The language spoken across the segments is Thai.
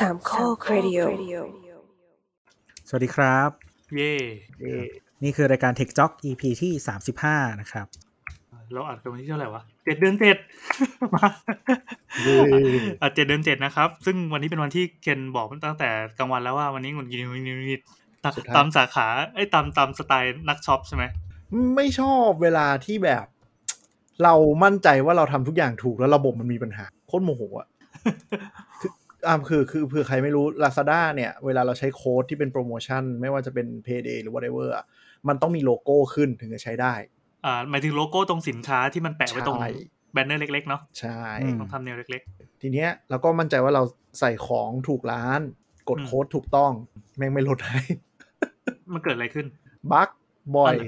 สามข้อครดิโอสวัสดีครับ เย่นี่คือรายการ Tech Jock EP ที่35นะครับ เราอัดกันวันที่เท่าไหร่วะเจ็ดเดือนเจ็ดมาอะเจ็ดเดือนเจ็ดนะครับ ซึ่งวันนี้เป็นวันที่เคนบอกตั้งแต่กลางวันแล้วว่าวันนี้หงุดหงิดหงุดหงิดหงุดหงิดตามสุดท้ายตามสาขาไอ้ยตามตามสไตล์นักช็อปใช่ไหมไม่ชอบเวลาที่แบบ เรามั่นใจว่าเราทำทุกอย่างถูกแล้วระบบมันมีปัญหาโคตรโมโหอะคื ออ่าคือคือเผื่อใครไม่รู้ Lazada เนี่ย เวลาเราใช้โค้ดที่เป็นโปรโมชั่น ไม่ว่าจะเป็น Payday หรือ whatever อะมันต้องมีโลโก้ขึ้นถึงจะใช้ได้ อ่าหมายถึงโลโก้ตรงสินค้าที่มันแปะไว้ตรงใช่แบนเนอร์เล็กๆเนาะใช่อืมต้องทำแนวเล็กทีเนี้ยเราก็มั่นใจว่าเราใส่ของถูกร้าน กดอืมโค้ดถูกต้อง แม่งไม่ลดให้ๆมันเกิดอะไรขึ้นบั๊กบ่อยอะไร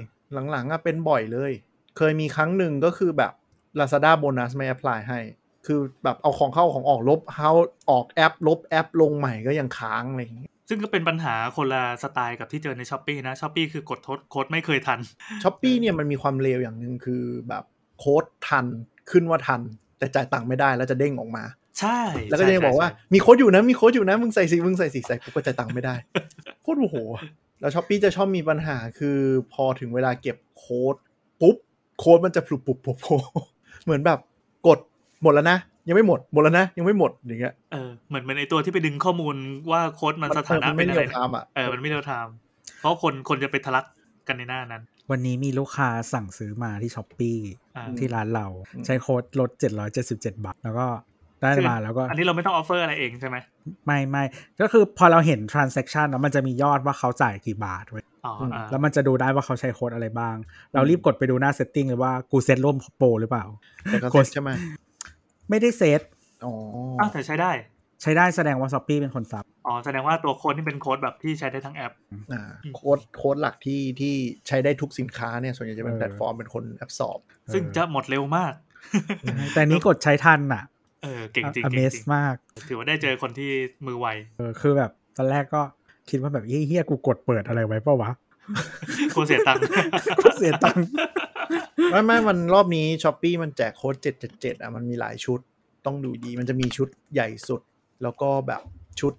หลังๆอะเป็นบ่อยเลย เคยมีครั้งหนึ่งก็คือแบบ Lazada โบนัสไม่ apply ให้ คือแบบเอาของเข้าของออกลบเข้าออกแอป ลบแอปลงใหม่ก็ยังค้างอะไรอย่างเงี้ยซึ่งก็เป็นปัญหาคนละสไตล์กับที่เจอใน Shopee นะ Shopee คือกดโทษโค้ดไม่เคยทัน Shopee เนี่ยมันมีความเลวอย่างหนึ่งคือแบบโค้ดทันขึ้นว่าทัน แต่จ่ายตังค์ไม่ได้แล้วจะเด้งออกมา ใช่ แล้วก็จะยังบอกว่าใช่มีโค้ดอยู่นะมีโค้ดอยู่นะมึงใส่สิมึงใส่สิใส่ปุ๊บก็จ่ายตังค์ไม่ได้โคตรโมโหแล้ว Shopee จะชอบมีปัญหาคือพอถึงเวลาเก็บโค้ดปุ๊บโค้ดมันจะปลุบปุบปุบปุบเหมือนแบบกด หมดแล้วนะยังไม่หมดหมดแล้วนะยังไม่หมดอย่างเงี้ยเออเหมือนเหมือนไอตัวที่ไปดึงข้อมูลว่าโค้ดมันสถานะมันเป็ไม่นอะไร ไม่ real-time อะเออมันไม่ real-time เพราะคนคนจะไปทะลักกันในหน้านั้น วันนี้มีลูกค้าสั่งซื้อมาที่ Shopee อ่าที่ร้านเราอืมใช้โค้ดลด 777 บาท แล้วก็ได้มาแล้วก็ อันนี้เราไม่ต้อง offer อะไรเองใช่ไหมไม่ไม่ก็คือพอเราเห็น transaction แล้วมันจะมียอดว่าเขาจ่ายกี่บาทเว้ยอ๋ออ่าแล้วมันจะดูได้ว่าเขาใช้โค้ดอะไรบ้าง เรารีบกดไปดูหน้า setting เลยว่ากูเซตร่วมโปรหรือเปล่าแต่ก็โค้ดใช่ไหม ไม่ได้เซตอ๋ออ้าวแต่ใช้ได้ ใช้ได้แสดงว่า Shopee เป็นคน subอ๋อแสดงว่าตัวโค้ดนี่เป็นโค้ดแบบที่ใช้ได้ทั้งแอปอ่าโค้ดโค้ดหลักที่ที่ใช้ได้ทุกสินค้าเนี่ยส่วนใหญ่จะเป็นแพลตฟอร์มเป็นคน absorbซึ่งจะหมดเร็วมาก แต่นี้กดใช้ทันอะเออเก่งจริงอเก่งเมจสริงมาก ถือว่าได้เจอคนที่มือไวเออคือแบบตอนแรกก็คิดว่าแบบเฮียกูกดเปิดอะไรไว้เปล่าวะ โคเสียตังค์ก็เสียตังค์ไม่ไม่มันรอบนี้ Shopee มันแจกโค้ดเจ็ดเจ็ดเจ็ดอะมันมีหลายชุด ต้องดูดี มันจะมีชุดใหญ่สุด แล้วก็แบบชุด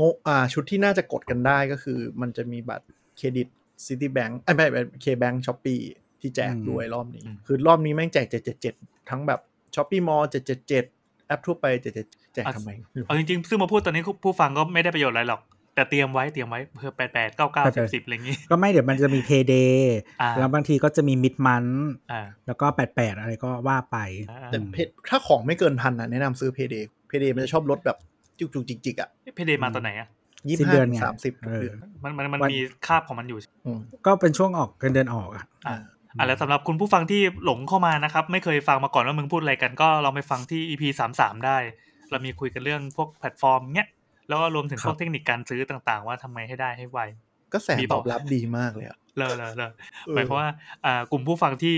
งกอ่าชุดที่น่าจะกดกันได้ก็คือ มันจะมีบัตรเครดิต Citibank เอ้ยไม่ไม่ KBank Shopee ที่แจกด้วยรอบนี้ คือรอบนี้แม่งแจกเจ็ดเจ็ดเจ็ดทั้งแบบ Shopee Mall เจ็ดเจ็ดเจ็ดแอปทั่วไปเจ็ดเจ็ดแจกทำไมเอาจริงๆ ซึ่งมาพูดตอนนี้ผู้ฟังก็ไม่ได้ประโยชน์อะไรหรอก แต่เตรียมไว้เตรียมไว้เพื่อแปดแปดเก้าเก้าสิบสิบอะไรอย่างงี้ ก็ไม่เดี๋ยวมันจะมี payday อ่าแล้วบางทีก็จะมี mid-month อ่าแล้วก็แปดแปดอะไรก็ว่าไป แต่เพจถ้าของไม่เกินพันอะแนะนำซื้อ payday payday มันจะชอบลดแบบจุกจุกจิกจิกอะ payday มาตอนไหนอะสิ้นเดือนไง ยี่สิบเดืห้าสามสิบ เออทุกเดือนมันมันมันมีคาบวันของมันอยู่อืมก็เป็นช่วงออกเงินเดือนออกอะอ่าอะแล้วสำหรับคุณผู้ฟังที่หลงเข้ามานะครับ ไม่เคยฟังมาก่อนว่ามึงพูดอะไรกันก็ลองไปฟังที่ EP สามสามได้ เรามีคุยกันเรื่องพวกแพลตฟอร์มเนี้ย แล้วก็รวมถึงพวกเทคนิคครับการซื้อต่าง ๆ ว่าทำไมให้ได้ให้ไวก็แสมีตบอกอบรับดีมากเลยอะเลอะเลอะเลอะเออหมายความว่าอ่ากลุ่มผู้ฟังที่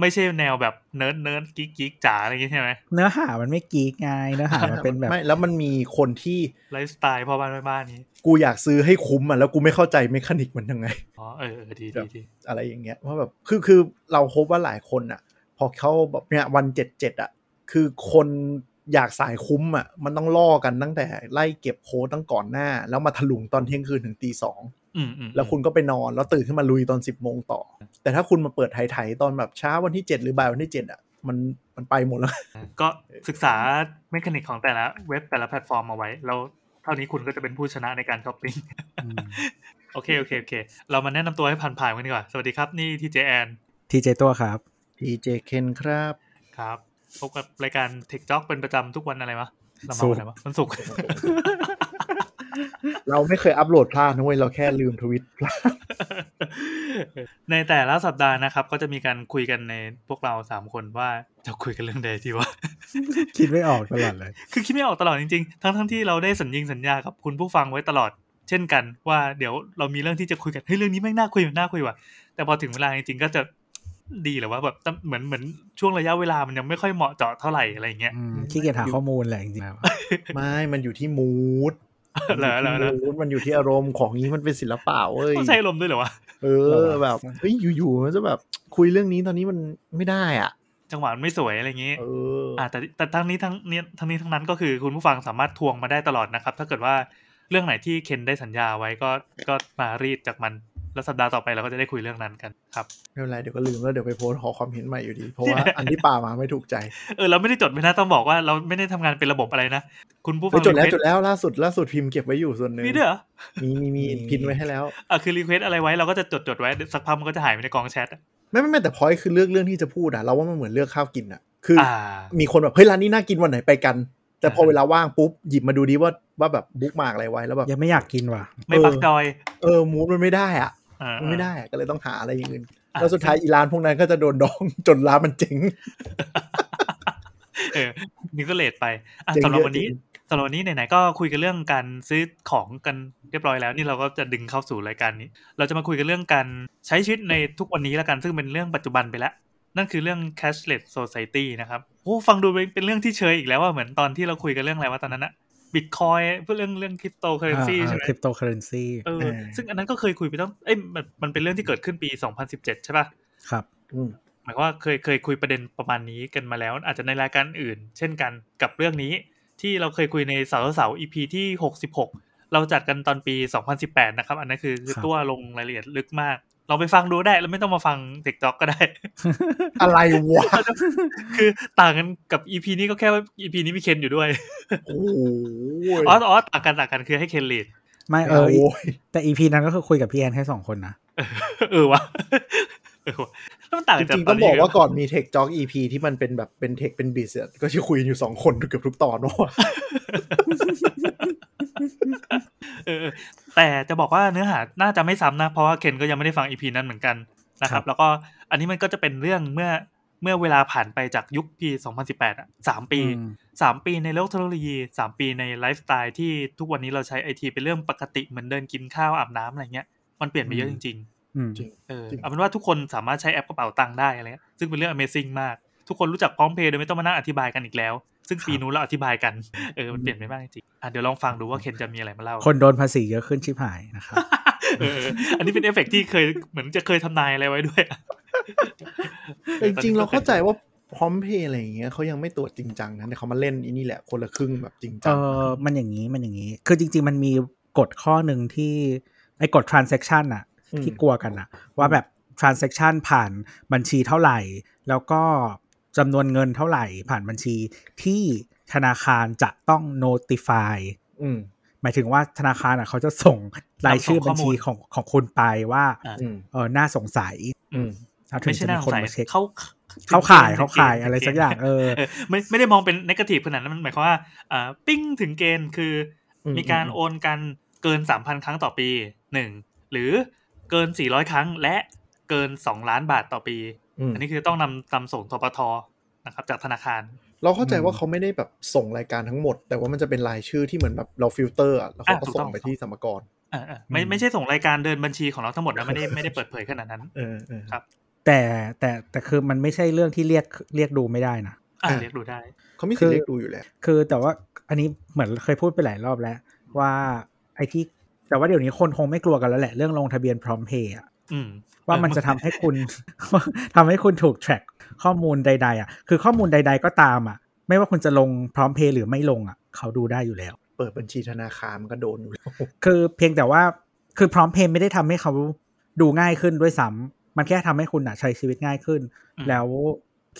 ไม่ใช่แนวแบบเนิร์ดเนิร์ด geek geek จ๋าอะไรอย่างงี้ใช่ไหมเนื้อหามันไม่ geek ไงเนื้อหามันเป็นแบบไม่แล้วมันมีคนที่ไลฟ์สไตล์พ่อบ้านแม่บ้านนี้ กูอยากซื้อให้คุ้มอะแล้วกูไม่เข้าใจ mechanic มันยังไงอ๋อเออเออดีครับดีดีอะไรอย่างเงี้ยว่าแบบคือคือเราพบว่าหลายคนอะ พอเขาแบบเนี่ยวันเจ็ดเจ็ดอะคือคน อยากสายคุ้มอะมันต้องล่อกันตั้งแต่ไล่เก็บโค้ดตั้งก่อนหน้า แล้วมาถลุงตอนเที่ยงคืนถึงตีสองอืมอืมแล้วคุณก็ไปนอนแล้วตื่นขึ้นมาลุยตอนสิบโมงต่อ แต่ถ้าคุณมาเปิดไถๆตอนแบบเช้าวันที่เจ็ดหรือบ่ายวันที่เจ็ดอะมันมันไปหมดแล้ว ก็ศึกษา mechanic ของแต่ละเว็บแต่ละแพลตฟอร์มเอาไว้ แล้วเท่านี้คุณก็จะเป็นผู้ชนะในการช้อปปิ้งอืมโอเคโอเคโอเค เรามาแนะนำตัวให้ผ่านๆกันดีกว่า สวัสดีครับ นี่ทีเจแอนทีเจตัวครับดีเจเคนครับครับ พบกับรายการ Tech Talk เป็นประจำทุกวันอะไรวะเรามาศุกร์วันไหนวะมันศุกร์เราไม่เคยอัปโหลดพลาดนะเว้ยเราแค่ลืมทวิตพลาดในแต่ละสัปดาห์นะครับ ก็จะมีการคุยกันในพวกเราสามคนว่าจะคุยกันเรื่องใดดีวะคิดไม่ออกตลอดเลย คือคิดไม่ออกตลอดจริงๆ ทั้งทั้งๆที่เราได้สัญญิงสัญญากับคุณผู้ฟังไว้ตลอด เช่นกันว่าเดี๋ยวเรามีเรื่องที่จะคุยกันเฮ้ยเรื่องนี้แม่งน่าคุยน่าคุยว่ะแต่พอถึงเวลาจริงๆก็จะ ดีหรือว่าแบบเหมือนเหมือนช่วงระยะเวลามันยังไม่ค่อยเหมาะเจาะเท่าไหร่อะไรอย่างเงี้ยอืมขี้เกียจหาข้อมูลแหละจริงๆแล้วไม่มันอยู่ที่มูดเหรอเหรอเหรอมูดมันอยู่ที่อารมณ์ของนี้มันเป็นศิลปะเว้ยต้องใช้ลมณ์ด้วยเหรอวะเออแบบเฮ้ยอยู่ๆมันจะแบบคุยเรื่องนี้ตอนนี้มันไม่ได้อะ จังหวะมันไม่สวยอะไรอย่างงี้เอออ่าแต่แต่ทั้งนี้ทั้งนี้ทั้งนี้ทั้งนั้นก็คือคุณผู้ฟังสามารถทวงมาได้ตลอดนะครับ ถ้าเกิดว่าเรื่องไหนที่เคนได้สัญญาไว้ก็ก็มารีดจากมัน แล้วสัปดาห์ต่อไปเราก็จะได้คุยเรื่องนั้นกันครับไม่เป็นไรเดี๋ยวก็ลืมแล้วเดี๋ยวไปโพสต์ขอความเห็นใหม่อยู่ดี เพราะว่าอันที่ป่ามาไม่ถูกใจ เออเราไม่ได้จดไว้นะต้องบอกว่าเราไม่ได้ทำงานเป็นระบบอะไรนะคุณผู้ฟัเฮ้ยงจดแล้วรีจเควดแล้วล่าสุดล่าสุดพิมพ์เก็บไว้อยู่ส่วนหนึ่งมีด้วยเหรอมีมีมีมีพิมพ์ไว้ให้แล้วอะคือ request อะไรไว้เราก็จะจดจดไว้สักพักมันก็จะหายไปในกองแชทอะไม่ไม่ไม่แต่พอยคือเลือกเรื่องที่จะพูดอะเราว่ามันเหมือนเลือกข้าวกินอะคือออ่ามีคนแบบเฮ้ยร้านนี้น่ากินวันไหนไปกันแต่พออ่าเวลาว่างปุ๊บหยิบมาดูดิว่าว่าแบบ bookmark อะไรไว้แล้วแบบยังไม่อยากกินว่ะ ไม่ปักจอย เออ mood มันไม่ได้อะอ่ามัน ไม่ได้อะก็เลยต้องหาอะไรอย่างอื่นอะแล้วสุดท้ายอีร้านพวกนั้นก็จะโดนดองจนร้านมันเจ๊งเออนี่ก็ late ไปอะเจ๋งสำหรับเยอะวันนี้จริงสำหรับวันนี้ไหนๆก็คุยกันเรื่องการซื้อของกันเรียบร้อยแล้ว นี่เราก็จะดึงเข้าสู่รายการนี้ เราจะมาคุยกันเรื่องการใช้ชีวิตในทุกวันนี้แล้วกันซึ่งเป็นเรื่องปัจจุบันไปแล้วนั่นคือเรื่อง cashless society นะครับโอ้ฟังดูเป็นเรื่องที่เชยอีกแล้วว่าเหมือนตอนที่เราคุยกันเรื่องอะไรว่าตอนนั้นอะ บิตคอยน์เพื่อเรื่องเรื่องคริปโตเคอเรนซีใช่ไหมคริปโตเคอเรนซีเออซึ่งอันนั้นก็เคยคุยไปตั้งเอ้ยมันมันเป็นเรื่องที่เกิดขึ้นปี 2017 ใช่ป่ะ ครับอืมหมายความว่าเคยเคยคุยประเด็นประมาณนี้กันมาแล้ว อาจจะในรายการอื่น เช่นกันกับเรื่องนี้ ที่เราเคยคุยในเสาร์เสาร์ EP ที่ 66 เราจัดกันตอนปี 2018 นะครับ อันนั้นคือคือครับตัวลงรายละเอียดลึกมาก ลองไปฟังดูได้แล้วไม่ต้องมาฟังเทคจ็อกก็ได้ อะไรวะ คือต่างกันกับ EP นี้ก็แค่ว่า EP นี้มีเคนอยู่ด้วยโอ้โหอ๋ออ๋อต่างกันต่างกันคือให้เคนลีดไม่เอเอออโว้ยแต่อีพีนั้นก็คือคุยกับพี่แอนแค่สองคนนะเออวะเออวะแล้วมันต่างจากตอนนี้ไง จริงๆต้องบอกว่าก่อนมี TechJock EP ที่มันเป็นแบบเป็น tech เป็น biz อะก็จะคุยกันอยู่สองคนเกือบทุกตอนว่าเออเออ แต่จะบอกว่าเนื้อหาน่าจะไม่ซ้ำนะ เพราะว่าเคนก็ยังไม่ได้ฟัง EP นั้นเหมือนกันนะครับ ครับแล้วก็อันนี้มันก็จะเป็นเรื่องเมื่อเมื่อเวลาผ่านไปจากยุคปี 2018อะสามปีอืมสามปีในโลกเทคโนโลยีสามปีในไลฟ์สไตล์ที่ทุกวันนี้เราใช้ไอทีเป็นเรื่องปกติเหมือนเดินกินข้าวอาบน้ำอะไรเงี้ย มันเปลี่ยนไปเยอะจริงอืมจริงๆเออจริงเอาเป็นว่าทุกคนสามารถใช้แอปกระเป๋าตังค์ได้อะไรเงี้ยซึ่งเป็นเรื่อง Amazing มาก ทุกคนรู้จักพร้อมเพย์โดยไม่ต้องมานั่งอธิบายกันอีกแล้ว ซึ่งปีนู้นเราอธิบายกัน เออ มันเปลี่ยนไปมากจริงๆอะเดี๋ยวลองฟังดูว่าเคนจะมีอะไรมาเล่า คนโดนภาษีเยอะขึ้นชิบหายนะครับเออ อันนี้เป็นเอฟเฟกต์ที่เคยเหมือนจะเคยทำนายอะไรไว้ด้วยอะแต่จริงๆเราเข้าใจว่าพร้อมเพย์อะไรอย่างเงี้ยเขายังไม่ตรวจจริงจังนะแต่เขามาเล่นอีนี่แหละคนละครึ่งแบบจริงเอจังอมันอย่างนี้มันอย่างนี้ คือจริง ๆ มันมีกฎข้อหนึ่งที่ไอ้กฎ transaction อะอืมที่กลัวกันอะว่าแบบ transaction ผ่านบัญชีเท่าไหร่ แล้วก็ จำนวนเงินเท่าไหร่ผ่านบัญชีที่ธนาคารจะต้อง notify อืมหมายถึงว่าธนาคารอะเขาจะส่งรายชื่อส่งข้บัอญมูลชีของของคุณไปว่าอะอืมเออน่าสงสัยอืมแล้วถึไม่งใช่จะน่ามีสคนงสัยมาเช็คเขาเข้าขายถึงเข้าขายถึงอะไรถึสักอย่างเออเออ ไม่ไม่ได้มองเป็น negative ขนาดนั้นมันหมายความว่าอ่าปิ้งถึงเกณฑ์คืออมมีการอืมโอนกันเกินสามพันครั้งต่อปีหนึ่งหรือเกินสี่ร้อยครั้งและเกินสองล้านบาทต่อปี อืมอันนี้คือต้องนำนำส่งทปทนะครับจากธนาคาร เราเข้าใจอืมว่าเขาไม่ได้แบบส่งรายการทั้งหมด แต่ว่ามันจะเป็นรายชื่อที่เหมือนแบบเราฟิลเตอร์อะแล้วเขาก็อะถูกต้อง ส่งไปที่สรรพากรเออเออไม่อืมไม่ใช่ส่งรายการเดินบัญชีของเราทั้งหมดนะไม่ได้ไม่ได้เปิดเผยขนาดนั้นเออเออครับ แต่แต่แต่คือมันไม่ใช่เรื่องที่เรียกเรียกดูไม่ได้นะอ่าอะเรียกดูได้เขามีสิทธิ์เรียกดูอยู่แล้ว คือแต่ว่าอันนี้เหมือนเคยพูดไปหลายรอบแล้ว ว่าไอ้ที่แต่ว่าเดี๋ยวนี้คนคงไม่กลัวกันแล้วแหละเรื่องลงทะเบียนพร้อมเพย์อะอืม ว่ามันจะทำให้คุณทำให้คุณถูก track ข้อมูลใด ๆ อะ คือข้อมูลใด ๆ ก็ตามอะ ไม่ว่าคุณจะลงพร้อมเพย์หรือไม่ลงอะ เขาดูได้อยู่แล้ว เปิดบัญชีธนาคารมันก็โดนอยู่แล้วคือเพียงแต่ว่าคือพร้อมเพย์ไม่ได้ทำให้เขาดูง่ายขึ้นด้วยซ้ำมันแค่ทำให้คุณอะใช้ชีวิตง่ายขึ้นอืมแล้ว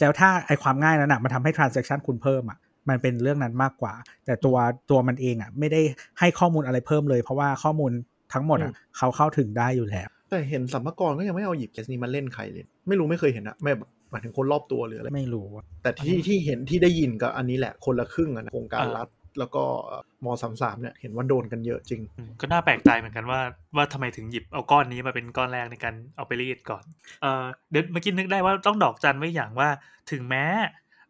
แล้วถ้าไอความง่ายนั้นอะมันทำให้ transaction คุณเพิ่มอะมันเป็นเรื่องนั้นมากกว่า แต่ตัวตัวมันเองอะ ไม่ได้ให้ข้อมูลอะไรเพิ่มเลย เพราะว่าข้อมูลทั้งหมดอะเขาเข้าถึงได้อยู่แล้ว แต่เห็นสัมภากรก็ยังไม่เอาหยิบเคสนี้มาเล่นใครเลย ไม่รู้ไม่เคยเห็นอะไม่แบบหมายถึงคนรอบตัวหรืออะไรไม่รู้อะแต่ที่ที่เห็นที่ได้ยินก็อันนี้แหละคนละครึ่งอะนะโครงการอ่ารัรัฐแล้วก็มสามสามเนี่ยเห็นว่าโดนกันเยอะจริงอืมก็น่าแปลกใจเหมือนกันว่าว่าทำไมถึงหยิบเอาก้อนนี้มาเป็นก้อนแรกในการเอาไปรีดก่อนเออเดี๋ยวเมื่อกี้นึกได้ว่าต้องดอกจันไว้อย่างว่า ถึงแม้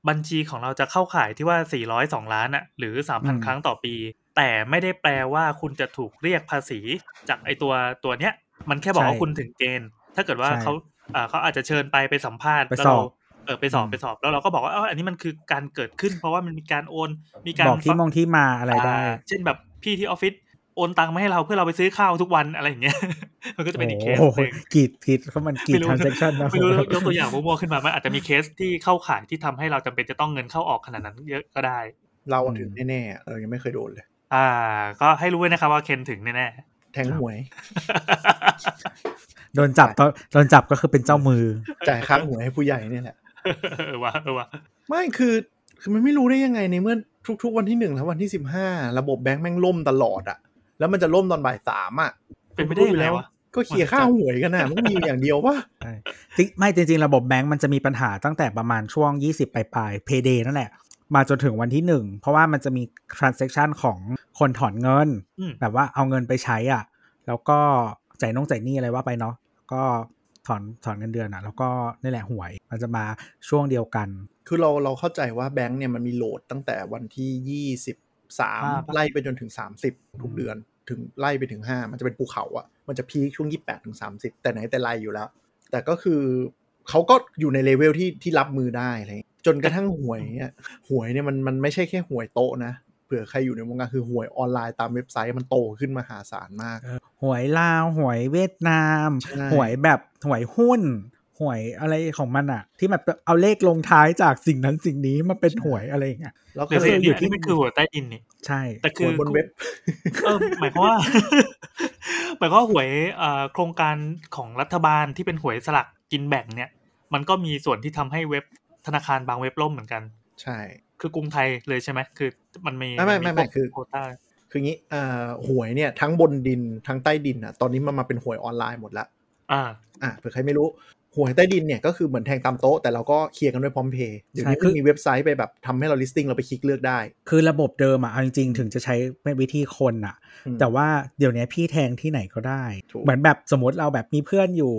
บัญชีของเราจะเข้าข่ายที่ว่า 402 ล้านอะหรือ 3,000 ครั้งต่อปี แต่ไม่ได้แปลว่าคุณจะถูกเรียกภาษีจากไอตัวตัวเนี้ย มันแค่บอกว่าคุณถึงเกณฑ์ ถ้าเกิดว่าเขาอ่าเขาอาจจะเชิญไปไปสัมภาษณ์ไปแล้วสอเราบเออไปสอบไปสอบแล้วเราก็บอกว่าเอออันนี้มันคือการเกิดขึ้น เพราะว่ามันมีการโอนมีการบอกที่มองที่มาอะไรได้อ่าเช่นแบบพี่ที่ออฟฟิศโอนตังค์มาให้เราเพื่อเราไปซื้อข้าวทุกวันอะไรอย่างเงี้ย มันก็จะเป็นอีกเคสโอ้โหหนึ่งกรีดกรีดเขามันกรีดไม่รู้ transaction นะไม่รู้ยกตัวอย่างมั่วๆขึ้นมามันอาจจะมีเคสที่เข้าข่ายที่ทำให้เราจำเป็นจะต้องเงินเข้าออกขนาดนั้นเยอะก็ได้ เราถึงแน่ๆอะเออยังไม่เคยโดนเลย อ่า ก็ให้รู้ไว้นะครับว่าเคนถึงแน่ แทงหวยๆโดนจับตอนโดนจับก็คือเป็นเจ้ามือ จ่ายค่าหวยให้ผู้ใหญ่เนี่ยแหละเออว่ะเออว่ะไม่คือคือมันไม่รู้ได้ยังไงในเมื่อทุก ๆ วันที่หนึ่งและวันที่สิบห้าระบบแบงค์แม่งล่มตลอดอะแล้วมันจะล่มตอนบ่ายสามอะเป็นไม่ได้ยังไงวะก็เคลียร์ค่าหวยกันนะมันก็มีอยู่อย่างเดียวว่าใช่จริงไม่จริงๆ ระบบแบงก์มันจะมีปัญหาตั้งแต่ประมาณช่วง 20ปลายๆ payday นั่นแหละ มาจนถึงวันที่หนึ่งเพราะว่ามันจะมี transaction ของคนถอนเงินอืมแบบว่าเอาเงินไปใช้อะ แล้วก็จ่ายนงจ่ายหนี้อะไรว่าไปเนาะก็ถอนถอนเงินเดือนอะ แล้วก็นี่แหละหวย มันจะมาช่วงเดียวกัน คือเราเราเข้าใจว่าแบงค์เนี่ยมันมีโหลดตั้งแต่วันที่ยี่สิบสามไล่ไปจนถึงสามสิบทุกเดือนถึงไล่ไปถึงห้ามันจะเป็นภูเขาอะมันจะพีคช่วงยี่แปดถึงสามสิบแต่ไหนแต่ไรอยู่แล้ว แต่ก็คือเขาก็อยู่ในเลเวลที่ที่รับมือได้อะไรอย่างเงี้ย จนกระทั่งหวยเนี่ยหวยเนี่ยมันมันไม่ใช่แค่หวยโต๊ะนะเผื่อใครอยู่ในวงการคือหวยออนไลน์ตามเว็บไซต์มันโตขึ้นมหาศาลมาก หวยลาวหวยเวียดนามใช่หวยแบบหวยหุ้น หวยอะไรของมันอะที่แบบเอาเลขลงท้ายจากสิ่งนั้นสิ่งนี้มาเป็นหวยอะไรอย่างเงี้ยแล้วเดี๋ก็ยวคืสิออันนี้อันนี้มันคือหัวใต้ดินนี่ใช่ แต่หคือวยบนเว็บเออหมายความว่าหมายความว่าหวยเอ่อโครงการของรัฐบาลที่เป็นหวยสลักกินแบ่งเนี่ยมันก็มีส่วนที่ทำให้เว็บ ธนาคารบางเว็บล่มเหมือนกัน ใช่ คือกรุงไทยเลยใช่ไหมคือมันมีไม่ไม่ไม่ไม่คือโควต้าคืองี้อ่าหวยเนี่ยทั้งบนดินทั้งใต้ดินอะตอนนี้มันมาเป็นหวยออนไลน์หมดละอ่าอะเผื่อใครไม่รู้หวยใต้ดินเนี่ยก็คือเหมือนแทงตามโต๊ะแต่เราก็เคลียร์กันด้วยพร้อมเพย์เดี๋ยวนี้ใช่คืมันอมีเว็บไซต์ไปแบบทำให้เรา listing เราไปคลิกเลือกได้ คือระบบเดิมอะเอาจริงๆ ถึงจะใช้เป็นวิธีคนอะอืมแต่ว่าเดี๋ยวนี้พี่แทงที่ไหนก็ได้ถูกเหมือนแบบสมมติเราแบบมีเพื่อนอยู่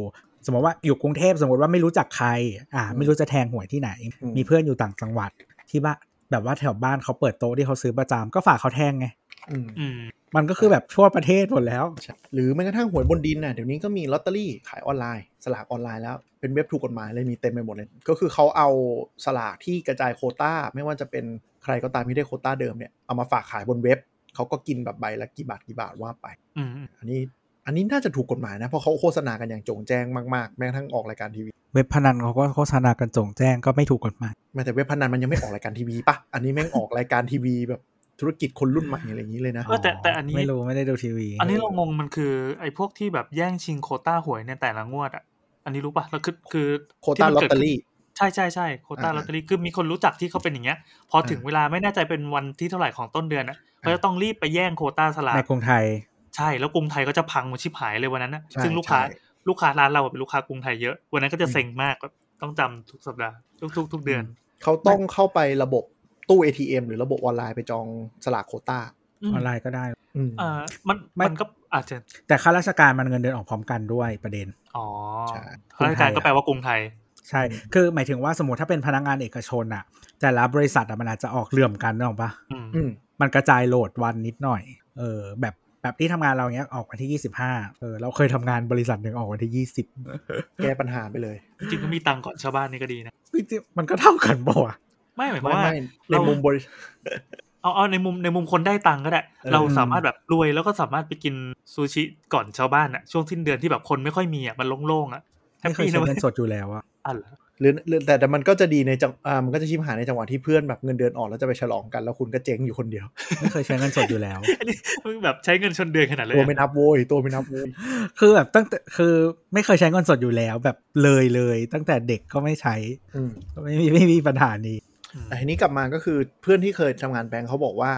สมมติว่าอยู่กรุงเทพสมมติว่าไม่รู้จักใคร อ่า ไม่รู้จะแทงหวยที่ไหนอืมมีเพื่อนอยู่ต่างจังหวัดที่บ้านแบบว่าแถวบ้านเขาเปิดโต๊ะที่เขาซื้อประจำก็ฝากเขาแทงไงอืมอืมมันก็คือแบบทั่วประเทศหมดแล้วใช่หรือแม้กระทั่งหวยบนดินน่ะเดี๋ยวนี้ก็มีลอตเตอรี่ขายออนไลน์ สลากออนไลน์แล้ว เป็นเว็บถูกกฎหมายเลยมีเต็มไปหมดเลย ก็คือเขาเอาสลากที่กระจายโควต้า ไม่ว่าจะเป็นใครก็ตามที่ได้โควต้าเดิมเนี่ยเอามาฝากขายบนเว็บเขาก็กินแบบใบละกี่บาทกี่บาทว่าไปอืมอันนี้ อันนี้น่าจะถูกกฎหมายนะ เพราะเขาโฆษณากันอย่างโจงแจ้งมากๆ แม้กระทั่งออกรายการทีวี เว็บพนันเขาก็โฆษณากันจงแจ้งก็ไม่ถูกกฎหมายแม้แต่เว็บพนันมันยังไม่ออกรายการทีวีปะอันนี้แม่งออกรายการทีวีแบบธุรกิจคนรุ่นใหม่อะไรอย่างนี้เลยนะเออแต่แต่อันนี้ไม่รู้ไม่ได้ดูทีวี อันนี้เรางงมันคือไอ้พวกที่แบบแย่งชิงโควต้าหวยในแต่ละงวดอะ อันนี้รู้ป่ะแล้วคือคือโควต้าที่ลมัอนตกิดเตอรี่ใช่ใช่ใช่โควต้าอ่าลอตเตอรี่คือมีคนรู้จักที่เขาเป็นอย่างเงี้ย พอถึงอ่าเวลาไม่แน่ใจเป็นวันที่เท่าไหร่ของต้นเดือนอะเขาจะต้องรีบไปแย่งโควต้าสลากในกรุงไทย ใช่แล้วกรุงไทยก็จะพังชิบหายเลยวันนั้นนะใช่ซึ่งลูกค้าใช่ลูกค้าร้านเราเป็นลูกค้ากรุงไทยเยอะ วันนั้นก็จะอืมเซ็งมากแบบต้องจำทุกสัปดาห์ทุกทุกทุกเดือน เขาต้องเข้าไประบบตู้ ATM หรือระบบออนไลน์ไปจองสลากโควต้าอือมอนไลน์ก็ได้อืมเอ่อมันไม่มันก็อาจจะแต่ข้าราชการมันเงินเดือนออกพร้อมกันด้วยประเด็นอ๋อใช่ข้าราชการก็แปลว่ากรุงไทยใช่ คือหมายถึงว่าสมมติถ้าเป็นพนักงานเอกชนอะแต่ละบริษัทอะมันอาจจะออกเหลื่อมกันนึกออกปะอืมอืมมันกระจายโหลดวันนิดหน่อย เออแบบ แบบที่ทำงานเราเนี้ยออกวันที่ยี่สิบห้าเออเราเคยทำงานบริษัทหนึ่งออกวันที่ยี่สิบแก้ปัญหาไปเลย จริงๆก็มีตังค์ก่อนชาวบ้านนี่ก็ดีนะมันก็เท่ากันป่าวะไม่หมายความไม่ว่าไม่ในเรามุมบริเอาเอาในมุมในมุมคนได้ตังค์ก็ได้เออเราสามารถแบบรวยแล้วก็สามารถไปกินซูชิก่อนชาวบ้านอะช่วงสิ้นเดือนที่แบบคนไม่ค่อยมีอะมันโล่งๆอะแฮปไม่เคยปี้ใช้นะเว้เงิยนสดอยู่แล้วอะอะเหรอ หรือหรือแต่แต่มันก็จะดีในจังอ่ามันก็จะชิมหายในจังหวะที่เพื่อนแบบเงินเดือนออกแล้วจะไปฉลองกันแล้วคุณก็เจ๊งอยู่คนเดียวไม่เคยใช้เงินสดอยู่แล้วอันนี้มึงแบบใช้เงินชนเดือนขนาดเลยตัวอะไม่นับโวยตัวไม่นับโวยคือแบบตั้งแต่คือไม่เคยใช้เงินสดอยู่แล้ว แบบเลยเลย ตั้งแต่เด็กก็ไม่ใช้อืมไม่มีไม่มีปัญหานี้อืมแต่ทีนี้กลับมาก็คือเพื่อนที่เคยทำงานแบงค์เขาบอกว่า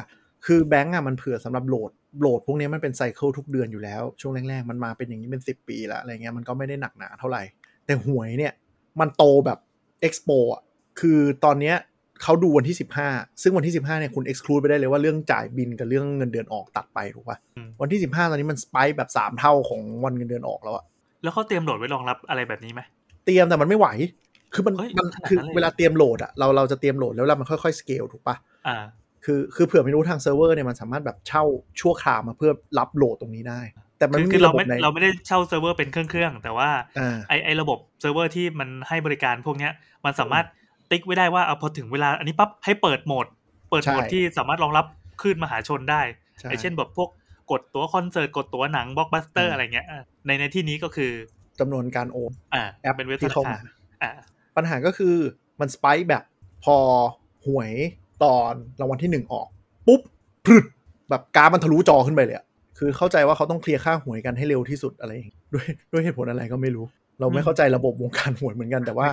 คือแบงค์อะมันเผื่อสำหรับโหลดโหลดพวกนี้มันเป็นไซเคิลทุกเดือนอยู่แล้ว ช่วงแรกๆ มันมาเป็นอย่างนี้เป็น 10 ปีแล้วอะไรเงี้ยมันก็ไม่ได้หนักหนาเท่าไหร่ แต่หวยเนี่ย มันโตแบบเอ็กซ์โปอะคือตอนเนี้ยเขาดูวันที่ 15 ซึ่งวันที่ 15เนี่ยคุณ exclude ไปได้เลยว่าเรื่องจ่ายบิลกับเรื่องเงินเดือนออกตัดไปถูกป่ะวันที่ 15 ตอนนี้มัน spike แบบ 3 เท่าของวันเงินเดือนออกแล้วอะแล้วเขาเตรียม load ไว้รองรับอะไรแบบนี้ไหมเตรียมแต่มันไม่ไหว คือมันเฮ้ยมันขนาดนั้นคือเลยเหรอเวลาเตรียม load อะเราเราจะเตรียม load แล้วเวลามันค่อยๆสเกลถูกป่ะอ่าคือคือเผื่อไม่รู้ทางเซิร์ฟเวอร์เนี่ยมันสามารถแบบเช่าชั่วคราวมาเพื่อรับ load ตรงนี้ได้ แต่มันคือไม่คือเราระบบไม่ในเราไม่ได้เช่าเซิร์ฟเวอร์เป็นเครื่องๆแต่ว่าอ่าไอไอระบบเซิร์ฟเวอร์ที่มันให้บริการพวกเนี้ย มันสามารถติ๊กไว้ได้ว่าเอาพอถึงเวลาอันนี้ปั๊บให้เปิดโหมด เปิดโหมดใช่ที่สามารถรองรับคลื่นมหาชนได้ใช่ไอเช่นแบบพวกกดตั๋วคอนเสิร์ตกดตั๋วหนังบล็อกบัสเตอร์อืมอะไรเงี้ยอะในในที่นี้ก็คือจำนวนการโอนอ่าแอปเป็นเว็บธที่เข้ามาอ่าปัญหาก็คือมัน spike แบบพอหวยตอนรางวัลที่หนึ่งออก ปุ๊บพรึดแบบกราฟมันทะลุจอขึ้นไปเลยอะ คือเข้าใจว่าเขาต้องเคลียร์ค่าหวยกันให้เร็วที่สุดอะไรอย่างเงี้ยด้วยด้วยเหตุผลอะไรก็ไม่รู้ เราไม่เข้าใจระบบวงการหวยเหมือนกันแต่ว่า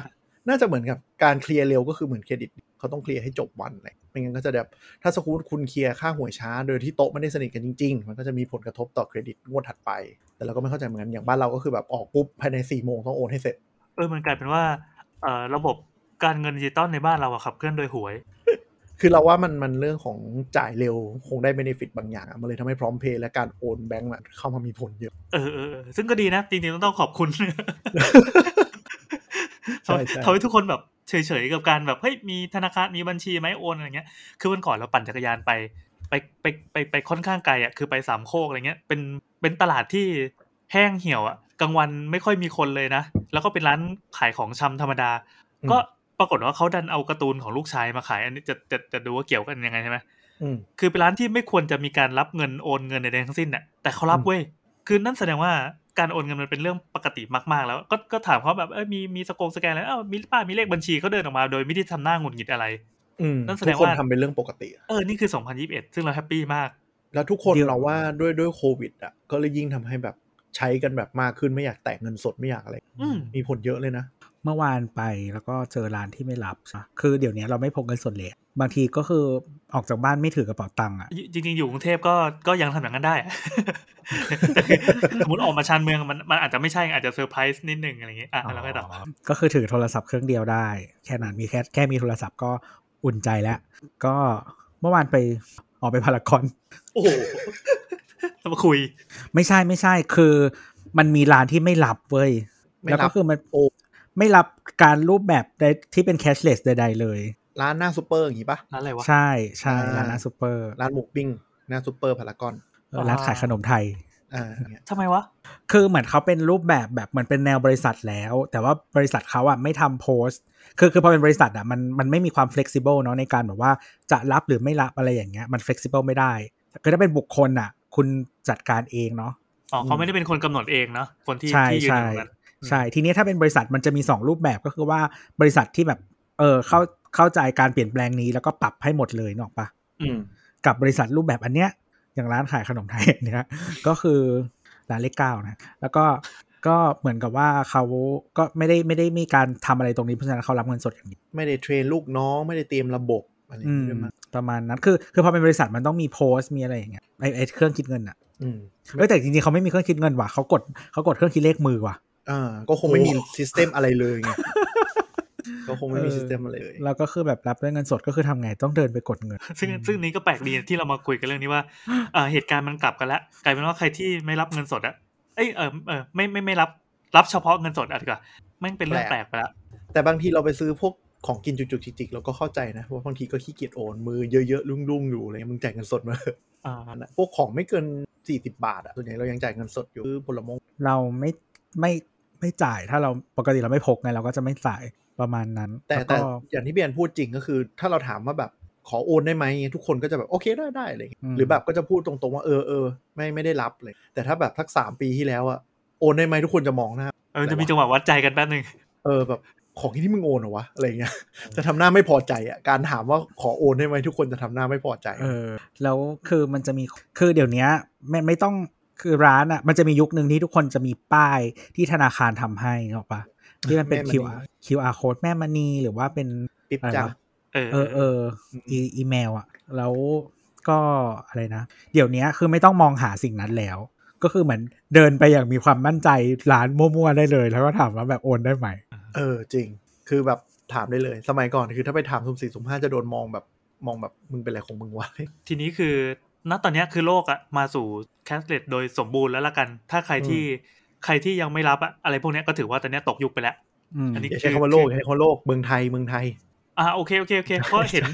น่าจะเหมือนกับการเคลียร์เร็วก็คือเหมือนเครดิตเขาต้องเคลียร์ให้จบวันเลยไม่งั้นก็จะแบบถ้าสมมติคุณเคลียร์ค่าหวยช้า โดยที่โต๊ะไม่ได้สนิทกันจริง ๆ มันก็จะมีผลกระทบต่อเครดิตงวดถัดไป แต่เราก็ไม่เข้าใจเหมือนกันอย่างบ้านเราก็คือแบบออกปุ๊บภายใน4ี่โมงต้องโอนให้เสร็จเออมันกลายเป็นว่าเอ่อระบบการเงินดิจิตอลในบ้านเราอะขับเคลื่อนโดยหวย คือเราว่ามันมันเรื่องของจ่ายเร็วคงได้เบนฟิตบางอย่างอะมันเลยทำให้พร้อมเพย์และการโอนแบงก์อะเข้ามามีผลเยอะเออเออเออซึ่งก็ดีนะ จริงๆ ต้องต้องขอบคุณใช่ใช่ทำให้ทุกคนแบบเฉยๆกับการแบบเฮ้ยมีธนาคารมีบัญชีไหมโอนอะไรเงี้ยคือวันก่อนเราปั่นจักรยานไป ไปไปไปไปค่อนข้างไกลอะคือไปสามโคกอะไรเงี้ยเป็นเป็นตลาดที่แห้งเหี่ยวอะกลางวันไม่ค่อยมีคนเลยนะ แล้วก็เป็นร้านขายของชำธรรมดา ก็ ปรากฏว่าเขาดันเอาการ์ตูนของลูกชายมาขาย อันนี้จะจะจะดูว่าเกี่ยวกันยังไงใช่ไหมอืมคือเป็นร้านที่ไม่ควรจะมีการรับเงินโอนเงินใดๆทั้งสิ้นน่ะแต่เขารับอืมเว้ยคือนั่นแสดงว่าการโอนเงินมันเป็นเรื่องปกติมากๆ แล้ว ก็ก็ถามเขาแบบเออมีมีสกงสแกนแล้วเออมีป้ามีเลขบัญชีเขาเดินออกมาโดยไม่ได้ทำหน้าหงุดหงิดอะไรอืมนั่นแสทุดกงคนว่าทำเป็นเรื่องปกติอะเออนี่คือ 2021 ซึ่งเราแฮปปี้มาก แล้วทุกคนเดี๋ยวเราว่าด้วยด้วยโควิดอะก็เลยยิ่งทำให้แบบใช้กันแบบมากขึ้นไม่อยากแตะเงินสดไม่อยากอะไรอืมมีผลเยอะเลยนะ เมื่อวานไปแล้วก็เจอร้านที่ไม่รับใช่คือเดี๋ยวนี้เราไม่พกเงินสดเลยบางทีก็คือออกจากบ้านไม่ถือกระเป๋าตังค์อะ จริง ๆ อยู่กรุงเทพก็ก็ยังทำอย่างนั้นได้อะแต่คือสมมติออกมาชานเมืองมันมันอาจจะไม่ใช่อาจจะเซอร์ไพรส์นิดนึงอะไรอย่างเงี้ยอะแล้วก็ต่อก็คือถือโทรศัพท์เครื่องเดียวได้ แค่นั้นมีแค่แค่มีโทรศัพท์ก็อุ่นใจแล้ว ก็เมื่อวานไปออกไปพารากอน โอ้โหมาคุย ไม่ใช่ไม่ใช่คือ มันมีร้านที่ไม่รับเว้ยไม่แล้วรัก็บคือมันโอ้ ไม่รับการรูปแบบใดที่เป็น cashless ใด ๆ เลย ร้านหน้าซูเปอร์อย่างงี้ปะร้านอะไรวะ ใช่ใช่อ่าร้านหน้าซูเปอร์ ร้านหมูปิ้งหน้าซูเปอร์พารากอนเออร้านขายขนมไทยอ่าเนี่ยทำไมวะ คือเหมือนเขาเป็นรูปแบบแบบเหมือนเป็นแนวบริษัทแล้ว แต่ว่าบริษัทเขาอะไม่ทำ POS คือคือพอเป็นบริษัทอะมันมันไม่มีความ flexible เนาะในการแบบว่าจะรับหรือไม่รับอะไรอย่างเงี้ยมัน flexible ไม่ได้คือถ้าเป็นบุคคลอะ คุณจัดการเองเนาะอ๋อเขาไม่ได้เป็นคนกำหนดเองเนาะคนที่ใช่ที่ยืนใช่อยู่ตรงนั้น ใช่ ทีนี้ถ้าเป็นบริษัทมันจะมี 2 รูปแบบก็คือว่าบริษัทที่แบบ เออเข้าเข้าใจการเปลี่ยนแปลงนี้แล้วก็ปรับให้หมดเลยเนกอะปะอืมกับบริษัทรูปแบบอันเนี้ย อย่างร้านขายขนมไทยอันเนี้ยก็คือร้านเลขเก้านะแล้วก็ก็เหมือนกับว่าเขาก็ไม่ได้ไม่ได้มีการทำอะไรตรงนี้เพราะฉะนั้นเขารับเงินสดอย่างเดียวไม่ได้ train ลูกน้องไม่ได้เตรียมระบบอะไรอย่างอืมเงี้ยด้วยมั้งประมาณนั้นคือคือพอเป็นบริษัทมันต้องมี POS มีอะไรอย่างเงี้ยไอไอเครื่องคิดเงินอะอืมเอ้ยแต่จริงๆเขาไม่มีเครื่องคิดเงินว่ะเขากดเขากดเครื่องคิดเลขมือว่ะ อ่าก็คงไม่มีโอ้ system อะไรเลยไงก็คงไม่มีเออ system อะไรเลยแล้วก็คือแบบรับด้วยเงินสดก็คือทำไงต้องเดินไปกดเงิน ซึ่งซึ่งนี้ก็แปลกดีที่เรามาคุยกันเรื่องนี้ว่าเอ่อเหตุการณ์มันกลับกันแล้วกลายเป็นว่าใครที่ไม่รับเงินสดอะเอ้ยเออเออไม่ไม่ไม่รับรับเฉพาะเงินสดอะดีกว่าแม่งเป็นเรื่องแปแปลลกกไปแล้วแต่บางทีเราไปซื้อพวกของกินจุกๆจิกๆเราก็เข้าใจนะว่าบางทีก็ขี้เกียจโอนมือเยอะๆรุ่งๆอยู่อะไรเงี้ยมึงจ่ายเงินสดมาเถอะอ่านะพวกของไม่เกินสี่สิบาทอะส่วนใหญ่เรายังจ่ายเงินสดอยู่ซื้อผลไม้เราไม่ไม่ ไม่จ่ายถ้าเราปกติเราไม่พกไงเราก็จะไม่จ่ายประมาณนั้น แต่ล้วแต่ก็อย่างที่เบียนพูดจริงก็คือ ถ้าเราถามว่าแบบขอโอนได้ไหมทุกคนก็จะแบบโอเคได้ได้อะไรเงี้ยหรือแบบก็จะพูดตรงๆว่าเออเออไม่ไม่ได้รับเลย แต่ถ้าแบบทักสามปีที่แล้วอะโอนได้ไหมทุกคนจะมองหน้าเออจะมีจังหวะวัดใจกันแป๊บนึงเออแบบของที่มึงโอนเหรอวะอะไรเงี้ยจะทำหน้าไม่พอใจอะการถามว่าขอโอนได้ไหมทุกคนจะทำหน้าไม่พอใจ เออ แล้วคือมันจะมีคือเดี๋ยวเนี้ยไม่ไม่ต้อง คือร้านอะ มันจะมียุคหนึ่งที่ทุกคนจะมีป้ายที่ธนาคารทำให้นึกออกปะที่มันเป็นแม่มณี QR QR code แม่มณีหรือว่าเป็นปิ๊บอะไรจ้ะวะเออเออเอออีอีเมลอะแล้วก็อะไรนะ เดี๋ยวเนี้ยคือไม่ต้องมองหาสิ่งนั้นแล้ว ก็คือเหมือนเดินไปอย่างมีความมั่นใจร้านมั่วๆได้เลย แล้วก็ถามว่าแบบโอนได้ไหมเออจริง คือแบบถามได้เลย สมัยก่อนคือถ้าไปถามสุ่มสี่สุ่มห้าจะโดนมองแบบมองแบบมึงเป็นอะไรของมึงวะทีนี้คือ ณตอนเนี้ยคือโลกอะมาสู่ cashless โดยสมบูรณ์แล้วละกัน ถ้าใครที่ใครที่ยังไม่รับอะอะไรพวกเนี้ยก็ถือว่าตอนเนี้ยตกยุคไปแล้วอืมอันนี้อย่าใช้คำว่าโลกอย่าใช้คำว่าโลกเมืองไทยเมืองไทยอ่าโอเคโอเคโอเคก็เห็น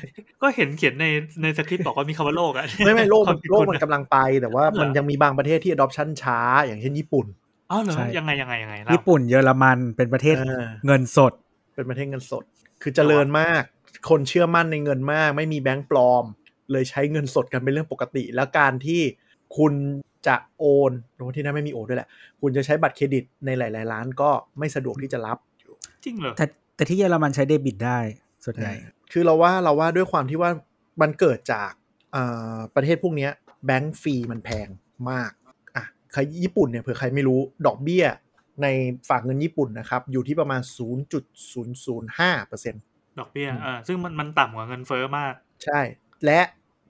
ก็เห็นเขียนในในสคริปต์บอกว่ามีคำว่าโลกอะไม่ไม่โลกความันคิดโลกคุณมันอะกำลังไปแต่ว่ามันเหรอยังมีบางประเทศที่ adoption ช้า อย่างเช่นญี่ปุ่นอ้าวเหรอใช่ยังไงยังไงยังไงเล่าญี่ปุ่นเยอรมันเป็นประเทศเออเงินสด เป็นประเทศเงินสด คือเจริญมาก คนเชื่อมั่นในเงินมาก ไม่มีแบงก์ปลอม เลยใช้เงินสดกันเป็นเรื่องปกติ แล้วการที่คุณจะโอนโดยที่นั่นไม่มีโอนด้วยแหละ คุณจะใช้บัตรเครดิตในหลาย ๆ ร้านก็ไม่สะดวกที่จะรับอยู่จริงเหรอแต่แต่ที่เยอรมันใช้เดบิตได้ส่วนใหญ่คือเราว่าเราว่าด้วยความที่ว่ามันเกิดจากอ่าประเทศพวกเนี้ยแบงก์ฟรีมันแพงมากอะใครญี่ปุ่นเนี่ยเผื่อใครไม่รู้ดอกเบี้ยในฝากเงินญี่ปุ่นนะครับ อยู่ที่ประมาณ 0.005%ดอกเบี้ยอืมเออซึ่งมันมันต่ำกว่าเงินเฟ้อมาก ใช่ และ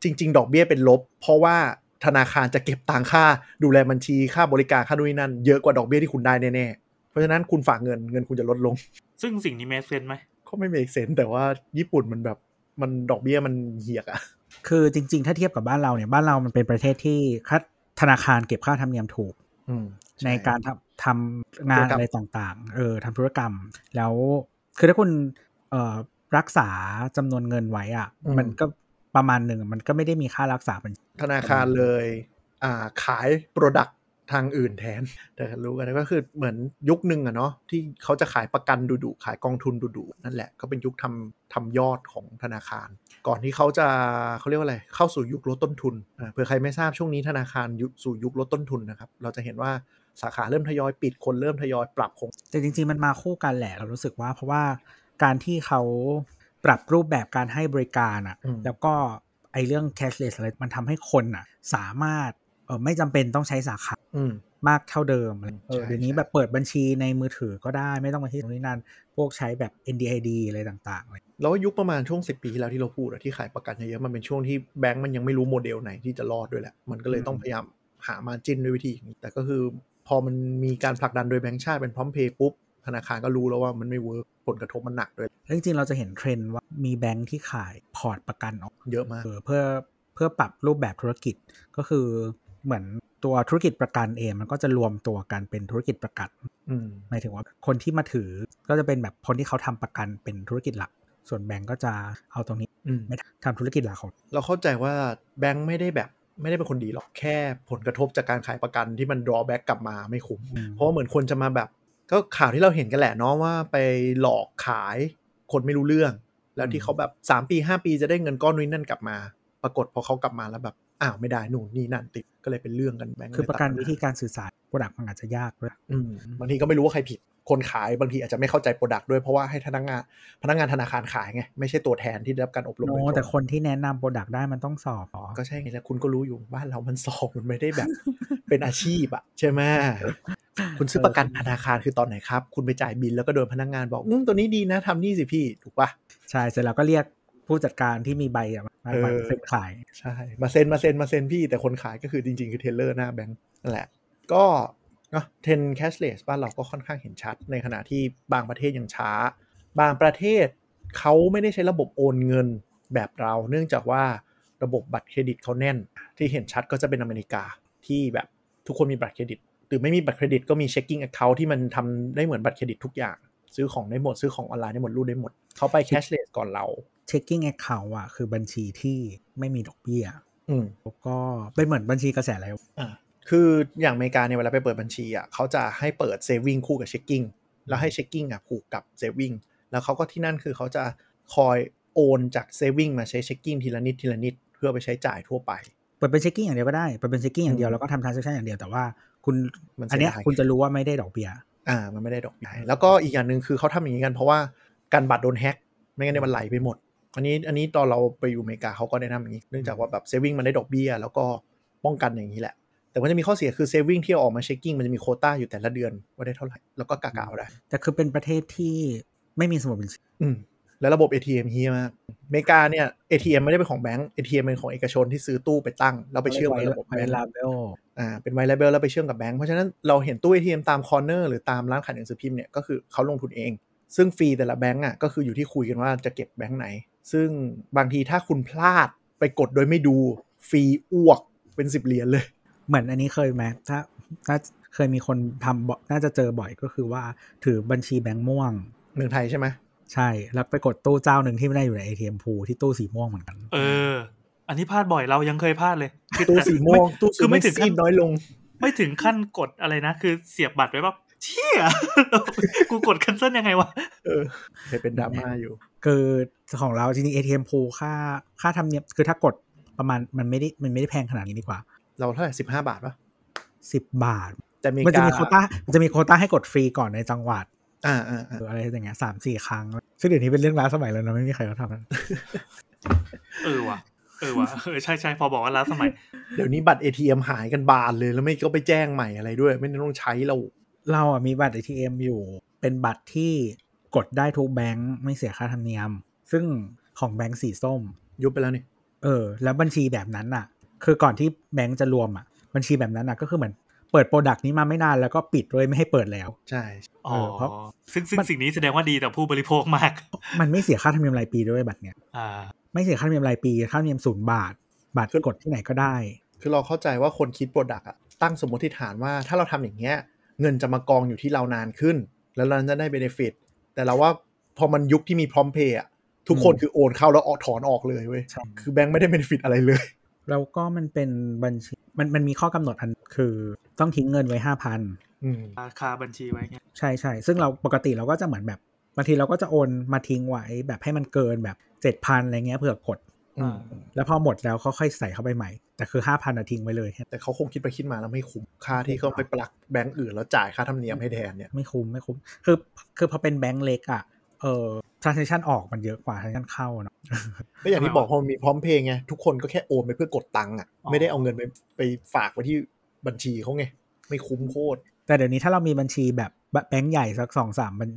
จริง ๆ ดอกเบี้ยเป็นลบ เพราะว่าธนาคารจะเก็บตังค่าดูแลบัญชีค่าบริการค่านู่นนนั่น เยอะกว่าดอกเบี้ยที่คุณได้แน่ๆ เพราะฉะนั้นคุณฝากเงินเงินคุณจะลดลง ซึ่งสิ่งนี้เมสเซนไหมก็ไม่ make sense แต่ว่าญี่ปุ่นมันแบบมันดอกเบี้ยมันเหียกอะคือจริง ๆ ถ้าเทียบกับบ้านเราเนี่ยบ้านเรามันเป็นประเทศที่ค่าธนาคารเก็บค่าธรรมเนียมถูกอืมในการทำทำงานธุรกรรมอะไรต่างๆ เออทำธุรกรรม แล้วคือถ้าคุณเอ่อรักษาจำนวนเงินไว้อะมันก็ ประมาณหนึ่งมันก็ไม่ได้มีค่ารักษาเป็นธนาคารเลยอ่าขาย product ทางอื่นแทนแต่รู้กันนะก็คือเหมือนยุคหนึ่งอะเนาะที่เขาจะขายประกันดุๆขายกองทุนดุๆนั่นแหละก็เป็นยุคทำทำยอดของธนาคาร ก่อนที่เขาจะเขาเรียกว่าอะไรเข้าสู่ยุคลดต้นทุนอ่าเผื่อใครไม่ทราบช่วงนี้ธนาคารยุคสู่ยุคลดต้นทุนนะครับเราจะเห็นว่าสาขาเริ่มทยอยปิดคนเริ่มทยอยปรับโครงแต่จริงๆมันมาคู่กันแหละเรารู้สึกว่าเพราะว่าการที่เขา ปรับรูปแบบการให้บริการอะอืมแล้วก็ไอ้เรื่อง cashless อะไรมันทำให้คนอะ สามารถเออไม่จำเป็นต้องใช้สาขาอืมมากเท่าเดิมอะไรเออใช่เดี๋ยวนี้ใช่แบบเปิดบัญชีในมือถือก็ได้ไม่ต้องมาที่ตรงนี้นั่นพวกใช้แบบ NDID อะไรต่างๆเลยแล้วยุคประมาณช่วง 10 ปีที่แล้วที่เราพูดอะที่ขายประกันเยอะๆมันเป็นช่วงที่แบงก์มันยังไม่รู้โมเดลไหนที่จะรอดด้วยแหละ มันก็เลยต้องพยายามหา margin ด้วยวิธีอย่างนี้แต่ก็คือพอมันมีการผลักดันโดยแบงก์ชาติเป็นพร้อมเพย์ปุ๊บ ธนาคารก็รู้แล้วว่ามันไม่ work ผลกระทบมันหนักด้วยแล้วจริงๆเราจะเห็นเทรนด์ว่ามีแบงค์ที่ขายพอร์ตประกันออกเยอะมากเออเพื่อเพื่อปรับรูปแบบธุรกิจก็คือเหมือนตัวธุรกิจประกันเองมันก็จะรวมตัวกันเป็นธุรกิจประกันอืมหมายถึงว่าคนที่มาถือก็จะเป็นแบบคนที่เขาทำประกันเป็นธุรกิจหลัก ส่วนแบงก์ก็จะเอาตรงนี้อืมไม่ทำธุรกิจหลักของเราเข้าใจว่าแบงก์ไม่ได้แบบไม่ได้เป็นคนดีหรอกแค่ผลกระทบจากการขายประกันที่มัน drawback กลับมาไม่คุ้มอืมเพราะว่าเหมือนคนจะมาแบบ ก็ข่าวที่เราเห็นกันแหละเนาะว่าไปหลอกขายคนไม่รู้เรื่อง แล้วที่เขาแบบ3ปี5ปีจะได้เงินก้อนนู้นนั่นกลับมา ปรากฏพอเขากลับมาแล้วแบบอ้าวไม่ได้นู่นนี่นั่นติดก็เลยเป็นเรื่องกันแบงก์คือประกันเลยตัดวิธีการสื่อสาร product มันอาจจะยากด้วยอืมบางทีก็ไม่รู้ว่าใครผิดคนขายบางทีอาจจะไม่เข้าใจ product ด้วยเพราะว่าให้พนักงานพนักงานธนาคารขายไงไม่ใช่ตัวแทนที่ได้รับการอบรมโนโดยตรงแต่คนที่แนะนำ product ได้มันต้องสอบอ๋อก็ใช่ไงแล้วคุณก็รู้อยู่บ้านเรามันสอบมันไม่ได้แบบเป็นอาชีพอะใช่ไหม คุณซื้อประกันธนาคารคือตอนไหนครับ คุณไปจ่ายบิลแล้วก็โดนพนักงานบอกอืมตัวนี้ดีนะทำนี่สิพี่ถูกปะใช่เสร็จแล้วก็เรียกผู้จัดการที่มีใบอะมาเออมาเซ็นขายใช่มาเซ็นมาเซ็นมาเซ็นพี่แต่คนขายก็คือจริง ๆ คือ teller หน้าแบงก์นั่นแหละ ก็เนาะเทรนด์ cashless บ้านเราก็ค่อนข้างเห็นชัด ในขณะที่บางประเทศยังช้า บางประเทศเขาไม่ได้ใช้ระบบโอนเงินแบบเรา เนื่องจากว่าระบบบัตรเครดิตเขาแน่น ที่เห็นชัดก็จะเป็นอเมริกาที่แบบทุกคนมีบัตรเครดิต หรือไม่มีบัตรเครดิตก็มี checking account ที่มันทำได้เหมือนบัตรเครดิตทุกอย่าง ซื้อของได้หมดซื้อของออนไลน์ได้หมดรูดได้หมด เขาไป cashless ก่อนเรา checking account อะคือบัญชีที่ไม่มีดอกเบี้ยอืมแล้วก็เป็นเหมือนบัญชีกระแสอะไรอ่าคืออย่างอเมริกาเนี่ยเวลาไปเปิดบัญชีอะเขาจะให้เปิด saving คู่กับ checking แล้วให้ checking อะผูกกับ saving แล้วเขาก็ที่นั่นคือเขาจะคอยโอนจาก sa ving มาใช้ checking ทีละนิดทีละนิดเพื่อไปใช้จ่ายทั่วไปเปิดเป็น checking อย่างเดียวก็ได้เปิดเป็น checking อย่างเดียวอืมแล้วก็ทำ transaction อย่างเดียวแต่ว่า คุณมันเสียอันเนี้ยดายคุณจะรู้ว่าไม่ได้ดอกเบี้ยอ่า มันไม่ได้ดอกเบี้ยแล้วก็อีกอย่างหนึ่งคือเขาทำอย่างนี้กันเพราะว่าการบัตรโดน hack ไม่งั้นเนี่ยมันไหลไปหมด อันนี้อันนี้ตอนเราไปอยู่อเมริกาเขาก็แนะนำอย่างนี้ เนื่องจากว่าแบบ saving มันได้ดอกเบี้ยแล้วก็ป้องกันอย่างนี้แหละ แต่มันจะมีข้อเสียคือ saving ที่เอาออกมา checking มันจะมีโควต้าอยู่แต่ละเดือนว่าได้เท่าไหร่แล้วก็กะกะเอาได้แต่คือเป็นประเทศที่ไม่มีสมุดบัญชีอืม แล้วระบบ ATM เฮียมากอเมริกาเนี่ย ATM ไม่ได้เป็นของแบงก์ ATM เป็นของเอกชนที่ซื้อตู้ไปตั้งแล้วไปเชื่อมกับระบบ white label แบงก์อ่าเป็น white label แล้วไปเชื่อมกับแบงก์เพราะฉะนั้นเราเห็นตู้ ATM ตาม corner หรือตามร้านขายหนังสือพิมพ์เนี่ยก็คือเขาลงทุนเอง ซึ่ง fee แต่ละแบงก์อะก็คืออยู่ที่คุยกันว่าจะเก็บแบงก์ไหน ซึ่งบางทีถ้าคุณพลาดไปกดโดยไม่ดูฟรีอ้วกเป็นสิบเหรียญเลย เหมือนอันนี้เคยไหมถ้าถ้าเคยมีคนทำบ่น่าจะเจอบ่อยก็คือว่าถือบัญชีแบงค์ม่วงเมืองไทยใช่ไหม ใช่ แล้วไปกดตู้เจ้าหนึ่งที่ไม่ได้อยู่ใน ATM พูที่ตู้สีม่วงเหมือนกัน เออ อันนี้พลาดบ่อยเรายังเคยพลาดเลยคือตู้แต่สีม่วงไตู้คืสีอไม่ไม่ถึงซีขั้นดน้อยลง ไม่ถึงขั้นกดอะไรนะ คือเสียบบัตรไว้แบบเชี่ยกูกดคันเซิลยังไงวะเออเคยเป็นดราม่าอยู่ คือของเราจริงๆ ATM พูค่าค่าธรรมเนียมคือถ้ากดประมาณมันไม่ได้มันไม่ได้แพงขนาดนี้ดีกว่า เราเท่าไหร่สิบห้าบาทปะสิบบาทแต่อเมริมันจะกามีโควต้ามันจะมีโควต้าให้กดฟรีก่อนในจังหวัด อ่าอ่าอ่าหรืออะไรอย่างเงี้ยสามสี่ครั้ง ซึ่งเดี๋ยวนี้เป็นเรื่องล้าสมัยแล้วนะไม่มีใครเขาทำกันเออว่ะเออว่ะเออใช่ใช่พอบอกว่าล้าสมัย เดี๋ยวนี้บัตร ATM หายกันบานเลยแล้วไม่ก็ไปแจ้งใหม่อะไรด้วย ไม่ต้องใช้เรา เราอะมีบัตร ATM อยู่ เป็นบัตรที่กดได้ทุกแบงค์ไม่เสียค่าธรรมเนียม ซึ่งของแบงค์สีส้ม ยุบไปแล้วนี่เออ แล้วบัญชีแบบนั้นอะ คือก่อนที่แบงค์จะรวมอะบัญชีแบบนั้นอะก็คือเหมือน เปิด product นี้มาไม่นานแล้วก็ปิดเลยไม่ให้เปิดแล้ว ใช่อ๋อเออเพราะซึ่งซึ่งมันสิ่งนี้แสดงว่าดีต่อผู้บริโภคมาก มันไม่เสียค่าธรรมเนียมรายปีด้วยบัตรเนี้ยอ่า ไม่เสียค่าธรรมเนียมรายปีค่าธรรมเนียมศูนย์บาทบัตรกดที่ไหนก็ได้ คือเราเข้าใจว่าคนคิด product อะตั้งสมมติฐานว่าถ้าเราทำอย่างเงี้ยเงินจะมากองอยู่ที่เรานานขึ้น แล้วเราจะได้ benefit แต่เราว่าพอมันยุคที่มีพร้อมเพย์อะทุกคนคือโอนเข้าแล้วออกถอนออกเลยเว้ยใช่คือแบงค์ไม่ได้ benefit อะไรเลย แล้วก็มันเป็นบัญชีมันมันมีข้อกำหนดอันคือ ต้องทิ้งเงินไว้ห้าพันอืมราคาบัญชีไว้ไงใช่ใช่ซึ่งเราปกติเราก็จะเหมือนแบบบางทีเราก็จะโอนมาทิ้งไว้แบบให้มันเกินแบบเจ็ดพันอะไรเงี้ยเผื่อกดอืมแล้วพอหมดแล้วเขาค่อยใส่เข้าไปใหม่ แต่คือห้าพันทิ้งไว้เลย แต่เขาคงคิดไปคิดมาแล้วไม่คุ้มค่าที่เขาไปปลักแบงก์อื่นแล้วจ่ายค่าธรรมเนียมให้แทนเนี่ยไม่คุ้มไม่คุ้มคือคือพอเป็นแบงก์เล็กอะเออ transaction ออกมันเยอะกว่า transaction เข้าเนาะก็อย่างที่บอกพอมันมีพร้อมเพย์ไงทุกคนก็แค่โอนไปเพื่อกดตังค์อะไม่ได้เอาเงินไปไปฝากไว้ที่ บัญชีเขาไง ไม่คุ้มโคตร แต่เดี๋ยวนี้ถ้าเรามีบัญชีแบบแบงก์ใหญ่สักสองสามบัญ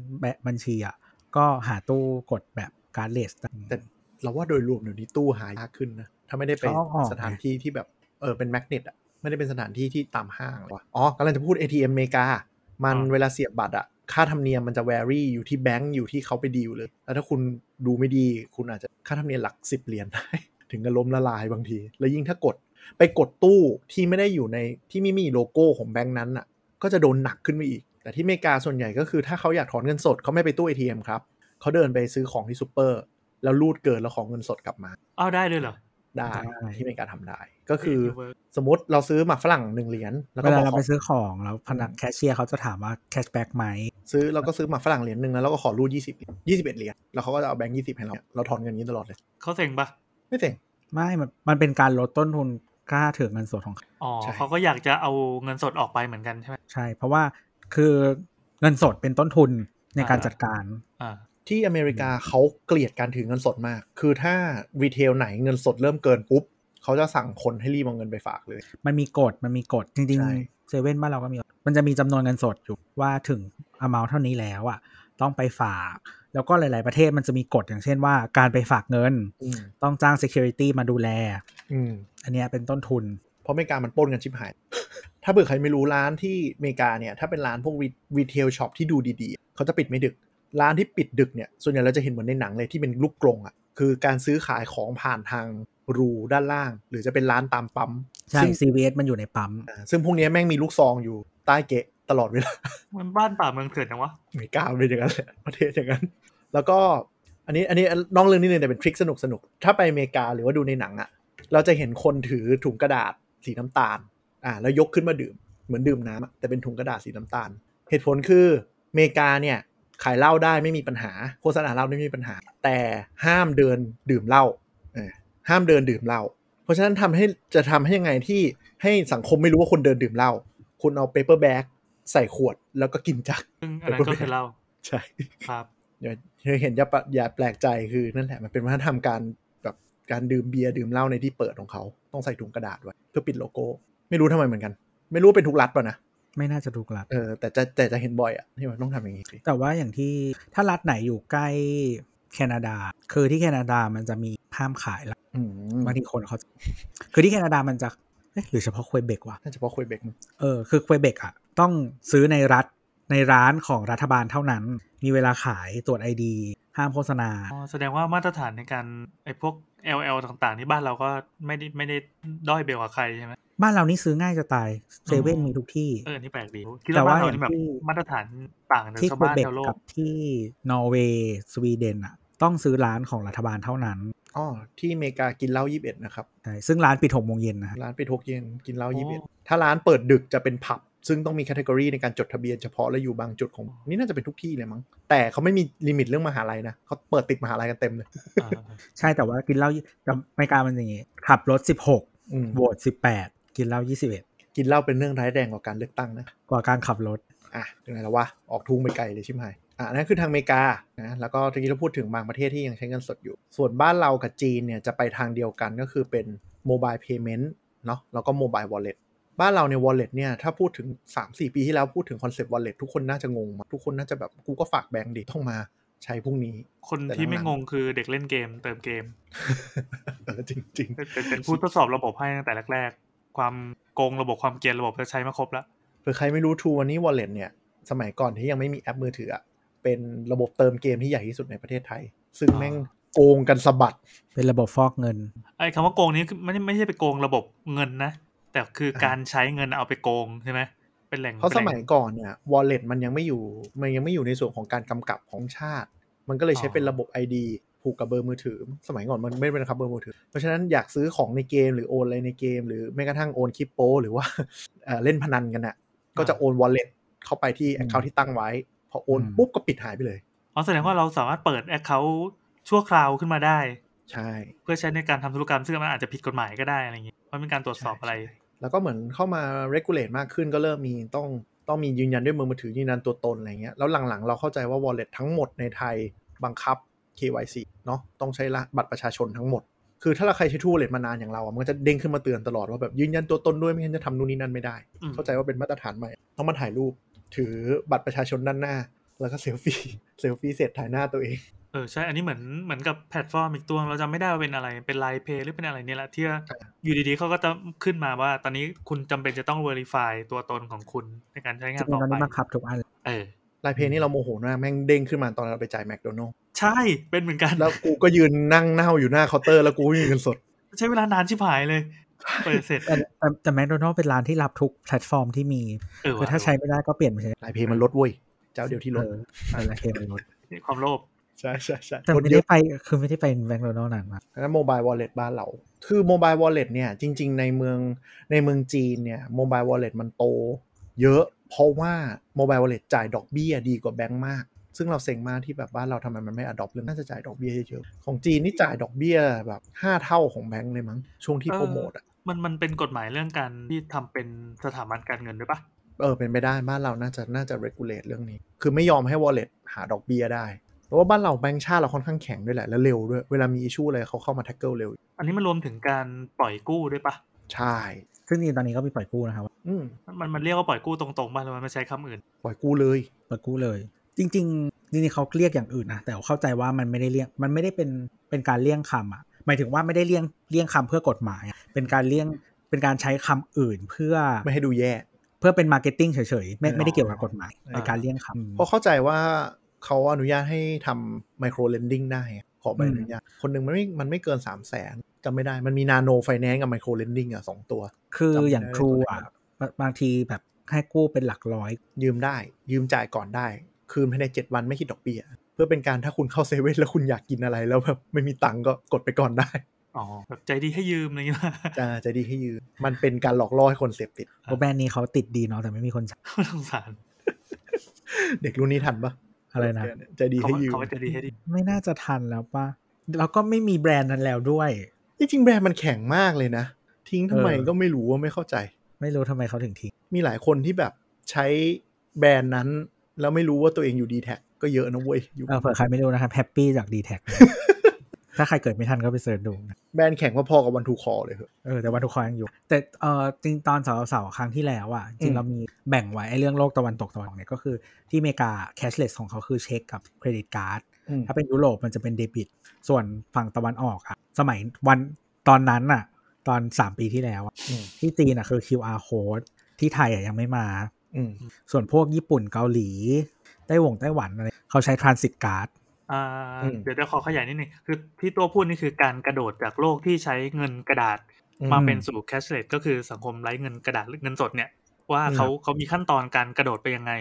บัญชีอะก็หาตู้กดแบบ cardless แต่เราว่าโดยรวมเดี๋ยวนี้ตู้หายากขึ้นนะ ถ้าไม่ได้ไปเขาเอาออกสถานที่ที่แบบเออเป็น magnet อะไม่ได้เป็นสถานที่ที่ตามห้างเลยว่ะอ๋อกำลังจะพูด ATM อเมริกา มันเวลาเสียบบัตรอะค่าธรรมเนียมมันจะ vary อยู่ที่แบงก์อยู่ที่เขาไปดีลเลย แล้วถ้าคุณดูไม่ดีคุณอาจจะค่าธรรมเนียมหลักสิบเหรียญได้ ถึงกับล้มละลายบางที แล้วยิ่งถ้ากด ไปกดตู้ที่ไม่ได้อยู่ในที่ไม่มีโลโก้ของแบงก์นั้นอะ ก็จะโดนหนักขึ้นไปอีก แต่ที่อเมริกาส่วนใหญ่ก็คือถ้าเขาอยากถอนเงินสดเขาไม่ไปตู้ ATM ครับเขาเดินไปซื้อของที่ซูเปอร์แล้วรูดเกินแล้วขอเงินสดกลับมาอ้าวได้ด้วยเหรอได้ได้ที่อเมริกาทำได้ ก็คือ work สมมติเราซื้อหมากฝรั่งหนึ่งเหรียญแล้วเวก็บลาอกเราขไปอซื้อของแล้วพนักแคชเชียร์เขาจะถามว่า cash back ไหมซื้อเราก็ซื้อหมากฝรั่งเหรียญหนึ่งแล้วเราก็ขอรูดยี่สิบยี่สิบเอ็ดเหรียญแล้วเขาก็จะเอาแบงค์ยี่สิบให้เราเราถอนเงินนี้ตลอดเลยเขาเซ็งปะไม่เจ๋งไม่มันมันเป็นการลดต้นทุน ค่าถือเงินสดของเขาอ๋อใช่เขาก็อยากจะเอาเงินสดออกไปเหมือนกันใช่ไหมใช่ เพราะว่าคือเงินสดเป็นต้นทุนในการอ่าจัดการอ่าที่อเมริกาเขาเกลียดการถือเงินสดมาก คือถ้ารีเทลไหนเงินสดเริ่มเกินปุ๊บเขาจะสั่งคนให้รีบเอาเงินไปฝากเลย มันมีกฎมันมีกฎจริงใช่ๆเซเว่นบ้านเราก็มี มันจะมีจำนวนเงินสดอยู่ว่าถึง amount เท่านี้แล้วอะ ต้องไปฝาก แล้วก็หลาย ๆ ประเทศมันจะมีกฎอย่างเช่นว่าการไปฝากเงินอืมต้องจ้าง security มาดูแลอืมอันเนี้ยเป็นต้นทุน เพราะอเมริกามันปล้นกันชิบหาย ถ้าเบื่อใครไม่รู้ร้านที่อเมริกาเนี่ยถ้าเป็นร้านพวก retail shop ที่ดูดี ๆ เขาจะปิดไม่ดึก ร้านที่ปิดดึกเนี่ยส่วนใหญ่เราจะเห็นเหมือนในหนังเลยที่เป็นลูกกรงอะ่ะคือการซื้อขายของผ่านทางรูด้านล่าง หรือจะเป็นร้านตามปั๊มใช่ซึ่ง CVS มันอยู่ในปั๊มอ่าซึ่งพวกเนี้ยแม่งมีลูกซองอยู่ใต้เกะ ตลอดเวลา มันบ้านป่าเมืองเถื่อนจังวะอเมริกาเป็นอย่างนั้นแหละประเทศอย่างนั้น แล้วก็อันนี้อันนี้นอกเรื่องนิดนึงแต่เป็นทริคสนุกสนุก ถ้าไปอเมริกาหรือว่าดูในหนังอะ่ะเราจะเห็นคนถือถุงกระดาษสีน้ำตาลอ่าแล้วยกขึ้นมาดื่มเหมือนดื่มน้ำอะแต่เป็นถุงกระดาษสีน้ำตาล เหตุผลคืออเมริกาเนี่ยขายเหล้าได้ไม่มีปัญหา โฆษณาเหล้าไม่มีปัญหา แต่ห้ามเดินดื่มเหล้าเออห้ามเดินดื่มเหล้าเพราะฉะนั้นทำให้จะทำให้ยังไงที่ให้สังคมไม่รู้ว่าคนเดินดื่มเหล้าคุณเอา paper bag ใส่ขวดแล้วก็กินจากซึ่งอันนั้นก็คือเหล้าใช่ครับอย่าอย่าเห็นอย่าปะอย่าแปลกใจคือนั่นแหละมันเป็นวัฒนธรรมการแบบการดื่มเบียร์ดื่มเหล้าในที่เปิดของเขา ต้องใส่ถุงกระดาษไว้เพื่อปิดโลโก้ ไม่รู้ทำไมเหมือนกัน ไม่รู้ว่าเป็นทุกรัฐป่ะนะไม่น่าจะทุกรัฐเออแต่จะแต่จะเห็นบ่อยอะที่มันต้องทำอย่างนี้สิแต่ว่าอย่างที่ถ้ารัฐไหนอยู่ใกล้แคนาดา คือที่แคนาดามันจะมีห้ามขายละอืมบางทีคนเขาจะคือที่แคนาดามันจะเอ๊ะหรือเฉพาะควยเบกวะน่าจะเพราะคุยเบกเออคือควยเบกอะ ต้องซื้อในรัฐในร้านของรัฐบาลเท่านั้น มีเวลาขายตรวจไอดีห้ามโฆษณาอ๋อแสดงว่ามาตรฐานในการไอ้พวก LL ต่างๆที่บ้านเราก็ไม่ได้ไม่ได้ด้อยเบลกว่าใครใช่ไหมบ้านเรานี่ซื้อง่ายจะตายเซเว่นมีทุกที่ เออ นี่แปลกดีคิดแต่ว่าว่าบ้านเรานี่แบบอย่างที่มาตรฐานต่างจากที่ชาวควยบ้านเบกชาวโลกักบที่นอร์เวย์สวีเดนอะต้องซื้อร้านของรัฐบาลเท่านั้นอ๋อที่อเมริกากินเหล้ายี่สิบเอ็ดนะครับใช่ซึ่งร้านปิดหกโมงเย็นนะฮะร้านไปทกเย็นกินเหล้ายี่สิบเอ็ดถ้าร้านเปิดดึกจะเป็นผับ ซึ่งต้องมี category ในการจดทะเบียนเฉพาะและอยู่บางจุดของนี่น่าจะเป็นทุกที่เลยมั้งแต่เขาไม่มี limit เรื่องมหาลัยนะเขาเปิดติดมหาลัยกันเต็มเลยอ่าใช่แต่ว่ากินเหล้าแต่อเมริกามันอย่างงี้ขับรถสิบหกอืมโหวตสิบแปดกินเหล้ายี่สิบเอ็ดกินเหล้าเป็นเรื่องร้ายแรงกว่าการเลือกตั้งนะกว่าการขับรถอะยังไงแล้ววะออกทุ่งไปไกลเลยชิบหายอะนั่นคือทางอเมริกานะแล้วก็ตะกี้เราพูดถึงบางประเทศที่ยังใช้เงินสดอยู่ ส่วนบ้านเรากับจีนเนี่ยจะไปทางเดียวกันก็คือเป็น mobile payment เนาะแล้วก็ mobile wallet บ้านเราใน wallet เนี่ย ถ้าพูดถึง 3-4 ปีที่แล้วพูดถึงคอนเซปต์ wallet ทุกคนน่าจะงงมากทุกคนน่าจะแบบกูก็ฝากแบงค์ดิต้องมาใช้พรุ่งนี้ คนที่ไม่งงคือเด็กเล่นเกมเติมเกม เออจริงเป็นเป็นเป็นผู้ทดสอบระบบให้ตั้งแต่แรกๆ ความโกงระบบความเกรียนระบบจะใช้มาครบแล้วๆเผื่อใครไม่รู้ True วันนี้ wallet เนี่ย สมัยก่อนที่ยังไม่มีแอปมือถืออะเป็นระบบเติมเกมที่ใหญ่ที่สุดในประเทศไทย ซึ่งแม่งโกงกันสะบัด เป็นระบบฟอกเงิน ไอ้คำว่าโกงนี้คือไม่ได้ไม่ใช่ไปโกงระบบเงินนะ แต่คือการใช้เงินเอาไปโกงใช่ไหมเป็นแหล่งเพราะสมัยป็นแหล่งก่อนเนี่ย wallet มันยังไม่อยู่มันยังไม่อยู่ในส่วนของการกำกับของชาติ มันก็เลยใช้อ๋อเป็นระบบ ID ผูกกับเบอร์มือถือ สมัยก่อนมันไม่ได้เป็นครับเบอร์มือถือ เพราะฉะนั้นอยากซื้อของในเกมหรือโอนอะไรในเกม หรือแม้กระทั่งโอนคริปโป หรือว่าเอ่อเล่นพนันกันอะ ก็จะโอน wallet เข้าไปที่ account ที่ตั้งไว้ พอโอนอืมปุ๊บก็ปิดหายไปเลยอ๋อแสดงว่าเราสามารถเปิด account ชั่วคราวขึ้นมาได้ ใช่ เพื่อใช้ในการทำธุรกรรมซึ่งมันอาจจะผิดกฎหมายก็ได้อะไรอย่างงี้เพราะเป็นการตรวจสอบอะไรใช่ แล้วก็เหมือนเข้ามา regulate มากขึ้นก็เริ่มมีต้องต้องมียืนยันด้วยมือถือยืนยันตัวตนอะไรเงี้ยแล้วหลังๆ เราเข้าใจว่า wallet ทั้งหมดในไทยบังคับ KYC เนาะต้องใช้ละบัตรประชาชนทั้งหมด คือถ้าเราใครใช้ True Wallet มานานอย่างเราอะมันก็จะเด้งขึ้นมาเตือนตลอดว่าแบบยืนยันตัวตนด้วยไม่งั้นจะทำนู่นนี่นั่นไม่ได้อืมเข้าใจว่าเป็นมาตรฐานใหม่ ต้องมาถ่ายรูปถือบัตรประชาชนด้านหน้า แล้วก็เซลฟี่เซลฟี่เสร็จถ่ายหน้าตัวเอง เออใช่อันนี้เหมือนเหมือนกับแพลตฟอร์มอีกตัวเราจำไม่ได้ว่าเป็นอะไรเป็น LINE Pay หรือเป็นอะไรเนี่ยแหละที่อยู่ดีๆเขาก็จะขึ้นมาว่า ตอนนี้คุณจำเป็นจะต้อง verify ตัวตนของคุณในการใช้งานต่อๆไป จริงตอนไปนี้บังคับทุกอันเลยเออลายเพลนี่เราโมโหมากแม่งเด้งขึ้นมาตอนเราไปจ่ายแมคโดนัลล์ใช่เป็นเหมือนกัน แล้วกูก็ยืนนั่งเน่าอยู่หน้าเคาน์เตอร์แล้วกูไม่มีเงินสด ใช้เวลานานชิบหายเลยเปิดเสร็จแต่แต่แต่แมคโดนัลเป็นร้านที่รับทุกแพลตฟอร์มที่มีเออคือถ้าใช้ไม่ได้ก็เปลี่ยนไปใช้ลายเพลมันลดเว้ยเจ้าเดียวที่ลเอดออะไรเคมันลดความโลภ ใช่ใช่ใช่แต่ลดไม่เยได้อะไปคือไม่ได้ไปแมคโดนัลด์นานมากนั้น mobile wallet บ้านเรา คือ mobile wallet เนี่ยจริง ๆ ในเมืองในเมืองจีนเนี่ย mobile wallet มันโต เยอะ เพราะว่าโมบายวอลเล็ตจ่ายดอกเบี้ยดีกว่าแบงก์มาก ซึ่งเราเซ็งมากที่แบบบ้านเราทำไมมันไม่อดอปเรื่องน่าจะจ่ายดอกเบี้ยเยอะๆของจีนนี่จ่ายดอกเบี้ยแบบห้าเท่าของแบงก์เลยมั้งช่วงที่โปรโมทอะมันมันเป็นกฎหมายเรื่องการที่ทำเป็นสถาบันการเงินด้วยปะเออเป็นไปได้บ้านเราน่าจะน่าจะ regulate เรื่องนี้ คือไม่ยอมให้ wallet หาดอกเบี้ยได้ เพราะว่าบ้านเราแบงก์ชาติเราค่อนข้างแข็งด้วยแหละ และเร็วด้วย เวลามีอิชชูอะไรเขาเข้ามา tackle เร็ว อันนี้มันรวมถึงการปล่อยกู้ด้วยปะใช่ ซึ่งจริงๆตอนนี้ก็มีปล่อยกู้นะครับอืมมันมันเรียกว่าปล่อยกู้ตรงๆป่ะหรือว่ามันใช้คำอื่น ปล่อยกู้เลยปล่อยกู้เลย จริงๆจริงๆเขาเรียกอย่างอื่นนะแต่เข้าใจว่ามันไม่ได้เลี่ยงมันไม่ได้เป็นเป็นการเลี่ยงคำอะหมายถึงว่าไม่ได้เลี่ยงเลี่ยงคำเพื่อกฎหมายอะเป็นการเลี่ยงเป็นการใช้คำอื่นเพื่อไม่ให้ดูแย่ เพื่อเป็น marketing เฉยๆไม่อ๋อไม่ได้เกี่ยวกับกฎหมายอ่าในการเลี่ยงคำเพราะเข้าใจว่า เขาอนุญาตให้ทำ micro lending ได้อะขอใบอนุญาตคนหนึ่งมันไม่มันไม่เกิน3 0 0แสนจำไม่ได้มันมี nano finance กับ micro lending อะสองตัว คือจำไม่อย่างได้ทรูตัวไหนอะบางบางทีแบบให้กู้เป็นหลักร้อย ยืมได้ ยืมจ่ายก่อนได้ คืนภายใน7วันไม่คิดดอกเบี้ยเพื่อเป็นการถ้าคุณเข้าเซเว่นแล้วคุณอยากกินอะไรแล้วแบบไม่มีตังค์ก็กดไปก่อนได้อ๋อแบบใจดีให้ยืมอะไรอย่างเงี้ยจะจะดีให้ยืม มันเป็นการหลอกล่อให้คนเสพติดเพราะแบรนด์นี้เขาติดดีเนาะแต่ไม่มีคนใช้สงสาร เด็กรุ่นนี้ทันปะ อะไรนะใจดีเขาให้ยืมเขาใจดีให้ดีไม่น่าจะทันแล้วป่ะแล้วก็ไม่มีแบรนด์นั้นแล้วด้วยจริงๆแบรนด์มันแข็งมากเลยนะ ทิ้งทำไมเออก็ไม่รู้ว่าไม่เข้าใจ ไม่รู้ทำไมเขาถึงทิ้ง มีหลายคนที่แบบใช้แบรนด์นั้น แล้วไม่รู้ว่าตัวเองอยู่ดีแทค็เยอะนะเว้ยอยู่เออเผื่อใครไม่รู้นะครับแฮปปี้จากดีแทค ถ้าใครเกิดไม่ทันก็ไป search ดูนะแบรนด์แข็งพอๆกับวันทูคอลเลยเหรอเออแต่วันทูคอลยังอยู่ แต่เออจริงตอนเสาร์ๆครั้งที่แล้วอะจริอืงมเรามีแบ่งไว้ไอ้เรื่องโลกตะวันตกตะวันออกเนี่ยก็คือที่อเมริกาแคชเลสของเขาคือเช็คกับเครดิตการ์ดอืมถ้าเป็นยุโรปมันจะเป็นเดบิต ส่วนฝั่งตะวันออกอะสมัยวันตอนนั้นอะตอน3ปีที่แล้วอะอืมที่จีนอะคือ QR code ที่ไทยอะยังไม่มาอืมส่วนพวกญี่ปุ่นเกาหลีไต้หวงไต้หวันอะไรเขาใช้ transit card อ่า อืมเดี๋ยวจะขอขยายนิดนึงคือที่ตัวพูดนี่คือการกระโดดจากโลกที่ใช้เงินกระดาษอืมมาเป็นสู่ cashless ก็คือสังคมไร้เงินกระดาษหรือเงินสดเนี่ย ว่าเขาเขามีขั้นตอนการกระโดดไปยังไง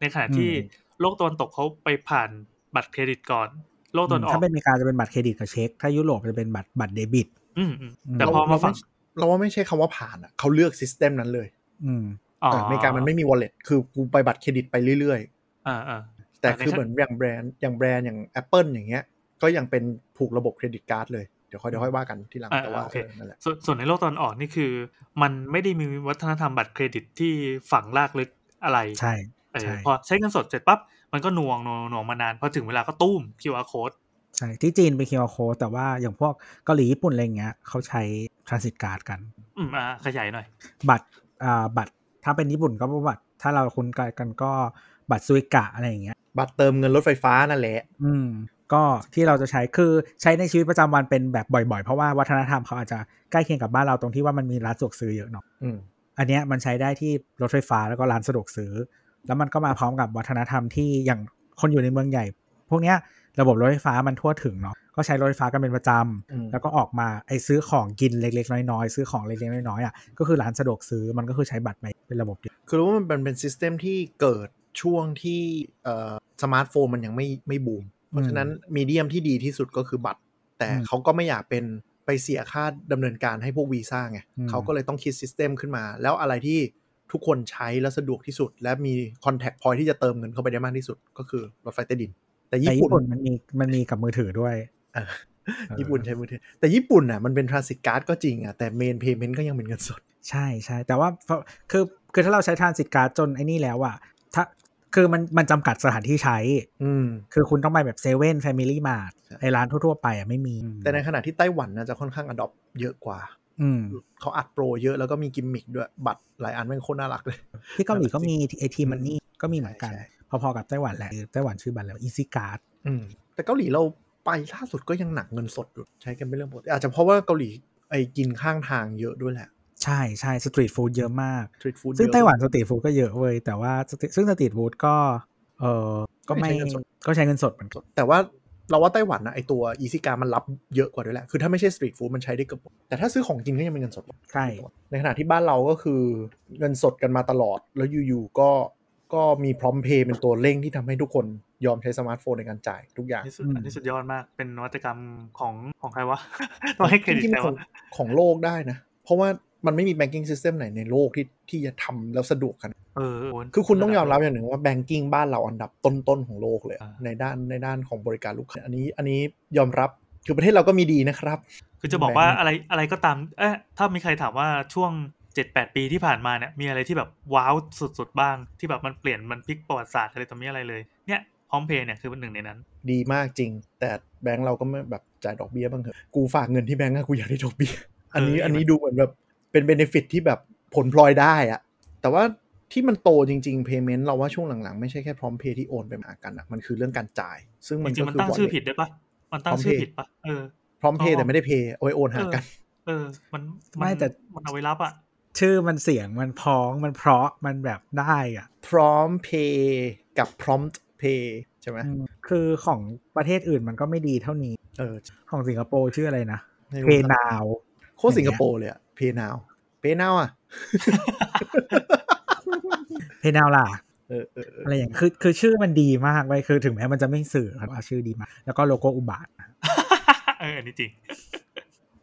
ในขณะที่อืมโลกตะวันตกเขาไปผ่านบัตรเครดิตก่อน โลกตะวันออถ้ากเป็นอเมริกาจะเป็นบัตรเครดิตกับเช็ค ถ้ายุโรปจะเป็นบัตรบัตรเดบิตอืมอืมอืมแต่พอมาฝั่งเราว่าไม่ใช่คำว่าผ่านอะเขาเลือก system นั้นเลย อืมอ๋อเอออเมริกามันไม่มี wallet คือกูไปบัตรเครดิตไปเรื่อยอ่าอ่าๆ แต่อ่าในคือขั้นเหมือนอย่างแบรนด์อย่างแบรนด์อย่าง Apple อย่างเงี้ย ก็ยังเป็นผูกระบบ credit card เลยเดี๋ยวค่อยเดี๋ยวค่อยว่ากันที่หลังอ่าแต่ว่าโอเคเออนั่นแหละส่วนส่วนในโลกตอนออกนี่คือ มันไม่ได้มีวัฒนธรรมบัตรเครดิตที่ฝังลากลึกอะไรใช่เออใช่พอใช้เงินสดเสร็จปั๊บมันก็หน่วงหน่วงหน่วงมานานพอถึงเวลาก็ตุ้ม QR code ใช่ที่จีนเป็น QR code แต่ว่าอย่างพวกเกาหลีญี่ปุ่นอะไรเงี้ยเขาใช้ transit card กัน อืมอ่าขยายหน่อย บัตรอ่าบัตรถ้าเป็นญี่ปุ่นก็บัตรถ้าเราคุ้นกันก็บัตรซุยกะอะไรอย่างเงี้ย บัตรเติมเงินรถไฟฟ้านั่นแหละ อืม ก็ที่เราจะใช้คือใช้ในชีวิตประจำวันเป็นแบบบ่อยๆ เพราะว่าวัฒนธรรมเขาอาจจะใกล้เคียงกับบ้านเราตรงที่ว่ามันมีร้านสะดวกซื้อเยอะเนาะอืมอันเนี้ยมันใช้ได้ที่รถไฟฟ้าแล้วก็ร้านสะดวกซื้อ แล้วมันก็มาพร้อมกับวัฒนธรรมที่อย่างคนอยู่ในเมืองใหญ่ พวกเนี้ยระบบรถไฟฟ้ามันทั่วถึงเนาะก็ใช้รถไฟฟ้ากันเป็นประจำอืมแล้วก็ออกมาไอ้ซื้อของกินเล็ก ๆ น้อยๆซื้อของเล็กๆน้อยๆอะก็คือร้านสะดวกซื้อมันก็คือใช้บัตรไปเป็นระบบเดียวคือรู้ว่ามันเป็นเป็นซิสเต็มที่เกิด ช่วงที่เอ่อสมาร์ทโฟนมันยังไม่ไม่บูม เพราะฉะนั้น medium ที่ดีที่สุดก็คือบัตร แต่เขาก็ไม่อยากเป็นไปเสียค่าดำเนินการให้พวกวีซ่าไงเขาก็เลยต้องคิด system ขึ้นมา แล้วอะไรที่ทุกคนใช้แล้วสะดวกที่สุด และมี contact point ที่จะเติมเงินเข้าไปได้มากที่สุด ก็คือรถไฟใต้ดิน แต่แต่ญี่ญี่ปุ่ปุ่นนมันมีมันมีกับมือถือด้วยเออญี่ปุ่นใช้มือถือ แต่ญี่ปุ่นน่ะมันเป็น transit card ก็จริงอะแต่ main payment ก็ยังเป็นเงินสด ใช่ใช่แต่ว่าคือคือถ้าเราใช้ transit card จนไอ้นี่แล้วอะถ้า คือมันมันจำกัดสถานที่ใช้ อืม คือคุณต้องไปแบบเซเว่นแฟมิลี่มาร์ทใช่ไอร้านทั่วๆไปอะไม่มี แต่ในขณะที่ไต้หวันน่าจะค่อนข้าง adopt เยอะกว่า อืมเขา adopt เยอะแล้วก็มีกิมมิคด้วย บัตรหลายอันแม่งโคตรน่ารักเลย ที่เกาหลีก็มีไอ้ T-money ก็มีเหมือนกันใช่พอๆกับไต้หวันแหละไต้หวันชื่อบัตรแล้วอีซี่การ์ดอืมแต่เกาหลีเราไปล่าสุดก็ยังหนักเงินสดอยู่ใช้กันเป็นเรื่องปกติอาจจะเพราะว่าเกาหลีไอ้กินข้างทางเยอะด้วยแหละ ใช่ใช่ street food เยอะมาก street food ซึ่งไต้หวัน street food ก็เยอะเว้ยแต่ว่า street- ซึ่ง street food ก็เออก็ไม่ก็ใช้เงินสดเหมือนกันแต่ว่าเราว่าไต้หวันนะไอตัวอีซี่การ์ดมันรับเยอะกว่าด้วยแหละ คือถ้าไม่ใช่ street food มันใช้ได้เกือบหมดแต่ถ้าซื้อของกินก็ยังเป็นเงินสดใช่ในขณะที่บ้านเราก็คือเงินสดกันมาตลอด แล้วอยู่ๆก็ก็มีพร้อมเพย์เป็นตัวเร่งที่ทำให้ทุกคนยอมใช้สมาร์ทโฟนในการจ่ายทุกอย่างอันนี้สุดอันนี้สุดยอดมาก เป็นนวัตกรรมของของใครวะต้องให้เครดิตจริงใครๆขอวะงของโลกได้นะ เพราะว่า มันไม่มี banking system ไหนในโลกที่ที่จะทำแล้วสะดวกขนาดเออโคือคุณต้องยอมรับอย่างหนึ่งว่า banking บ้านเราอันดับต้นๆของโลกเลยอ่าในด้านในด้านของบริการลูกค้าอันนี้อันนี้ยอมรับคือประเทศเราก็มีดีนะครับ คือจะบอกว่าแบงค์อะไรอะไรก็ตามเอ๊ะถ้ามีใครถามว่าช่วงเจ็ดแปดปีที่ผ่านมาเนี่ยมีอะไรที่แบบว้าวสุดๆบ้าง ที่แบบมันเปลี่ยนมันพลิกประวัติศาสตร์อะไรตรงนี้อะไรเลยเนี่ยพร้อมเพย์เนี่ยคือเป็นหนึ่งในนั้น ดีมากจริง แต่แบงก์เราก็ไม่แบบจ่ายดอกเบี้ยบ้างเถอะกูฝากเงินที่แบงก์อะกูอยากได้ดอกเบี้ยอันนี้เอออัอันนี้ดูเหมือนแบบ เป็นเบนฟิตที่แบบผลพลอยได้อะแต่ว่าที่มันโตจริง ๆ payment เราว่าช่วงหลังๆ ไม่ใช่แค่พร้อมเพย์ที่โอนไปมากันอะมันคือเรื่องการจ่าย ซึ่งจมันริงก็ๆมันคือตั้งชื่อผิดด้วยปะมันตั้งชื่อผิดปะเออพร้อมเพย์อ๋อแต่ไม่ได้เพย์เอาไว้โอนหากัน เออ มันนไม่แต่มันเอาไว้รับอะชื่อมันเสียงมันพ้องมันเพราะมันแบบได้อะพร้อมเพย์กับ prompt pay ใช่ไหมอืมคือของประเทศอื่นมันก็ไม่ดีเท่านี้ เออ ของสิงคโปร์ชื่ออะไรนะไม่เพรู้ เพย์นาวโคตรสิงคโปร์เลยอะ pay now pay now อะเพย์นาวล่ะเออเออเอออะไรอย่างคือคือชื่อมันดีมากเลยคือถึงแม้มันจะไม่สื่อครับว่าชื่อดีมาก แล้วก็โลโก้อุบาทเอออันนี้จริง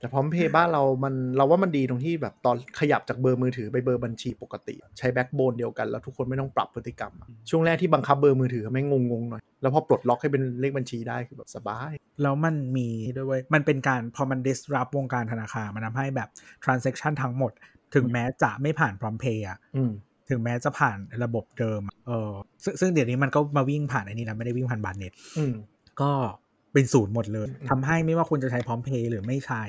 แต่พร้อมเพย์บ้านเรามันเราว่ามันดีตรงที่แบบตอนขยับจากเบอร์มือถือไปเบอร์บัญชีปกติ ใช้ backbone เดียวกันแล้วทุกคนไม่ต้องปรับพฤติกรรมอะช่วงแรกที่บังคับเบอร์มือถือไม่งงงๆหน่อย แล้วพอปลดล็อกให้เป็นเลขบัญชีได้คือแบบสบาย แล้วมันมีด้วยเวยมันเป็นการพอมัน disrupt วงการธนาคารมันทำให้แบบ transaction ทั้งหมด ถึงแม้จะไม่ผ่านพร้อมเพย์อะอืมถึงแม้จะผ่านระบบเดิมอะเออซึ่งซึ่งเดี๋ยวนี้มันก็มาวิ่งผ่านไอ้นี่แล้วไม่ได้วิ่งผ่านบาร์เน็ตอืมก็ เป็นศูนย์หมดเลยอืมทำให้ไม่ว่าคุณจะใช้พร้อมเพย์หรือไม่ใช้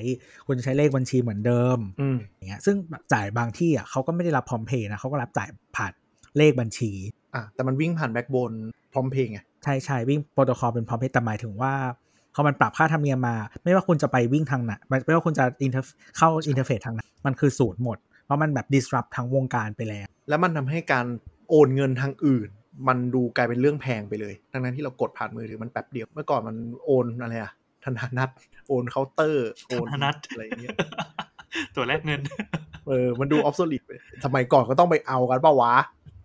คุณจะใช้เลขบัญชีเหมือนเดิมอืมอย่างเงี้ยซึ่งจ่ายบางที่อะเขาก็ไม่ได้รับพร้อมเพย์นะเขาก็รับจ่ายผ่านเลขบัญชีอะแต่มันวิ่งผ่านแบ็กโบนพร้อมเพย์ไงใช่ใช่วิ่งโปรโตคอลเป็นพร้อมเพย์แต่หมายถึงว่าพอมันปรับค่าธรรมเนียมมา ไม่ว่าคุณจะไปวิ่งทางไหนไม่ว่าคุณจะอินเทอร์เข้า interface ทางไหนมันคือศูนย์หมดเพราะมันแบบ disrupt ทั้งวงการไปแล้ว แล้วมันทำให้การโอนเงินทางอื่น มันดูกลายเป็นเรื่องแพงไปเลย ทั้งนั้นที่เรากดผ่านมือถือมันแป๊บเดียว เมื่อก่อนมันโอนอะไรอะธนาณัติโอนเคาน์เตอร์ โอนธนาณัติอะไรอย่างเงี้ย ตั๋วแลกเงิน เออ มันดู obsoleteสมัยก่อนก็ต้องไปเอากันปะวะ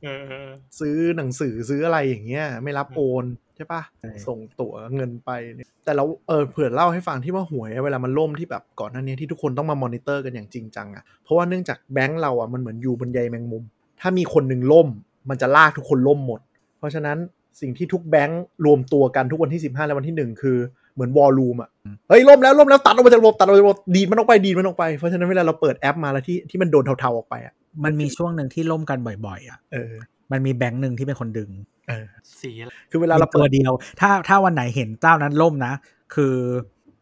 เออเออซื้อหนังสือซื้ออะไรอย่างเงี้ย ไม่รับโอนใช่ปะใช่ส่งตั๋วเงินไปเนี่ยแต่เราเออเผื่อเล่าให้ฟังที่ว่าหวยเวลามันล่มที่แบบก่อนหน้านี้ที่ทุกคนต้องมามอนิเตอร์กันอย่างจริงจังอะ่ะเพราะว่าเนื่องจากแบงก์เราอะ่ะมันเหมือนอยู่บนใยแมงมุม ถ้ามีคนหนึ่งล่ม มันจะลากทุกคนล่มหมด เพราะฉะนั้นสิ่งที่ทุกแบงก์รวมตัวกันทุกวันที่ 15 และวันที่ 1 คือเหมือนวอลลุ่มอะ เฮ้ยล่มแล้วล่มแล้วตัดออกมาจากระบบตัดออกมาจากระบบดีดมันออกไปดีดมันออกไป เพราะฉะนั้นเวลาเราเปิดแอปมาแล้วที่ที่มันโดนเทาๆออกไปอะ มันมีช่วงหนึ่งที่ล่มกันบ่อยๆ อะ เออ มันมีแบงค์หนึ่งที่เป็นคนดึง เออ สีอะไรคือเวลาเรามีตัวเปิดเดียว ถ้าถ้าวันไหนเห็นเจ้านั้นล่มนะ คือ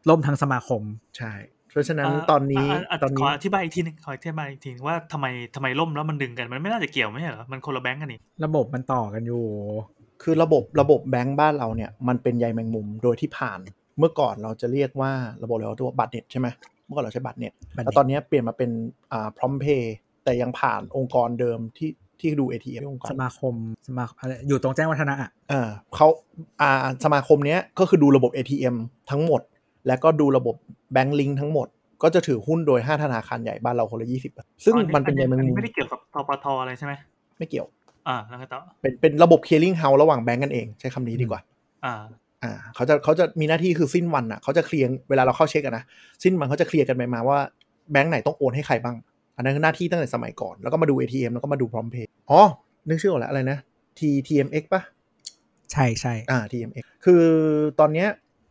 ล่มทั้งสมาคม ใช่ เพราะฉะนั้นอ่าตอนนี้อ่าตอนขนี้ออธิบายอีกทีหนึงขออธิบายอีกทีว่าทำไมทำไมล่มแล้วมันดึงกันมันไม่น่าจะเกี่ยวไม่ใช่เหรอมันคนละแบงก์กันนี่ระบบมันต่อกันอยู่ คือระบบระบบแบงก์บ้านเราเนี่ยมันเป็นใยแมงมุมโดยที่ผ่านเมื่อก่อนเราจะเรียกว่าระบบเราตัวบัตรเน็ตใช่ไหมเมื่อก่อนเราใช้บัตรเน็ตบัตรเน็ตแล้วตอนนี้เปลี่ยนมาเป็นอ่าพร้อมเพย์แต่ยังผ่านองค์กรเดิมที่ที่ดู ATM องค์กรสมาคมสมาอะไรอยู่ตรงแจ้งวัฒนะอะเออเขาอ่าสมาคมเนี้ยก็คือดูระบบ ATM ทั้งหมด แล้วก็ดูระบบแบงก์ลิงทั้งหมด ก็จะถือหุ้นโดย 5 ธนาคารใหญ่บ้านเราคนละ20ซึ่งมันเป็นใยแมงอัมุมไม่ได้เกี่ยวกับทปทอะไรใช่ไหมไม่เกี่ยว อ่าแล้วก็ต่อเป็นเป็นระบบ clearing house ระหว่างแบงก์กันเองใช้คำนี้ดีกว่า อ่าอ่าเขาจะเขาจะมีหน้าที่คือสิ้นวันอะเขาจะเคลียร์เวลาเราเข้าเช็คกันนะสิ้นวันเขาจะเคลียร์กันไปมาว่าแบงก์ไหนต้องโอนให้ใครบ้าง อันนั้นคือหน้าที่ตั้งแต่สมัยก่อนแล้วก็มาดู ATM แล้วก็มาดูพร้อมเพย์อ๋อนึกชื่อออกแล้วอะไรนะ T TMX ปะใช่ใช่อ่า TMX คือตอนเนี้ย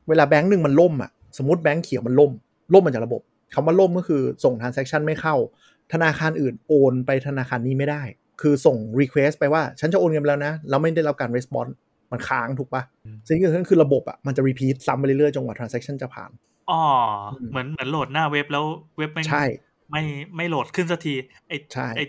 เวลาแบงก์หนึ่งมันล่มอะ สมมติแบงก์เขียวมันล่ม ล่มมาจากระบบคำว่าล่มก็คือส่ง transaction ไม่เข้า ธนาคารอื่นโอนไปธนาคารนี้ไม่ได้ คือส่ง request ไปว่าฉันจะโอนเงินไปแล้วนะ แล้วไม่ได้รับการ response มันค้างถูกปะสิ่งที่เกิดขึ้นคือระบบอะมันจะ repeat ซ้ำไปเรื่อยๆจนกว่า transaction จะผ่านอ๋ออมเหมือนเหมือนโหลดหน้าเว็บแล้วเว็บไม่ใช่ ไม่ไม่โหลดขึ้นสักทีไอใช่ไอ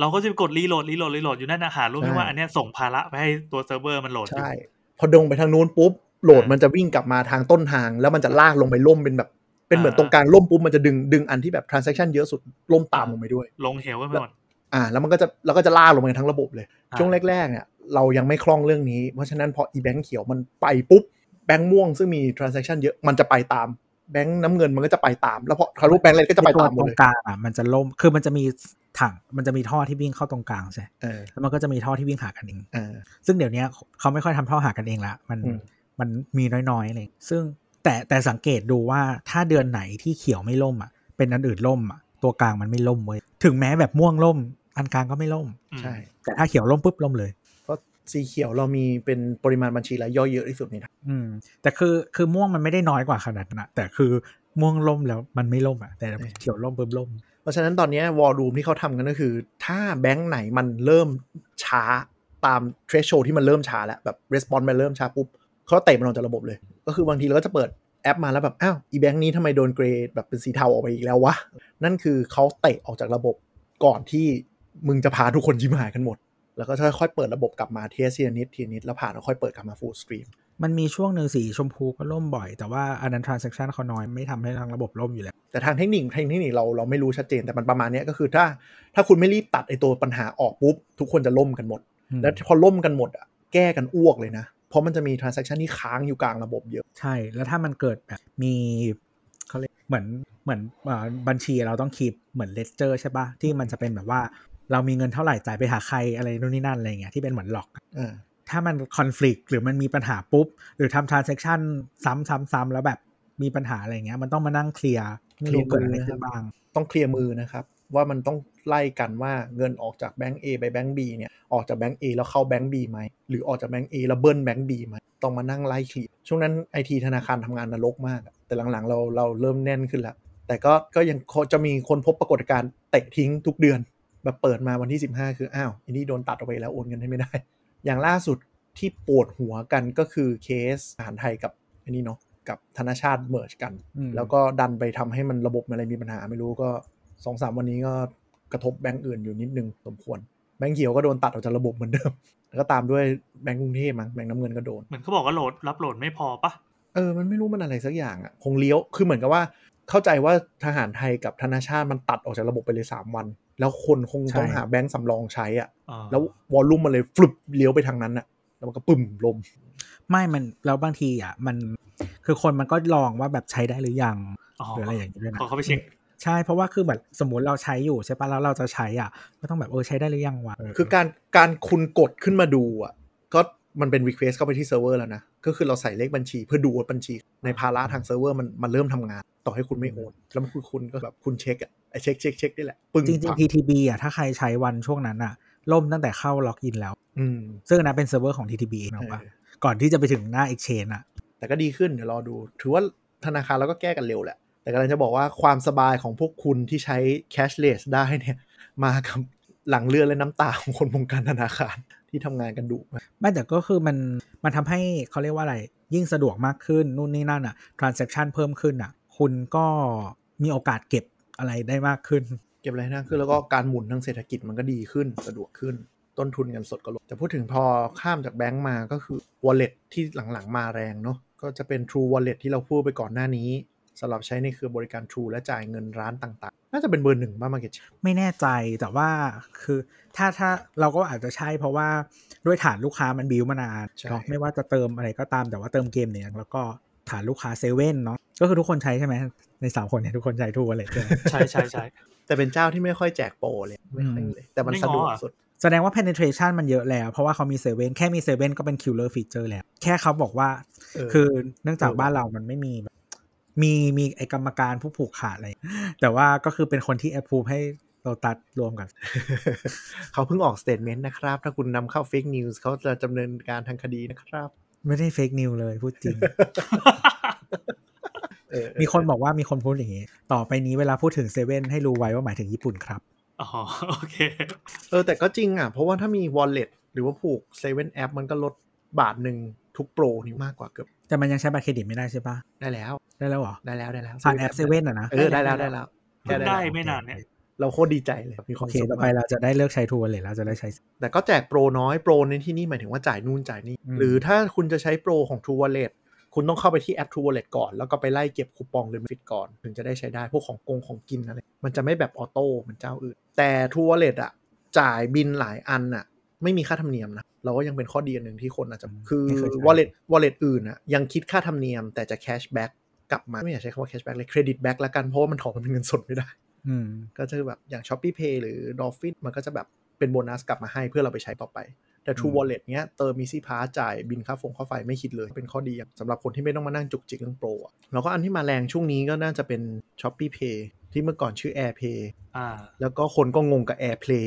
เราก็จะกด reload reload reload อยู่นั่นนะหารู้ไหมใช่ว่าอันเนี้ยส่งภาระไปให้ตัวเซิร์ฟเวอร์มันโหลดอยู่ใช่ พอดงไปทางนู้นปุ๊บ โหลดอ่ามัมันจะวิ่งกลับมาทางต้นทาง แล้วมันจะลากลงไปล่มเป็นแบบ เป็นเหมือนอ่าตรงกลางล่มปุ๊บมันจะดึงดึงอันที่แบบ transaction เยอะสุดล่มตามลงไปด้วย ลงเหวกันไปหมดอ่า แล้วมันก็จะแล้วก็จะลากลงไปทั้งระบบเลยอ่าช่วงแรกๆเนี่ยเรายังไม่คล่องเรื่องนี้ เพราะฉะนั้นพออีแบงค์เขียวมันไปปุ๊บแบงค์ม่วงซึ่งมี transaction เยอะมันจะไปตามแบงค์น้ำเงินมันก็จะไปตาม แล้วพอคารุแบงค์อะไรก็จะไปตัวตามหมตดรเลงยกลางอะมันจะล่มคือมันจะมีถังมันจะมีท่อที่วิ่งเข้าตรงกลางใช่เออแล้วมันก็จะมีท่อที่วิ่งหากันเองเออซึ่งเดี๋ยวนี้เขาไม่ค่อยทำท่อหากันเองละมันอื มมันมีน้อยๆเลยซึ่งแต่แต่สังเกตดูว่าถ้าเดือนไหนที่เขียวไม่ล่มอะเป็นอันอื่นล่มอะตัวกลางมันไม่ล่มเว้ยถึงแม้แบบม่วงล่ม อันกลางก็ไม่ล่มอืมใช่แต่ถ้าเขียวล่มปุ๊บล่มเลยเพราะสีเขียวเรามีเป็นปริมาณบัญชีรายย่อยเยอะที่สุดในไทยอืมแต่คือคือม่วงมันไม่ได้น้อยกว่าขนาดนั้นอะแต่คือม่วงล่มแล้วมันไม่ล่มอะแต่เขียวล่มปุ๊บล่ม เพราะฉะนั้นตอนนี้วอลลุ่มที่เขาทำกันก็คือ ถ้าแบงค์ไหนมันเริ่มช้าตาม threshold ที่มันเริ่มช้าแล้วแบบ response มันเริ่มช้าปุ๊บ เขาเตะมันออกจากระบบเลย ก็คือบางทีเราก็จะเปิดแอปมาแล้วแบบอ้าวอีแบงค์นี้ทำไมโดนเกรดแบบเป็นสีเทาออกไปอีกแล้ววะนั่นคือเขาเตะออกจากระบบก่อนที่มึงจะพาทุกคนยิ้มหายกันหมด แล้วก็ค่อยๆเปิดระบบกลับมาเทสทีละนิดทีละนิดแล้วผ่านแล้วค่อยเปิดกลับมา full stream มันมีช่วงหนึ่งสีชมพูก็ล่มบ่อย แต่ว่าอันนั้น transaction เขาน้อยไม่ทำให้ทางระบบล่มอยู่แล้ว แต่ทางเทคนิคทางเทคนิคเราเราไม่รู้ชัดเจนแต่มันประมาณเนี้ยก็คือถ้าถ้าคุณไม่รีบตัดไอตัวปัญหาออกปุ๊บ ทุกคนจะล่มกันหมดอืมแล้วพอล่มกันหมดอะแก้กันอ้วกเลยนะ เพราะมันจะมี transaction ที่ค้างอยู่กลางระบบเยอะ ใช่ แล้วถ้ามันเกิดแบบมีเขาเรียกเหมือนเหมือนอ่าบัญชีเราต้องคีบเหมือนเลสเจอร์ใช่ปะที่มันจะเป็นแบบว่าเรามีเงินเท่าไหร่จ่ายไปหาใครอะไรนู่นนี่นั่นอะไรเงี้ยที่เป็นเหมือนหลอกอ่าถ้ามันคอน FLICT หรือมันมีปัญหาปุ๊บ หรือทำ transaction ซ้ำๆๆ แล้วแบบมีปัญหาอะไรเงี้ย มันต้องมานั่งเคลียร์ไม่รู้เกิดอะไรขึ้นบ้าง ต้องเคลียร์มือนะครับ ว่ามันต้อง ไล่กันว่าเงินออกจากแบงก์ A ไปแบงก์ B เนี่ยออกจากแบงก์ A แล้วเข้าแบงก์ B ไหมหรือออกจากแบงก์ A แล้วเบิ้ลแบงก์ B ไหมต้องมานั่งไล่เคลียร์ช่วงนั้นไอทีธนาคารทำงานนรกมากอะแต่หลังๆ เราเราเริ่มแน่นขึ้นแล้วแต่ก็ก็ยังจะมีคนพบปรากฏการณ์เตะทิ้งทุกเดือน แบบเปิดมาวันที่ 15 คืออ้าวอันนี้โดนตัดออกไปแล้วโอนเงินให้ไม่ได้ อย่างล่าสุดที่ปวดหัวกันก็คือเคสอาหารไทยกับอันนี้เนาะกับธนาชาติ merge กันอืมแล้วก็ดันไปทำให้มันระบบอะไรมีปัญหาไม่รู้ก็สองสามวันนี้ก็ กระทบแบงก์อื่นอยู่นิดนึงสมควร แบงก์เขียวก็โดนตัดออกจากระบบเหมือนเดิม แล้วก็ตามด้วยแบงก์กรุงเทพมั้งแบงก์น้ำเงินก็โดน เหมือนเขาบอกว่าโหลดรับโหลดไม่พอปะเออ มันไม่รู้มันอะไรสักอย่างอะ คงเลี้ยว คือเหมือนกับว่า เข้าใจว่าทหารไทยกับธนาชาติมันตัดออกจากระบบไปเลย3วัน แล้วคนคงต้องใช่หาแบงก์สำรองใช้อะอ่าแล้วvolume มันเลยฟลุปเลี้ยวไปทางนั้นอะ แล้วมันก็ปึ้มล่ม ไม่ มัน แล้วบางทีอะ มัน คือคนมันก็ลองว่าแบบใช้ได้หรือยังอ๋อหรืออะไรอย่างนี้ด้วยนะขอเข้าไปเช็ค ใช่เพราะว่าคือแบบสมมติเราใช้อยู่ใช่ปะแล้วเราจะใช้อะก็ต้องแบบเออใช้ได้หรือยังวะเคือการการคุณกดขึ้นมาดูอะก็มันเป็น request เข้าไปที่เซิร์ฟเวอร์แล้วนะ ก็คือเราใส่เลขบัญชีเพื่อดูว่าบัญชี ในภาระทางเซิร์ฟเวอร์มันมันเริ่มทำงาน ต่อให้คุณไม่โอน แล้วมันคือคุณก็แบบคุณเช็คอะไอเช็คเช็คเช็คนี่แหละปึ้งจริงๆ TTB อะถ้าใครใช้วันช่วงนั้นอะล่มตั้งแต่เข้า login แล้ว อืมซึ่งอันนะเป็นเซิร์ฟเวอร์ของ TTB เองนะว่าเออก่อนที่จะไปถึงหน้า Exchange อะแต่ก็ดีขึ้นเดี๋ยวรอดู ถือว่าธนาคารเราก็แก้กันเร็วแหละ แต่กำลังจะบอกว่าความสบายของพวกคุณที่ใช้ cashless ได้เนี่ยมากับหลังเลือดและน้ำตาของคนวงการธนาคารที่ทำงานกันดุมากไม่แต่ก็คือมันมันทำให้เขาเรียกว่าอะไร ยิ่งสะดวกมากขึ้น นู่นนี่นั่นอะ transaction เพิ่มขึ้นอะคุณก็มีโอกาสเก็บอะไรได้มากขึ้น เก็บอะไรหน้าขึ้นแล้วก็การหมุนทางเศรษฐกิจมันก็ดีขึ้นสะดวกขึ้น ต้นทุนเงินสดก็ลดแต่พูดถึงพอข้ามจากแบงก์มาก็คือ wallet ที่หลังๆ มาแรงเนาะก็จะเป็น True Wallet ที่เราพูดไปก่อนหน้านี้ สำหรับใช้ในเครือบริการ True และจ่ายเงินร้านต่างๆ น่าจะเป็นเบอร์หนึ่งบ้างมาเก็ตไม่แน่ใจแต่ว่าคือถ้าถ้าเราก็อาจจะใช่เพราะว่าด้วยฐานลูกค้ามันบิวมานานเนาะไม่ว่าจะเติมอะไรก็ตามแต่ว่าเติมเกมเนี่ยแล้วก็ฐานลูกค้าเซเว่นเนาะก็คือทุกคนใช้ใช่ไหมในสามคนเนี่ยทุกคนใช้ True Wallet ใช่ไหมใช่ใช่ใช่แต่เป็นเจ้าที่ไม่ค่อยแจกโปรเลยไม่ค่อยเลย แต่มันไม่สะดวกง้ออะสุดแสดงว่า penetration มันเยอะแล้ว เพราะว่าเขามีเซเว่นแค่มีเซเว่นก็เป็น killer feature แล้ว แค่เขาบอกว่าเออคือเนื่องจากเออบ้านเรามันไม่มีแบบ มีมีไอกรรมการผู้ผูกขาดอะไร แต่ว่าก็คือเป็นคนที่ approve ให้โ o ตัสรวมกับเขาเพิ่งออกสเตทเมนต์นะครับ ถ้าคุณนำเข้า fake news เขาจะดำเนินการทางคดีนะครับ ไม่ได้ fake news เลยพูดจริงเออมีคนบอกว่ามีคนพูดอย่างนี้ ต่อไปนี้เวลาพูดถึงเซเว่นให้รู้ไว้ว่าหมายถึงญี่ปุ่นครับ อ๋อ โอเค เออ แต่ก็จริงอะ เพราะว่าถ้ามี wallet หรือว่าผูกเซเว่นแอปมันก็ลดบาทหนึ่งทุกโปรนี่มากกว่าเกือบ แต่มันยังใช้บัตรเครดิตไม่ได้ใช่ปะได้แล้วได้แล้วเหรอได้แล้วได้แล้วผ่านแอปเซเว่นอะนะเออได้แล้วได้แล้วเพิ่งได้แล้วไม่นานเนี่ยเราโคตรดีใจเลยมีความสุขมากโอเคต่อไปเราจะได้เลิกใช้ True Wallet แล้วจะได้ใช้ แต่ก็แจกโปรน้อยโปรในที่นี่หมายถึงว่าจ่ายนู่นจ่ายนี่อืมหรือถ้าคุณจะใช้โปรของ True Wallet คุณต้องเข้าไปที่แอป True Wallet ก่อน แล้วก็ไปไล่เก็บคูปองหรือฟิตก่อน ถึงจะได้ใช้ได้พวกของกงของกินอะไรมันจะไม่แบบออโต้เหมือนเจ้าอื่น แต่ True Wallet อะจ่ายบินหลายอันอะ ไม่มีค่าธรรมเนียมนะ เราก็ยังเป็นข้อดีอันหนึ่งที่คนอาจจะคือไม่เคยใช้ wallet wallet อื่นอะยังคิดค่าธรรมเนียมแต่จะ cashback กลับมาไม่อยากใช้คำว่า cashback เลย credit back ละกันเพราะว่ามันถอนมันเป็นเงินสดไม่ได้อืมก็จะแบบอย่าง s h o p e e Pay หรือ Dolphin มันก็จะแบบเป็นโบนัสกลับมาให้เพื่อเราไปใช้ต่อไป แต่ True อืม Wallet เนี้ยเติม Easy Pass จ่ายบินค่าฟงค่าไฟไม่คิดเลยเป็นข้อดีสำหรับคนที่ไม่ต้องมานั่งจุกจิกเรื่องโปรอะแล้วก็อันที่มาแรงช่วงนี้ก็น่าจะเป็น s h o p e e Pay ที่เมื่อก่อนชื่อ AirPay อ่าแล้วก็คนก็งงกับ AirPlay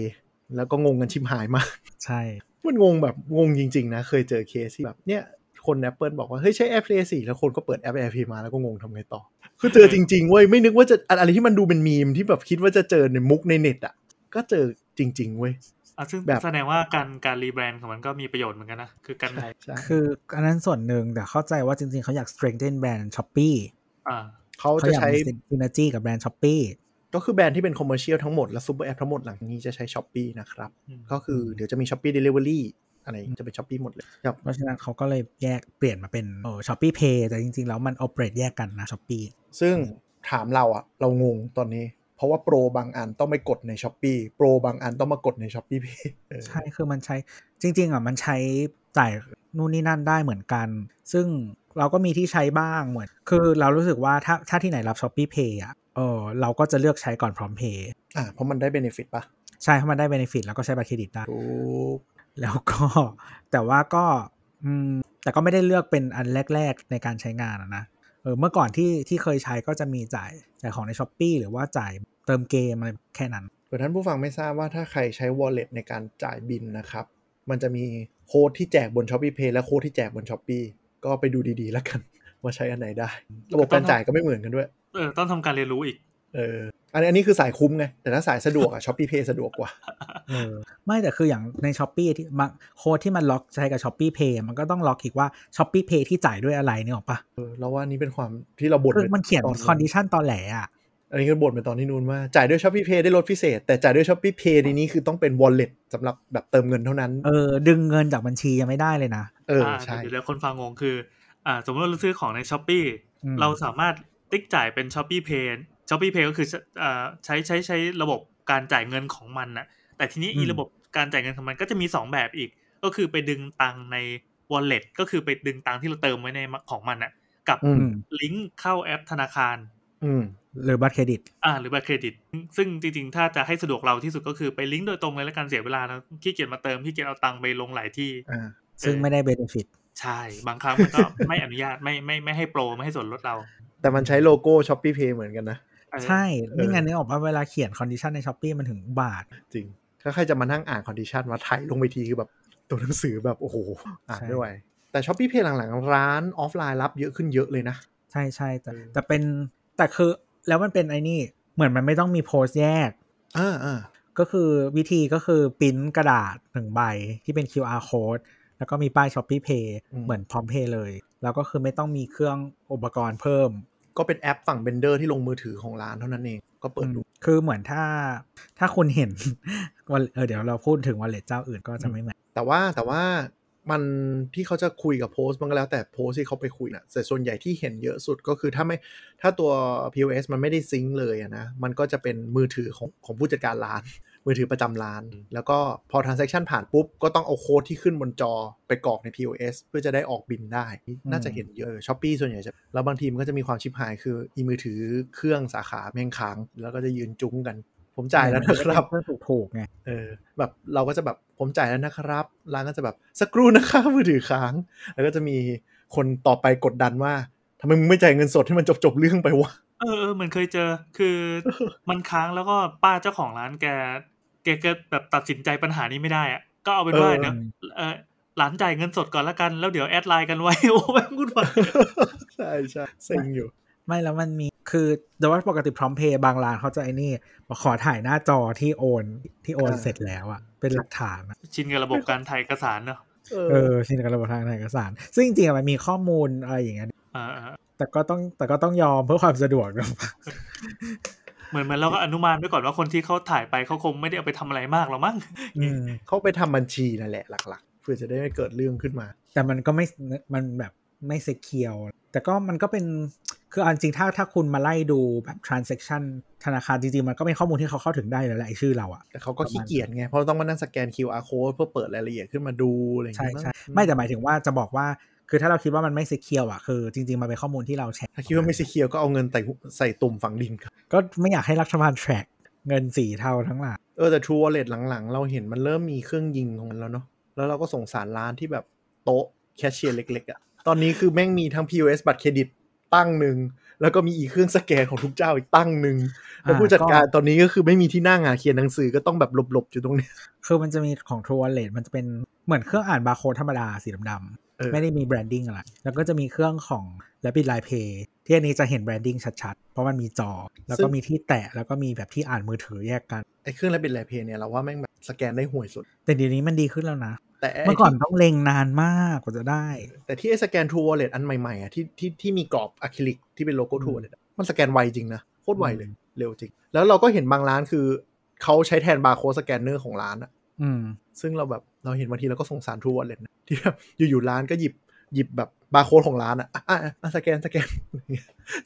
แล้วก็งงกันชิมหายมาก ใช่ มันงงแบบงงจริง ๆ นะ เคยเจอเคสที่แบบเนี่ยคน Apple บอกว่า เฮ้ยใช้ AirPlay สิแล้วคนก็เปิดแอป AirPlay มาแล้วก็งงทำไงต่อ คือเจอจริง ๆ เว้ย ไม่นึกว่าจะอะไรที่มันดูเป็นมีมที่แบบคิดว่าจะเจอในมุกในเน็ตอะ ก็เจอจริง ๆ เว้ยอะซึ่งแบบแสดงว่าการการ rebrand ของมันก็มีประโยชน์เหมือนกันนะ คือการใช่ใช่คืออันนั้นส่วนหนึ่งแต่เข้าใจว่าจริง ๆ เขาอยาก strengthen แบรนด์ Shopee อ่าเขาเขาจะอยากใช้มี synergy กับแบรนด์ Shopee ก็คือแบรนด์ที่เป็น commercial ทั้งหมด และ super app ทั้งหมดหลังนี้จะใช้ Shopee นะครับอืมก็คือเดี๋ยวจะมี Shopee Delivery อะไรอย่างงี้จะเป็น Shopee หมดเลยครับเพราะฉะนั้นเขาก็เลยแยกเปลี่ยนมาเป็นเออ Shopee Pay แต่จริง ๆ แล้วมัน operate แยกกันนะ Shopee ซึ่งถามเราอะเรางงตอนนี้ เพราะว่าโปรบางอันต้องไปกดใน Shopee โปรบางอันต้องมากดใน Shopee Pay เออใช่คือมันใช้จริง ๆอะมันใช้จ่ายนู่นนี่นั่นได้เหมือนกัน ซึ่งเราก็มีที่ใช้บ้างเหมือน คือเรารู้สึกว่าถ้าถ้าที่ไหนรับ Shopee Pay อะ เออเราก็จะเลือกใช้ก่อนพร้อมเพย์อ่าเพราะมันได้ benefit ปะใช่เพราะมันได้ benefit แล้วก็ใช้บัตรเครดิตได้ถูกแล้วก็แต่ว่าก็อืมแต่ก็ไม่ได้เลือกเป็นอันแรก ๆในการใช้งานอะนะเออเมื่อก่อนที่ที่เคยใช้ก็จะมีจ่ายจ่ายของใน s h อ p e e หรือว่าจ่ายเติมเกมอะไรแค่นั้นเผื่อท่านผู้ฟังไม่ทราบว่าถ้าใครใช้ wallet ในการจ่ายบินนะครับ มันจะมีโค้ดที่แจกบน Shopee Pay และโค้ดที่แจกบน Shopee ก็ไปดูดีๆ แล้วกัน ว่าใช้อันไหนได้ ระบบการจ่ายก็ไม่เหมือนกันด้วย เออต้องทำการเรียนรู้อีก เอออันนี้อันนี้คือสายคุ้มไง แต่ถ้าสายสะดวกอะ Shopee Pay สะดวกกว่าเออไม่แต่คืออย่างใน Shopee ที่มาโค้ดที่มันล็อกใช้กับ Shopee Pay มันก็ต้องล็อกอีกว่า Shopee Pay ที่จ่ายด้วยอะไรเนี่ยหรอกปะเออเราว่านี่เป็นความที่เราบ่นคือมันเขียน condition ตอแหลอะอันนี้ก็บ่นไปตอนที่นู้นว่าจ่ายด้วย Shopee Pay ได้ลดพิเศษ แต่จ่ายด้วย Shopee Pay ในนี้คือต้องเป็น wallet สำหรับแบบเติมเงินเท่านั้นเออดึงเงินจากบัญชียังไม่ได้เลยนะเอออ่าใช่เดี๋ยวเดี๋ยวคนฟังงงคือ อ่า สมมติว่าเราซื้อของใน Shopee อืมเราสามารถ ติ๊กจ่ายเป็น Shopee Pay Shopee Pay ก็คืออ่าใช้ใช้ใช้ระบบการจ่ายเงินของมันนะแต่ทีนี้อีระบบการจ่ายเงินของมันก็จะมี 2 แบบอีก ก็คือไปดึงตังค์ใน wallet ก็คือไปดึงตังค์ที่เราเติมไว้ในของมันนะกับอืมอืมลิงก์เข้าแอปธนาคาร อืมหรือบัตรเครดิต อ่า หรือบัตรเครดิต ซึ่งจริงๆ ถ้าจะให้สะดวกเราที่สุดก็คือไปลิงก์โดยตรงเลยแล้วการเสียเวลานะขี้เกียจมาเติมขี้เกียจเอาตังค์ไปลงหลายที่ อ่า ซึ่งไม่ได้ benefit ใช่ บางครั้งมันก็ไม่อนุญาตไม่ไม่ไม่ให้โปร ไม่ให้ส่วนลดเรา แต่มันใช้โลโก้ Shopee Pay เหมือนกันนะเออใช่นี่ไงนึกออกว่าเวลาเขียน condition ใน Shopee มันถึงบาท จริง ถ้าใครจะมานั่งอ่าน condition ว่าไทยลงไปทีคือแบบตัวหนังสือแบบ โอ้โห อ่านใช่ไม่ไหวแต่ Shopee Pay หลังๆ ร้านออฟไลน์รับเยอะขึ้นเยอะเลยนะ ใช่ใช่แต่เออแต่เป็นแต่คือแล้วมันเป็นไอ้นี่เหมือนมันไม่ต้องมี POS แยกอ่าอ่าก็คือวิธีก็คือปริ้นกระดาษหนึ่งใบที่เป็น QR code แล้วก็มีป้าย Shopee Pay เหมือนพร้อมเพย์เลย แล้วก็คือไม่ต้องมีเครื่องอุปกรณ์เพิ่ม ก็เป็นแอปฝั่งเบนเดอร์ที่ลงมือถือของร้านเท่านั้นเอง ก็เปิดดู คือเหมือนถ้าถ้าคุณเห็นวันเออเดี๋ยวเราพูดถึงวันเลทเจ้าอื่นก็จะไม่เหมือน แต่ว่าแต่ว่ามันที่เขาจะคุยกับโพสต์มันก็แล้วแต่โพสต์ที่เขาไปคุยนะแต่ส่วนใหญ่ที่เห็นเยอะสุดก็คือถ้าไม่ถ้าตัว POS มันไม่ได้ซิงค์เลยอะนะ มันก็จะเป็นมือถือของของผู้จัดการร้าน มือถือประจำร้าน แล้วก็พอ transaction ผ่านปุ๊บ ก็ต้องเอาโค้ดที่ขึ้นบนจอไปกรอกใน POS เพื่อจะได้ออกบินได้ น่าจะเห็นเยอะช้อปปี้ส่วนใหญ่จะ แล้วบางทีมันก็จะมีความชิบหายคืออีมือถือเครื่องสาขาแม่งค้าง แล้วก็จะยืนจุ้งกัน ผมจ่ายแล้วนะครับเพื่อถูกๆไงเออแบบเราก็จะแบบผมจ่ายแล้วนะครับ ร้านก็จะแบบสักครู่นะคะมือถือค้าง แล้วก็จะมีคนต่อไปกดดันว่าทำไมมึงไม่จ่ายเงินสดให้มันจบจบๆเรื่องไปวะเออเออเหมือนเคยเจอ คือมันค้างแล้วก็ป้าเจ้าของร้านแกแกก็แบบตัดสินใจปัญหานี้ไม่ได้อะก็เอาเป็นว่าเออเดี๋ยวเออหลานจ่ายเงินสดก่อนละกัน แล้วเดี๋ยวแอดไลน์กันไว้ โอ้แม่งพูดไปใช่ใช่เซ็งอยู่ ไม่แล้วมันมีคือแต่ว่าปกติพร้อมเพย์บางร้านเขาจะไอ้นี่มาขอถ่ายหน้าจอที่โอนที่โอนอ่าเสร็จแล้วอะเป็นหลักฐานอะชินกับระบบการถ่ายเอกสารเนอะเอเอออชินกับระบบทางถ่ายเอกสาร ซึ่งจริงๆอะมันมีข้อมูลอะไรอย่างเงี้ยอ่าอ่าแต่ก็ต้องแต่ก็ต้องยอมเพื่อความสะดวกนะ เหมือนเหมือนเราก็อนุมานไว้ก่อนว่าคนที่เขาถ่ายไปเขาคงไม่ได้เอาไปทำอะไรมากหรอกมั้งอืมเขาไปทำบัญชีนั่นแหละหลัก ๆ เพื่อจะได้ไม่เกิดเรื่องขึ้นมา แต่มันก็ไม่มันแบบไม่เซเคียวแต่ก็มันก็เป็นคือเอาจริงๆถ้าถ้าคุณมาไล่ดูแบบ transaction ธนาคารจริงๆ มันก็เป็นข้อมูลที่เขาเข้าถึงได้แล้วแหละไอ้ชื่อเราอะแต่เขาก็ขี้เกียจไง เพราะต้องมานั่งสแกน QR code เพื่อเปิดรายละเอียดขึ้นมาดูอะไรอย่างใช่เงี้ยใช่ไม่แต่หมายถึงว่าจะบอกว่า คือถ้าเราคิดว่ามันไม่เซเคียวอะคือจริง ๆ มันเป็นข้อมูลที่เราแชร์ถ้าคิดว่าไม่ซีเคียวก็เอาเงินใส่ใส่ตุ่มฝังดินครับก็ไม่อยากให้รัฐบาล track เงินสีเทาทั้งหลายเออแต่ True Wallet หลังๆ เราเห็นมันเริ่มมีเครื่องยิงของมันแล้วเนาะแล้วเราก็สงสารร้านที่แบบโต๊ะแคชเชียร์เล็กๆอะ่ะตอนนี้คือแม่งมีทั้ง POS บัตรเครดิตตั้งหนึ่งแล้วก็มีอีกเครื่องสแกนของทุกเจ้าอีกตั้งหนึ่งแล้วผู้จัดการตอนนี้ก็คือไม่มีที่นั่งอะเขียนหนังสือก็ต้องแบบหลบๆอยู่ตรงเนี้ยคือมันจะมีของ True Wallet มันจะเป็นเหมือนเครื่องอ่านบาร์โค้ดธรรมดาสีดำเออๆ ไม่ได้มี branding อะไร แล้วก็จะมีเครื่องของ Rabbit Line Pay ที่อันนี้จะเห็น branding ชัดๆ เพราะมันมีจอ แล้วก็มีที่แตะ แล้วก็มีแบบที่อ่านมือถือแยกกัน ไอ้เครื่องแล้วเป็น Line Pay เนี่ยเราว่าแม่งแบบสแกนได้ห่วยสุด แต่เดี๋ยวนี้มันดีขึ้นแล้วนะ แต่เมื่อก่อนต้องเล็งนานมากกว่าจะได้ แต่ที่ไอ้สแกน True Wallet อันใหม่ๆอะที่ที่ที่มีกรอบอะคริลิกที่เป็นโลโก้ True Wallet อะมันสแกนไวจริงนะโคตรไวเลยเร็วจริง แล้วเราก็เห็นบางร้านคือเขาใช้แทนบาร์โค้ดสแกนเนอร์ของร้านอะ อืม ซึ่งเราแบบเราเห็นบางทีเราก็สงสาร True Wallet นะที่แบบอยู่ๆร้านก็หยิบหยิบแบบบาร์โค้ดของร้านอะอะอะอะสแกนสแกน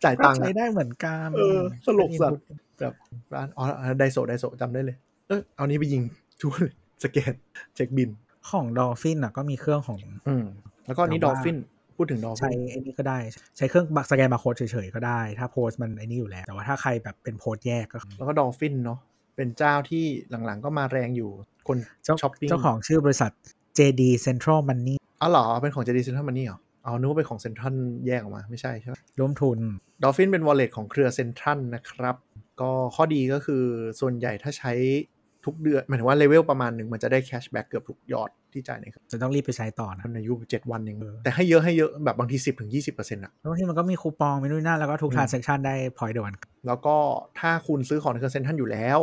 จ่ายก็ตังค์ใช้อะได้เหมือนกัน เออสลกสัตว์แบบร้านอ๋อไดโซไดโซจำได้เลย เออเอานี้ไปยิง True Wallet สแกนเช็คบินของดอฟฟินอะก็มีเครื่องของ อืม แล้วก็อันนี้แต่ดอว่าฟฟินพูดถึงดอฟฟิใช้นไอ้นี่ก็ได้ ใช้เครื่องสแกนบาร์โค้ดเฉยๆก็ได้ ถ้า POS มันไอ้นี่อยู่แล้ว แต่ว่าถ้าใครแบบเป็น POS แยกก็ แล้วก็ดอลฟินเนาะ เป็นเจ้าที่หลังๆก็มาแรงอยู่คนเจ้าช้อปปิ้งเจ้าของชื่อบริษัท JD Central Money อ๋อเหรอ เป็นของ JD Central Money เหรออ๋อนึกว่าเป็นของเซ็นทรัลแยกออกมา ไม่ใช่ใช่ไหมร่วมทุนดอลฟินเป็น wallet ของเครือเซ็นทรัลนะครับ ก็ข้อดีก็คือส่วนใหญ่ถ้าใช้ทุกเดือนหมายถึงว่าเลเวลประมาณหนึ่งมันจะได้ cashback เกือบทุกยอดที่จ่ายในเครื่องจะต้องรีบไปใช้ต่อนะมันอายุเจ็ดวันเองเออแต่ให้เยอะให้เยอะแบบบางที10ถึง20%อะแล้วที่มันก็มีคูปองมีนู่นนั่นแล้วก็ทุกอืม transaction ได้ point เดียวกันแล้วก็ถ้าคุณซื้อของในเครือเซ็นทรัลอยู่แล้ว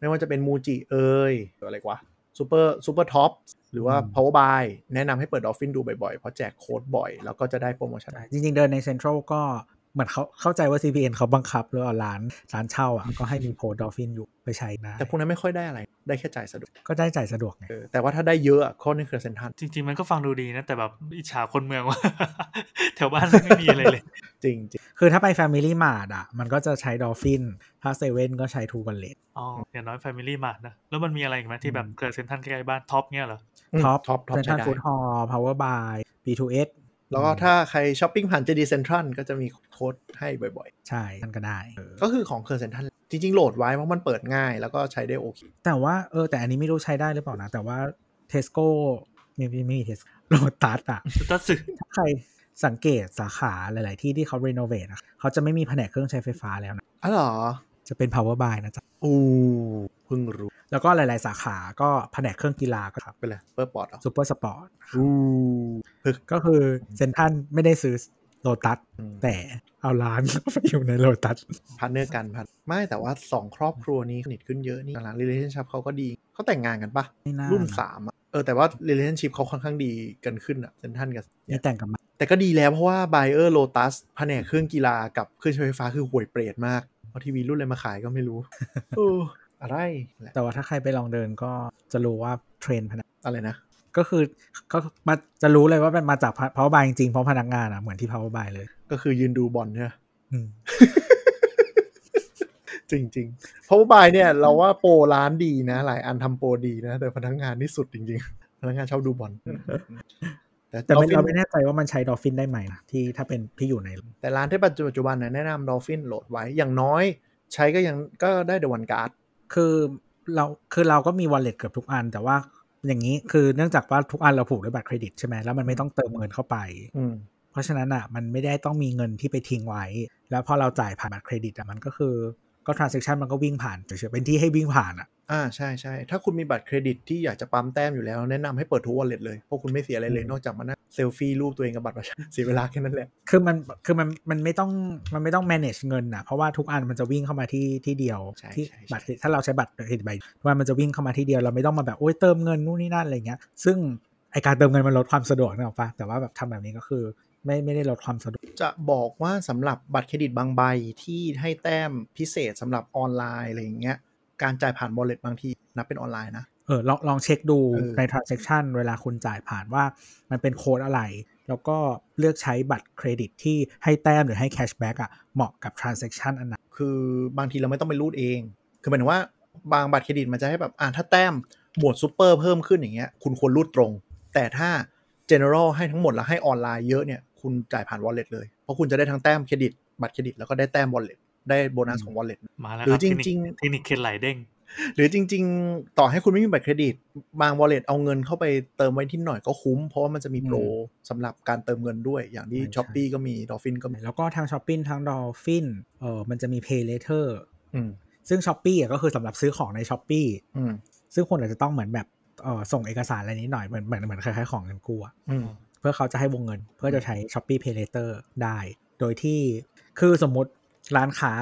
ไม่ว่าจะเป็นมูจิเอ่ยหรืออะไรวะซูเปอร์ซูเปอร์ท็อปหรือว่า Power Buy แนะนำให้เปิดดอลฟินดูบ่อยๆ เพราะแจกโค้ดบ่อย แล้วก็จะได้โปรโมชั่นจริงๆ เดินในเซ็นทรัลก็ เหมือนเขาเข้าใจว่า CPN เขาบังคับหรือว่าร้านร้านเช่าอะก็ให้มี POS ดอลฟินอยู่ไปใช้นะ แต่พวกนั้นไม่ค่อยได้อะไร ได้แค่จ่ายสะดวก ก็ได้จ่ายสะดวกไงเออแต่ว่าถ้าได้เยอะอะข้อนี้คือเซ็นทรัลจริง ๆ มันก็ฟังดูดีนะ แต่แบบอิจฉาคนเมืองว่า แถวบ้านไม่มีอะไรเลย จริงจริงคือถ้าไป Family Mart อะ มันก็จะใช้ Dolphin ถ้าเซเว่นก็ใช้ True Walletอ๋ออย่างน้อย Family Mart นะ แล้วมันมีอะไรอีกไหมที่แบบเครือเซ็นทรัลใกล้ๆบ้าน Tops เงี้ยเหรอ Tops Tops Tops เซ็นทรัลใช้ได้ Food Hall Power Buy B2S แล้วก็ถ้าใครช้อปปิ้งผ่าน JD Central ก็จะมีโค้ดให้บ่อยใช่นั่นก็ได้เออๆก็คือของเครือเซ็นทรัลจริง ๆ โหลดไว้เพราะมันเปิดง่ายแล้วก็ใช้ได้โอเค แต่ว่าเออแต่อันนี้ไม่รู้ใช้ได้หรือเปล่านะ แต่ว่าเทสโก้ไม่ไม่ไม่มี Tesco Lotus อะตัดสึถ้าใครสังเกตสาขาหลาย ๆ ที่ที่เขา renovate อะเขาจะไม่มีแผนกเครื่องใช้ไฟฟ้าแล้วนะอ๋อเหรอ จะเป็น Power Buy นะจ๊ะอู้เพิ่งรู้ แล้วก็หลาย ๆ สาขาก็แผนกเครื่องกีฬาก็ครับไปเลยเปิดปอดเหรอ Supersports อู้ก็คือเซ็นทรัลไม่ได้ซื้อโลตัสอืมแต่เอาร้านไปอยู่ในโลตัส partner กันพันไม่แต่ว่าสองครอบครัวนี้สนิทขึ้นเยอะนี่หลัง relationship เขาก็ดีเขาแต่งงานกันปะไม่น่ารุ่นสามอะเออแต่ว่า relationship เขาค่อนข้างดีกันขึ้นอะเซนทันกับนี่แต่งกับมาแต่ก็ดีแล้วเพราะว่า Buyer Lotus แผนกเครื่องกีฬากับเครื่องใช้ไฟฟ้าคือห่วยเปรตมาก เอาทีวีรุ่นอะไรมาขายก็ไม่รู้เอออะไรแหละแต่ว่าถ้าใครไปลองเดินก็จะรู้ว่าเทรนด์พนักอะไรนะ ก็คือก็มาจะรู้เลยว่ามันมาจากเพราะบายจริงๆเพราะพนักงานอะเหมือนที่ power by เลย ก็คือยืนดูบอลเนี่ยอืมจริงๆเพราะว่าบายเนี่ย เราว่าโปรร้านดีนะ หลายอันทำโปรดีนะ แต่พนักงานนี่สุดจริง ๆ พนักงานชอบดูบอล แต่แต่ไม่ Dolphin เราไม่แน่ใจว่ามันใช้ Dolphin ได้ไหมนะที่ถ้าเป็นที่อยู่ใน แต่ร้านที่ปัจจุบันนะแนะนำ Dolphin โหลดไว้อย่างน้อยใช้ก็ยังก็ได้ The 1 Card คือเราคือเราก็มี wallet เกือบทุกอัน แต่ว่าอย่างนี้คือเนื่องจากว่าทุกอันเราผูกด้วยบัตรเครดิตใช่ไหมแล้วมันไม่ต้องเติมเงินเข้าไปอืมเพราะฉะนั้นอะมันไม่ได้ต้องมีเงินที่ไปทิ้งไว้ แล้วพอเราจ่ายผ่านบัตรเครดิตอะมันก็คือ ก็ transaction มันก็วิ่งผ่านเฉยๆเป็นที่ให้วิ่งผ่านอะอ่าใช่ใช่ถ้าคุณมีบัตรเครดิตที่อยากจะปั๊มแต้มอยู่แล้ว แนะนำให้เปิดทุก wallet เลยเพราะคุณไม่เสียอะไรเลยอืมนอกจากมานั่งเซลฟี่รูปตัวเองกับบัตรประชาชนเสียเวลาแค่นั้นแหละคือมันคือมันมันไม่ต้องมันไม่ต้อง manage เงินอะเพราะว่าทุกอันมันจะวิ่งเข้ามาที่ที่เดียวใช่ที่ใช่ใช่บัตรถ้าเราใช้บัตรเครดิตใบทุกอันมันจะวิ่งเข้ามาที่เดียวเราไม่ต้องมาแบบโอ้ยเติมเงินนู่นนี่นั่นอะไรเงี้ยซึ่งไอ้การเติมเงินมันลดความสะดวกนะหรอกปะแต่ว่าแบบทำแบบนี้ก็คือ ไม่ไม่ได้ลดความสะดวกจะบอกว่าสำหรับบัตรเครดิตบางใบที่ให้แต้มพิเศษสำหรับออนไลน์อะไรอย่างเงี้ยการจ่ายผ่าน wallet บางทีนับเป็นออนไลน์นะเออลองลองเช็คดูเออใน transaction เวลาคุณจ่ายผ่านว่ามันเป็นโค้ดอะไร แล้วก็เลือกใช้บัตรเครดิตที่ให้แต้มหรือให้ cashback อะเหมาะกับ transaction อันนั้นคือบางทีเราไม่ต้องไปรูดเอง คือหมายถึงว่าบางบัตรเครดิตมันจะให้แบบอ่าถ้าแต้มหมวดซูเปอร์เพิ่มขึ้นอย่างเงี้ยคุณควรรูดตรง แต่ถ้า general ให้ทั้งหมดแล้วให้ออนไลน์เยอะเนี่ย คุณจ่ายผ่าน wallet เลย เพราะคุณจะได้ทั้งแต้มเครดิต บัตรเครดิตแล้วก็ได้แต้ม wallet ได้โบนัสของ wallet มาแล้วหรือครับเทคนิคจริงเทคนิคเคนหลายเด้งหรือจริง ๆ ต่อให้คุณไม่มีบัตรเครดิต บาง wallet เอาเงินเข้าไปเติมไว้ที่หน่อยก็คุ้ม เพราะว่ามันจะมีโปรสำหรับการเติมเงินด้วย อย่างที่ใช่ Shopee ก็มีดอฟฟินก็มี แล้วก็ทาง Shopee ทาง Dolphin เออมันจะมี Pay Later อืมซึ่ง Shopee อะก็คือสำหรับซื้อของใน Shopee อืมซึ่งคนอาจจะต้องเหมือนแบบเออส่งเอกสารอะไรนิดหน่อยเหมือนเหมือนเหมือนคล้ายๆของเงินกู้อะอืม เพื่อเขาจะให้วงเงิน เพื่อจะใช้ s h อ p e e Pay Later ได้ โดยที่คือสมมุติร้านค้า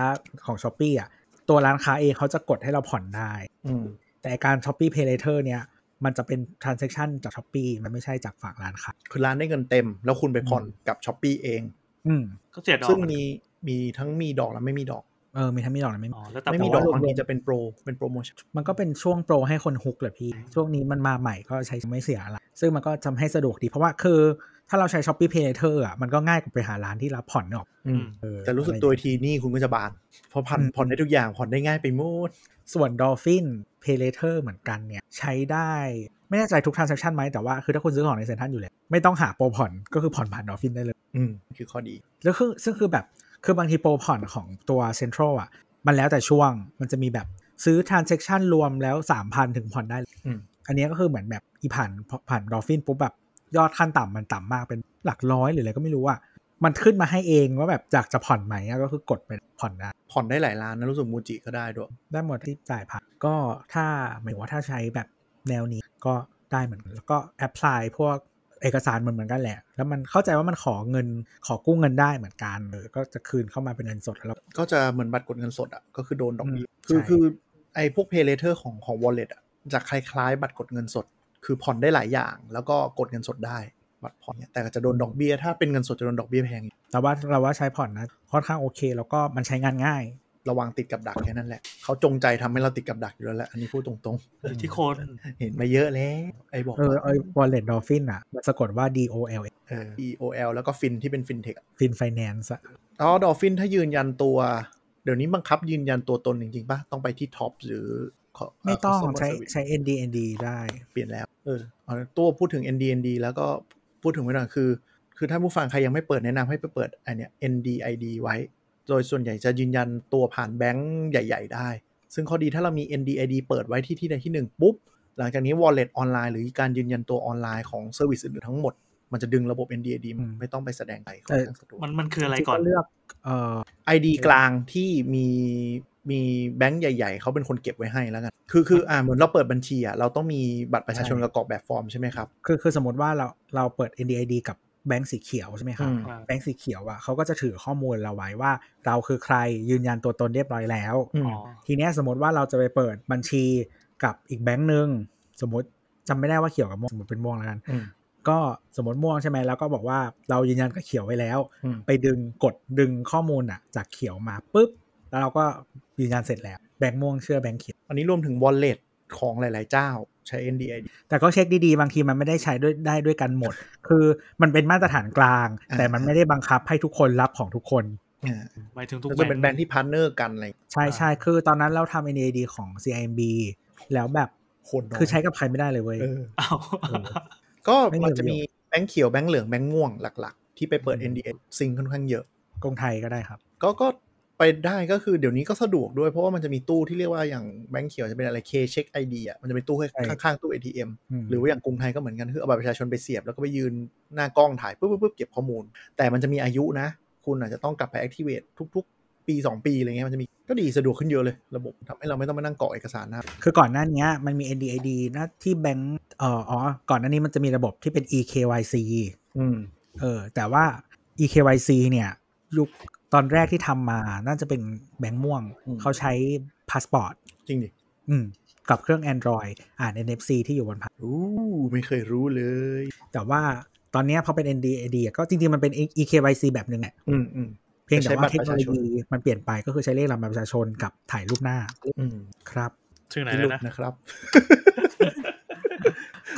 ของ s h อ p e e อะตัวร้านค้าเองเขาจะกดให้เราผ่อนได้อืมแต่การ s h อ p e e Pay Later เนี่ยมันจะเป็น transaction จาก s h อ p e e มันไม่ใช่จากฝั่งร้านค้าคือร้านได้เงินเต็ม แล้วคุณไปผ่อนกับช้อปปีเอง อืมก็เสียดอกซึ่งมีมีทั้งมีดอกและไม่มีดอก เออมีทั้งมีดอกและไม่มีอ๋อแล้วแต่ไม่มีโปดรอกว่าบางทีจะเป็นโปรเป็นโปรโมชั่นมันก็เป็นช่วงโปรให้คนฮุกแหละพี่ ช่วงนี้มันมาใหม่ก็ใช้ไม่เสียอะไร ซึ่งมันก็ทำให้สะดวกดี เพราะว่าคือ ถ้าเราใช้ Shopee Pay Later อะมันก็ง่ายกว่าไปหาร้านที่รับผ่อนเนกอะอืมเออแต่รู้สึกอะไรตัวอีกทีนี่คุณก็จะบานเพราะผ่อนอืมผ่อนได้ทุกอย่างผ่อนได้ง่ายไปหมดส่วน Dolphin Pay Later เหมือนกันเนี่ยใช้ได้ไม่แน่ใจทุก transaction ไหมแต่ว่าคือถ้าคุณซื้อของในเซ็นทรัลอยู่แล้วไม่ต้องหาโปรผ่อนก็คือผ่อนผ่าน Dolphin ได้เลย อืมคือข้อดี แล้วคือซึ่งคือแบบ คือบางทีโปรผ่อนของตัว Central อะ มันแล้วแต่ช่วงมันจะมีแบบซื้อ transaction รวมแล้ว3,000ถึงผ่อนได้อืมอันนี้ก็คือเหมือนแบบอีผ่านผ่าน Dolphin ปุ๊บแบบยอดขั้นต่ำมันต่ำมากเป็นหลักร้อยหรืออะไรก็ไม่รู้อะมันขึ้นมาให้เองว่าแบบอยากจะผ่อนไหมอะก็คือกดไปผ่อนได้ผ่อนได้หลายร้านนะรู้สึก MUJI ก็ได้ด้วยได้หมดที่จ่ายผ่านก็ถ้าหมายถึงว่าถ้าใช้แบบแนวนี้ก็ได้เหมือนกันแล้วก็ apply พวก เอกสารเหมือนเหมือนกันแหละ แล้วมันเข้าใจว่ามันขอเงินขอกู้เงินได้เหมือนกันเออก็จะคืนเข้ามาเป็นเงินสดแล้วก็จะเหมือนบัตรกดเงินสดอะก็คือโดนดอกเบี้ยอืมคือใช่คือไอ้พวก Pay Later ของของ Wallet อะจะคล้ายๆ บัตรกดเงินสด คือผ่อนได้หลายอย่าง แล้วก็กดเงินสดได้บัตรผ่อนเนี่ยแต่ก็จะโดนดอกเบี้ยถ้าเป็นเงินสดจะโดนดอกเบี้ยแพงอีกแต่ว่าเราว่าใช้ผ่อนนะค่อนข้างโอเค แล้วก็มันใช้งานง่าย ระวังติดกับดักแค่นั้นแหละเขาจงใจทำให้เราติดกับดักอยู่แล้วแหละอันนี้พูดตรงอยู่ที่คนๆเห็นมาเยอะแล้วไอ้บอกเออไอ้ wallet dolphin อะมันสะกดว่า D O L เออ EOL แล้วก็ฟินที่เป็นฟินเทค fin finance อะอ๋อดอฟฟินถ้ายืนยันตัว เดี๋ยวนี้บังคับยืนยันตัวตนจริงๆป่ะต้องไปที่ท็อปหรือ co- ไม่ต้อง customer ใช้ service ใช้ ND ND ได้เปลี่ยนแล้วเออเอาตัวพูดถึง NDND แล้วก็พูดถึงไว้หน่อยคือ คือถ้าผู้ฟังใครยังไม่เปิดแนะนำให้ไปเปิดอันเนี้ย NDID ไว้ โดยส่วนใหญ่จะยืนยันตัวผ่านแบงก์ใหญ่ ๆ ได้ ซึ่งข้อดีถ้าเรามี NDID เปิดไว้ที่ที่ใดที่หนึ่งปุ๊บ หลังจากนี้ wallet ออนไลน์หรือการยืนยันตัวออนไลน์ของ service อื่นๆทั้งหมด มันจะดึงระบบ NDID อืมไม่ต้องไปแสดงไปเออค่อนข้างสะดวกมันมันคืออะไรก่อนที่เลือกเอ่อ ID กลางที่มีมีแบงก์ใหญ่ๆ เขาเป็นคนเก็บไว้ให้แล้วกัน คือคืออ่าเหมือนเราเปิดบัญชีอะเราต้องมีบัตรประชาชนกับกรอกแบบฟอร์มใช่ไหมครับ คือคือสมมติว่าเราเราเปิด NDID กับ แบงก์สีเขียวใช่ไหมครับอืมแบงก์สีเขียวอะเขาก็จะถือข้อมูลเราไว้ว่า เราคือใครยืนยันตัวตนเรียบร้อยแล้วอืมอ๋อทีเนี้ยสมมติว่าเราจะไปเปิดบัญชีกับอีกแบงก์หนึ่งสมมติจำไม่ได้ว่าเขียวกับม่วงสมมติเป็นม่วงแล้วกันอืมก็สมมติม่วงใช่ไหมแล้วก็บอกว่าเรายืนยันกับเขียวไว้แล้วอืมไปดึงกดดึงข้อมูลอะ จากเขียวมาปุ๊บแล้วเราก็ยืนยันเสร็จแล้วแบงก์ม่วงเชื่อแบงก์เขียวอันนี้รวมถึง wallet ของหลาย ๆ เจ้า ใช้ NDID แต่ก็เช็คดีๆ บางทีมันไม่ได้ใช้ด้วยได้ด้วยกันหมด คือมันเป็นมาตรฐานกลางอ่าแต่มันไม่ได้บังคับให้ทุกคนรับของทุกคนอ่าหมายถึงทุกก็จะเป็นแบงก์ที่ partner กันอะไรใช่ใช่คือตอนนั้นเราทำ NDID ของ CIMB แล้วแบบคนน้อยคือใช้กับใครไม่ได้เลยเว้ยเอออ้าวก็ไม่มีประโยชน์ มันจะมีแบงก์เขียวแบงก์เหลืองแบงก์ม่วงหลัก ๆ ที่ไปเปิดอืม NDID ซึ่งค่อนข้างเยอะกรุงไทยก็ได้ครับ ก็ก็ ไปได้ก็คือเดี๋ยวนี้ก็สะดวกด้วยเพราะว่ามันจะมีตู้ที่เรียกว่าอย่างแบงก์เขียวจะเป็นอะไร K CHECK ID อะมันจะเป็นตู้ใช่ข้างๆตู้ ATM มหรือว่าอย่างกรุงไทยก็เหมือนกันคือเอาบัตรประชาชนไปเสียบแล้วก็ไปยืนหน้ากล้องถ่ายปุ๊บปุ๊บปุ๊บเก็บข้อมูล แต่มันจะมีอายุนะ คุณอาจจะต้องกลับไป activate ทุก ๆ ปี 2 ปีอะไรเงี้ยมันจะมีก็ดีสะดวกขึ้นเยอะเลย ระบบทำให้เราไม่ต้องมานั่งกรอกเอกสารนะคือก่อนหน้านี้มันมี NDID นะที่แบงก์เอ่ออ๋อก่อนหน้านี้มันจะมีระบบที่เป็น EKYC อืมเออแต่ว่า EKYC เนี่ยยุค ตอนแรกที่ทำมาน่าจะเป็นแบงก์ม่วงอืมเขาใช้พาสปอร์ตจริงดิอืมกับเครื่อง Android อ่าน NFC ที่อยู่บนพาสอู้ไม่เคยรู้เลย แต่ว่าตอนเนี้ยพอเป็น NDID อะก็จริงๆ มันเป็น EKYC แบบหนึ่งแหละอืมอืมเพียงแต่ใช้บัว่าตรเทคประโนชาโลชนยีมันเปลี่ยนไปก็คือใช้เลขลำบัตรประชาชนกับถ่ายรูปหน้าอืมครับชื่อไหนที่แล้ลุวกนะนะครับ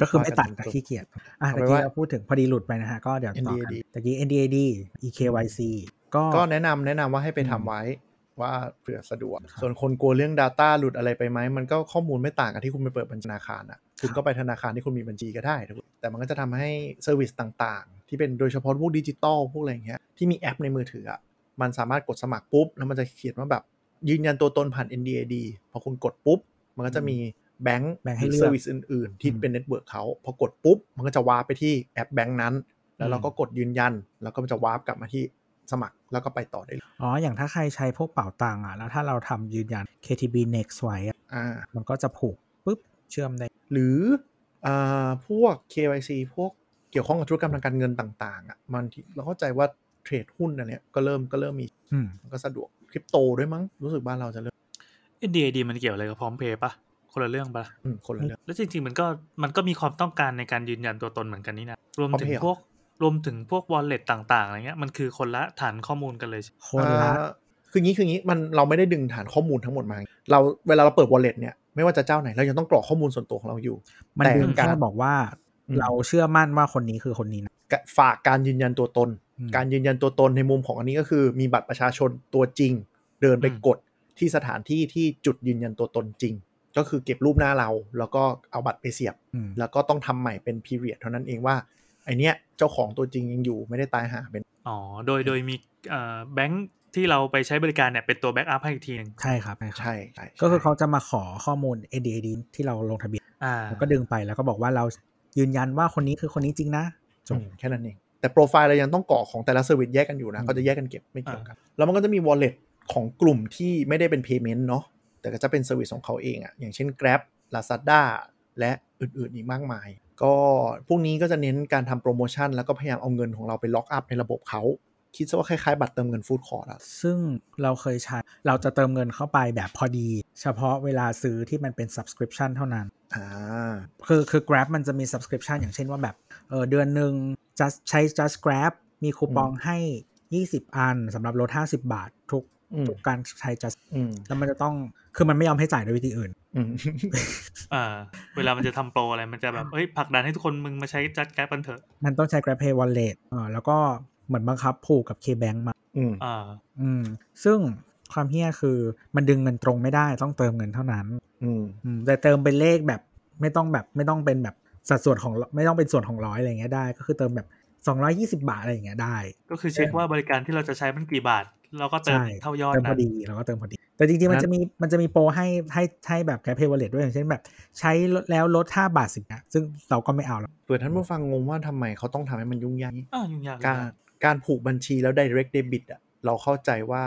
ก็คือไม่ตัดว่ากันนะตรงๆขี้เกียจอะเอาตะไว้กี้ว่าเราพูดถึงพอดีหลุดไปนะฮะ ก็เดี๋ยวต่อกัน NDID ตะกี้ NDID EKYC ก็ก็แนะนำแนะนำว่าให้ไปอืมทำไว้ว่าเผื่อสะดวกครับส่วนคนกลัวเรื่อง Data หลุดอะไรไปไหม มันก็ข้อมูลไม่ต่างกับที่คุณไปเปิดบัญชีธนาคารอะ คุณก็ไปธนาคารที่คุณมีบัญชีก็ได้นะแต่มันก็จะทำให้ service ต่างๆ ที่เป็นโดยเฉพาะพวกดิจิตอลพวกอะไรอย่างเงี้ย ที่มีแอปในมือถืออะ มันสามารถกดสมัครปุ๊บ แล้วมันจะเขียนว่าแบบยืนยันตัวตนผ่าน NDID พอคุณกดปุ๊บ มันก็จะมีแบงค์แบงค์ให้เลือกเซอ service อื่นๆ ที่อืมเป็น network เขาพอกดปุ๊บ มันก็จะวาร์ปไปที่แอปแบงค์นั้น แล้วเราก็กดยืนยัน แล้วก็มันจะวาร์ปกลับมาที่ สมัครแล้วก็ไปต่อได้เลยอ๋อ อย่างถ้าใครใช้พวกเป่าตังค์อะ แล้วถ้าเราทำยืนยัน KTB Next ไว้อะอ่ามันก็จะผูกปุ๊บเชื่อมได้ หรืออ่าพวก KYC พวกเกี่ยวข้องกับธุรกรรมทางการเงินต่างๆอะมันที่เราเข้าใจว่าเทรดหุ้นอันเนี้ยก็เริ่มก็เริ่มมีอืมมันก็สะดวกคริปโตด้วยมั้งรู้สึกบ้านเราจะเริ่ม NDID มันเกี่ยวอะไรกับพร้อมเพย์ปะคนละเรื่องปะอืมคนละเรื่อง แล้วจริงๆมันก็มันก็มีความต้องการในการยืนยันตัวตนเหมือนกันนี่นะ รวมถึง Pay เหรอพวก รวมถึงพวก wallet ต่างๆอะไรเงี้ยมันคือคนละฐานข้อมูลกันเลยคนละอ่าคืองี้คืองี้มันเราไม่ได้ดึงฐานข้อมูลทั้งหมดมา เราเวลาเราเปิด wallet เนี่ยไม่ว่าจะเจ้าไหนเรายังต้องกรอกข้อมูลส่วนตัวของเราอยู่ มันแต่ดึงการแค่บอกว่าอืมเราเชื่อมั่นว่าคนนี้คือคนนี้นะกะฝากการยืนยันตัวตนอืมการยืนยันตัวตนในมุมของอันนี้ก็คือ มีบัตรประชาชนตัวจริง เดินไปอืมกดที่สถานที่ที่จุดยืนยันตัวตนจริง ก็คือเก็บรูปหน้าเรา แล้วก็เอาบัตรไปเสียบอืมแล้วก็ต้องทำใหม่เป็น period เท่านั้นเองว่าไอ เนี้ยเจ้าของตัวจริงยังอยู่ไม่ได้ตายหาเป็นอ๋อโดยโดยมีเอ่อแบงค์ที่เราไปใช้บริการเนี่ยเป็นตัว backup ให้อีกทีหนึงใช่ครับใช่ครับใช่ใช่ก็คือเขาจะมาขอข้อมูล NDID ที่เราลงทะเบียนอ่าแล้วก็ดึงไปแล้วก็บอกว่าเรายืนยันว่าคนนี้คือคนนี้จริงนะจอืบมแค่นั้นเองแต่โปรไฟล์เรายังต้องกรอกของแต่ละ service แยกกันอยู่นะอืมเขาจะแยกกันเก็บไม่เกี่ยวกันแล้วมันก็จะมี wallet ของกลุ่มที่ไม่ได้เป็น payment เนาะแต่ก็จะเป็น service ของเขาเองอะอย่างเช่น Grab Lazada และอื่นๆอีกมากมาย ก็พวกนี้ก็จะเน้นการทำโปรโมชั่น แล้วก็พยายามเอาเงินของเราไป lock up ในระบบเขาคิดซะว่าคล้ายๆ บัตรเติมเงิน food court อะซึ่งเราเคยใช้ เราจะเติมเงินเข้าไปแบบพอดี เฉพาะเวลาซื้อที่มันเป็น subscription เท่านั้น อ่า คือคือ Grab มันจะมี subscription อย่างเช่นว่าแบบ เออเดือนหนึ่ง just ใช้ just Grab มีคูปองให้ 20 อันสำหรับลด50 บาท ทุกอืมทุกการใช้ just อืมแล้วมันจะต้อง คือมันไม่ยอมให้จ่ายด้วยวิธีอื่น อืมอ่า เวลามันจะทำโปรอะไร มันจะแบบเอ้ยผลักดันให้ทุกคนมึงมาใช้จัดแก๊ปกันเถอะ มันต้องใช้ Grab Pay Wallet เออแล้วก็เหมือนบังคับผูกกับ KBank มา อืมอ่า อืม ซึ่งความเฮี้ยคือมันดึงเงินตรงไม่ได้ต้องเติมเงินเท่านั้นอืมอืมแต่เติมเป็นเลขแบบไม่ต้องแบบไม่ต้องเป็นแบบสัดส่วนของไม่ต้องเป็นส่วนของร้อยอะไรเงี้ยได้ ก็คือเติมแบบ220บาทอะไรอย่างเงี้ยได้ ก็คือเช็คว่าบริการที่เราจะใช้มันกี่บาท เราก็เติมใช่เท่ายอดเติมพนั้อนดีแล้วก็เติมพอดี แต่จริงๆมันงั้นจะมีมันจะมีโปรให้ให้ให้แบบ Grab Pay Wallet ด้วยอย่างเช่นแบบ ใช้แล้วลด5บาทสินะซึ่งเราก็ไม่เอาแล้วเผื่อท่านผู้ฟังงงว่าทำไมเขาต้องทำให้มันยุ่งยากอ่ายุ่งยากการการผูกบัญชีแล้ว direct debit อะเราเข้าใจว่า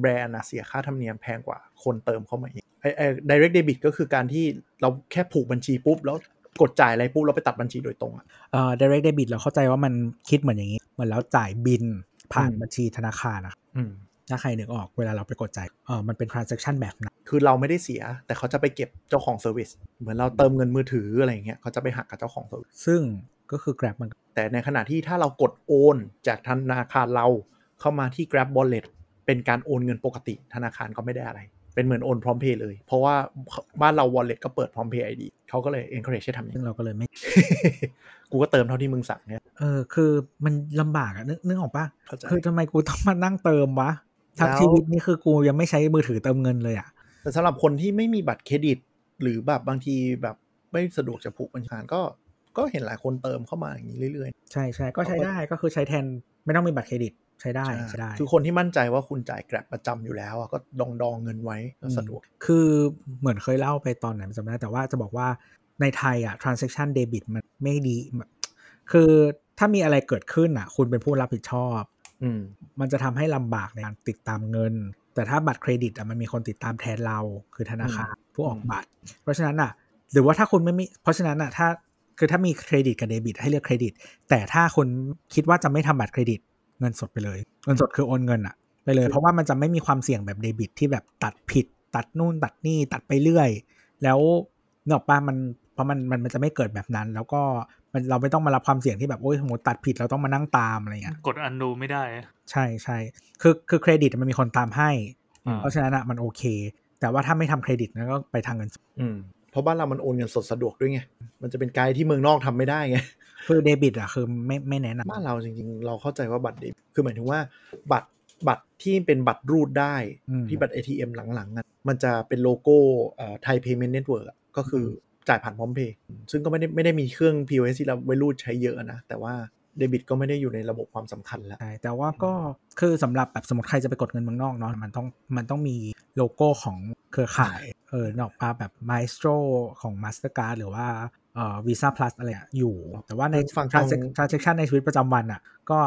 แบงก์นะเสียค่าธรรมเนียมแพงกว่าคนเติมเข้ามาอีกไอ้ไอ้ direct debit ก็คือการที่เราแค่ผูกบัญชีปุ๊บแล้วกดจ่ายอะไรปุ๊บเราไปตัดบัญชีโดยตรงอะเอ่อ direct debit เราเข้าใจว่ามันคิดเหมือนอย่างนี้ เหมือนแล้วจ่ายบิลผ่านอืมบัญชีธนาคารนะอืม ถ้าใครนึกออกเวลาเราไปกดจ่ายเออมันเป็น transaction แบบนั้นคือเราไม่ได้เสีย แต่เขาจะไปเก็บเจ้าของ service เหมือนเราเติมเงินมือถืออะไรอย่างเงี้ยเขาจะไปหักกับเจ้าของ service ซึ่งก็คือ Grab มันแต่ในขณะที่ถ้าเรากดโอน จากธนาคารเราเข้ามาที่ Grab Wallet เป็นการโอนเงินปกติธนาคารก็ไม่ได้อะไร เป็นเหมือนโอนพร้อมเพย์เลย เพราะว่าบ้านเรา Wallet ก็เปิดพร้อมเพย์ ID เขาก็เลย encourage ให้ทำอย่างซึ่งนี้เราก็เลยไม่ กูก็เติมเท่าที่มึงสั่งเนี่ยเออคือมันลำบากอะนึกนึกออกปะเข้าใจคือทำไมกูต้องมานั่งเติมวะทั้งแล้วชีวิตนี่คือกูยังไม่ใช้มือถือเติมเงินเลยอะแต่สำหรับคนที่ไม่มีบัตรเครดิต หรือแบบบางทีแบบไม่สะดวกจะผูกบัญชีก็ก็เห็นหลายคนเติมเข้ามาอย่างนี้เรื่อยใช่ใช่ก็ใช้ได้ก็คือใช้แทนไม่ต้องมีบัตรเครดิต ใช้ได้ใช้ได้ คือคนที่มั่นใจว่าคุณจ่ายแกร็บประจำอยู่แล้วอะก็ดองดองๆเงินไว้ก็สะดวก คือเหมือนเคยเล่าไปตอนไหนจำไม่ได้แต่ว่าจะบอกว่าในไทยอะ transaction debit มันไม่ดีแบบคือถ้ามีอะไรเกิดขึ้นอะ คุณเป็นผู้รับผิดชอบอืมมันจะทำให้ลำบากในการติดตามเงิน แต่ถ้าบัตรเครดิตอะมันมีคนติดตามแทนเราคือธนาคารผู้ออกบัตร เพราะฉะนั้นอะ หรือว่าถ้าคุณไม่มี เพราะฉะนั้นอะถ้าคือถ้ามีเครดิตกับเดบิตให้เลือกเครดิต แต่ถ้าคุณคิดว่าจะไม่ทำบัตรเครดิต เงินสดไปเลย เงินสดคือโอนเงินอะไปเลย เพราะว่ามันจะไม่มีความเสี่ยงแบบเดบิตที่แบบตัดผิด ตัดนู่นตัดนี่ตัดไปเรื่อย แล้วเนกออกป้ามันเพราะมันมันมันจะไม่เกิดแบบนั้น แล้วก็มันเราไม่ต้องมารับความเสี่ยงที่แบบโอ้ยสมมติตัดผิดเราต้องมานั่งตามอะไรเงี้ยกดอันดูไม่ได้ ใช่ใช่คือคือเครดิตมันมีคนตามให้อ่าเพราะฉะนั้นอะมันโอเค แต่ว่าถ้าไม่ทำเครดิตนั้นก็ไปทางเงินสดอืม เพราะบ้านเรามันโอนเงินสดสะดวกด้วยไง มันจะเป็นไกด์ที่เมืองนอกทำไม่ได้ไง คือเดบิตอะคือไม่ไม่แนะนำบ้านเราจริงๆ เราเข้าใจว่าบัตรเดบิตคือหมายถึงว่าบัตรบัตรที่เป็นบัตรรูดได้อืมที่บัตร ATM หลังๆอะมันจะเป็นโลโก้ไทย Payment Network อะก็คือจ่ายผ่านพร้อมเพย์ซึ่งก็ไม่ได้ไม่ได้มีเครื่อง POS ที่เราไว้รูดใช้เยอะนะ แต่ว่า เดบิตก็ไม่ได้อยู่ในระบบความสำคัญแล้ว ใช่ แต่ว่าก็คือสำหรับแบบสมมติใครจะไปกดเงินเมืองนอกเนาะ มันต้องมันต้องมีโลโก้ของเครือข่าย เออนอกปาแบบ Maestro ของ Mastercard หรือว่าเอ่อ Visa Plus อะไรอะอยู่ แต่ว่าในฟังตรง transac- transaction ในชีวิตประจำวันอะ ก็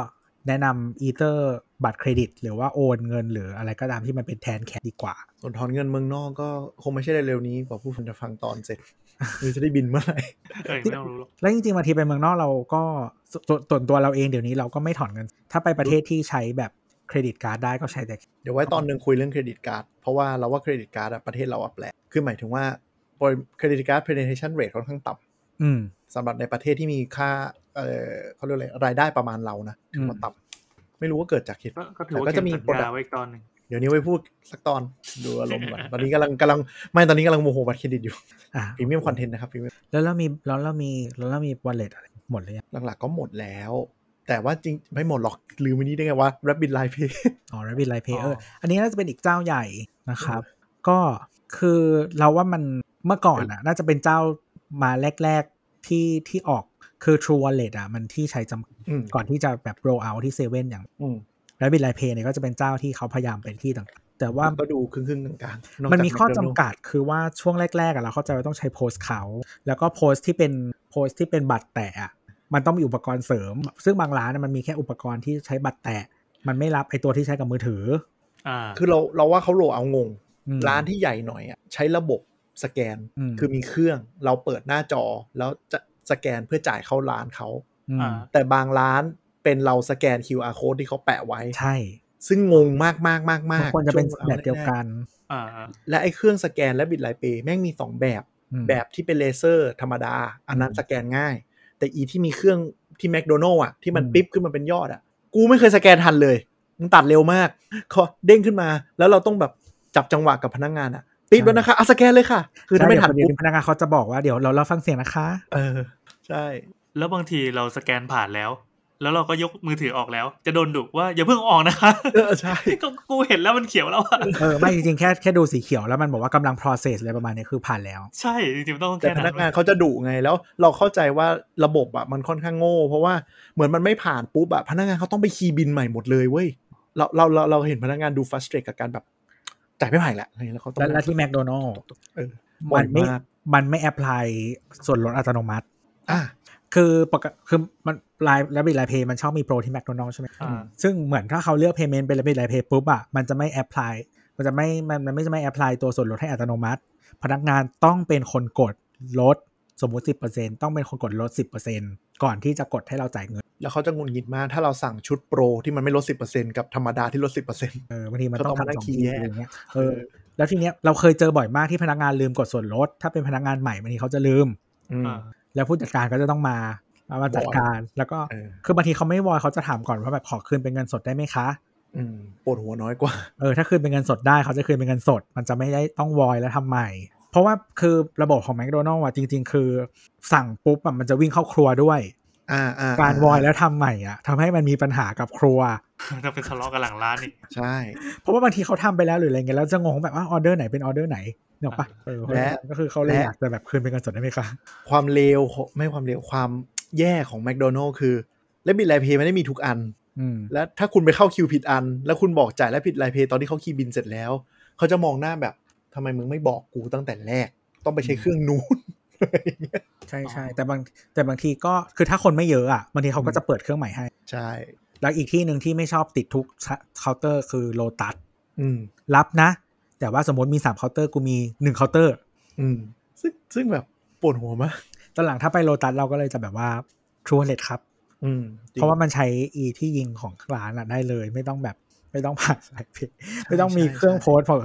แนะนำอีเตอร์บัตรเครดิต หรือว่าโอนเงิน หรืออะไรก็ตามที่มันเป็นแทนแคชดีกว่า ส่วนถอนเงินเมืองนอกก็คงไม่ใช่เร็วๆนี้กว่าผู้ฟังจะฟังตอนเสร็จ หรือจะได้บินเมื่อไหร่เอ้ยไม่ต้องรู้หรอกแล้วจริงๆบางทีไปเมืองนอกเราก็สส่วนส่วนตัวเราเองเดี๋ยวนี้เราก็ไม่ถอนเงิน ถ้าไปประเทศที่ใช้แบบcredit card ได้ก็ใช้แต่ เดี๋ยวไว้ตอนหนึ่งคุยเรื่อง credit card เพราะว่าเราว่า credit card อะประเทศเราอะแปลก คือหมายถึงว่าเครดิตการ์ด penetration rate ค่อนข้างต่อืมำสำหรับในประเทศที่มีค่าเออเขาเรียกอะไรรายได้ประมาณเรานะถือว่าต่ำไม่รู้ว่าเกิดจากเหตุก็ก็ถือแต่ว่าก็เก็จะบมีสัญ product ญาไว้อีกตอนหนึ่งเดี๋ยวนี้ไว้พูดสักตอนดูอารมณ์ก่อนตอนนี้กำลังกำลังไม่ตอนนี้กำลังโมโหบัตรเครดิตอยู่อ่า premium content นะครับพรีเมียมแล้วเรามีแล้วเรามีแล้วเรามี wallet อะไรหมดเลยงหลักๆก็หมดแล้ว แต่ว่าจริงไม่หมดหรอกลืมไปนี้ได้ไงว่า Rapid Line Pay อ๋อ Rabbit Line Pay เอออันนี้น่าจะเป็นอีกเจ้าใหญ่นะครับ ก็คือเราว่ามันเมื่อก่อนอะ น่าจะเป็นเจ้ามาแรก ๆที่ที่ออกคือ True Wallet อะมันที่ใช้จอืมำก่อนที่จะแบบ roll out ที่เซเว่นอย่าง อืม Rabbit Line Pay เนี่ยก็จะเป็นเจ้าที่เขาพยายามเป็นที่ต่างๆแต่ว่าก็ดูครึ่งๆกลางๆนอกมันจากมีข้อ McDonald's จำกัดคือว่าช่วงแรกๆอะเราเข้าใจว่าต้องใช้โพสต์เขาแล้วก็โพสต์ที่เป็นโพสต์ที่เป็นบัตรแตะอะมันต้องมีอุปกรณ์เสริม ซึ่งบางร้านอะมันมีแค่อุปกรณ์ที่ใช้บัตรแตะมันไม่รับไอตัวที่ใช้กับมือถืออ่าคือเราเราว่าเขาโรเอางงอืมร้านที่ใหญ่หน่อยอะใช้ระบบสแกนอืมคือมีเครื่องเราเปิดหน้าจอแล้วจะสแกนเพื่อจ่ายเข้าร้านเขาอืมอ่าแต่บางร้าน เป็นเราสแกน QR code ที่เขาแปะไว้ ใช่ ซึ่งงงมากมากมากมากมันควรจะเป็นแบบเดียวกันอ่าอ่าและไอ้เครื่องสแกนและบิตไลเปแม่งมี2แบบอืมแบบที่เป็นเลเซอร์ธรรมดา อันนั้นอืมสแกนง่าย แต่อีที่มีเครื่องที่แมคโดนัลล์อะที่มันอืมปิ๊บขึ้นมาเป็นยอดอะ กูไม่เคยสแกนทันเลย มันตัดเร็วมากเขาเด้งขึ้นมา แล้วเราต้องแบบจับจังหวะกับพนักงานอะปิ๊บแล้วนะคะอะสแกนเลยค่ะ คือถ้าไม่ทันใช่เดี๋ยวปุ๊บพนักงานเขาจะบอกว่าเดี๋ยวเราเราฟังเสียงนะคะ เออ ใช่ แล้วบางทีเราสแกนผ่านแล้ว แล้วเราก็ยกมือถือออกแล้ว จะโดนดุว่าอย่าเพิ่งออกนะคะเออใช่ก็กูเห็นแล้วมันเขียวแล้วอะเออไม่จริงๆแค่แค่ดูสีเขียวแล้วมันบอกว่ากำลัง process อะไรประมาณนี้คือผ่านแล้ว ใช่จริงๆมันต้องแต่แค่พนันั้กนงานเขาจะดุไงแล้วเราเข้าใจว่าระบบอะมันค่อนข้างโง่ เพราะว่าเหมือนมันไม่ผ่านปุ๊บอะพนักงานเขาต้องไป key บิลใหม่หมดเลยเว้ยเราเราเราเราเห็นพนักงานดู frustrate กับการแบบจ่ายไม่ไหวแล้วอะไรเงี้ยแล้วเขาต้องแล้วแล้วที่แมคโดนัลล์เออมันไม่บ่อยมากมันไม่ apply ส่วนลดอัตโนมัติอะ คือปกติคือมันไลน์ Rabbit LINE Pay มันชอบมีโปรที่แมคโดนัลด์ใช่ไหมอ่าซึ่งเหมือนถ้าเขาเลือก payment เป็น Rabbit LINE Pay ปุ๊บอะมันจะไม่ apply มันจะไม่มันมันไม่จะไม่ apply ตัวส่วนลดให้อัตโนมัติ พนักงานต้องเป็นคนกดลดสมมุติ 10%ต้องเป็นคนกดลด 10%ก่อนที่จะกดให้เราจ่ายเงิน แล้วเขาจะหงุดหงิดมากถ้าเราสั่งชุดโปรที่มันไม่ลด 10%กับธรรมดาที่ลด 10%เออบางทีมันก็ต้ต้อองงมานั่ทำสองงคีย์ทีแยกอะไรเงี้ยเออแล้วทีเนี้ยเราเคยเจอบ่อยมากที่พนักงานลืมกดส่วนลด ถ้าเป็นพนักงานใหม่บางทีเขาจะลืมอืมอ่า แล้วผู้จัดการก็จะต้องมามามาจัดการ แล้วก็เออคือบางทีเขาไม่วอยเขาจะถามก่อนว่าแบบขอคืนเป็นเงินสดได้ไหมคะอืมปวดหัวน้อยกว่า เออถ้าคืนเป็นเงินสดได้เขาจะคืนเป็นเงินสด มันจะไม่ได้ต้องวอยแล้วทำใหม่ เพราะว่าคือระบบของแมคโดนัลล์อะจริง ๆ คือ สั่งปุ๊บอะมันจะวิ่งเข้าครัวด้วยอ่าอ่า การวอยแล้วทำใหม่อะทำให้มันมีปัญหากับครัวจะเป็นทะเลาะกันหลังร้านอีกใช่ เพราะว่าบางทีเขาทำไปแล้วหรืออะไรเงี้ยแล้วจะงงแบบว่าออเดอร์ไหนเป็นออเดอร์ไหนเนกอะปะเออและก็คือเขาเลยและอยากจะแบบคืนเป็นเงินสดได้ไหมคะความเลวของไม่ความเลวความแย่ของแม d โดนัล s คือและบิดไลเพย์ไม่ได้มีทุกอันอืมและถ้าคุณไปเข้าคิวผิดอัน แล้วคุณบอกจ่ายและผิดไลเพย์ตอนที่เขาคีย์บินเสร็จแล้ว เขาจะมองหน้าแบบทำไมมึงไม่บอกกูตั้งแต่แรก ต้องไปใช้เครื่องนู้น อะไรอย่างเงี้ยใช่ใช่แต่บางแต่บางทีก็คือถ้าคนไม่เยอะอะบางทีเขาก็จะเปิดเครื่องใหม่ให้ ใช่ แล้วอีกที่หนึ่งที่ไม่ชอบติดทุกเคาน์เตอร์คือโลตัสอืมรับนะ แต่ว่าสมมติมี3เคาน์เตอร์กูมี1เคาน์เตอร์อืมซึ่งซึ่งแบบปวดหัวมากตอนหลังถ้าไปโลตัสเราก็เลยจะแบบว่า True Wallet ครับอืมจงเพราะว่ามันใช้อีที่ยิงของร้านอะได้เลย ไม่ต้องแบบไม่ต้องผ่านสายเพย์ไม่ต้องมีเครื่อง POS ของ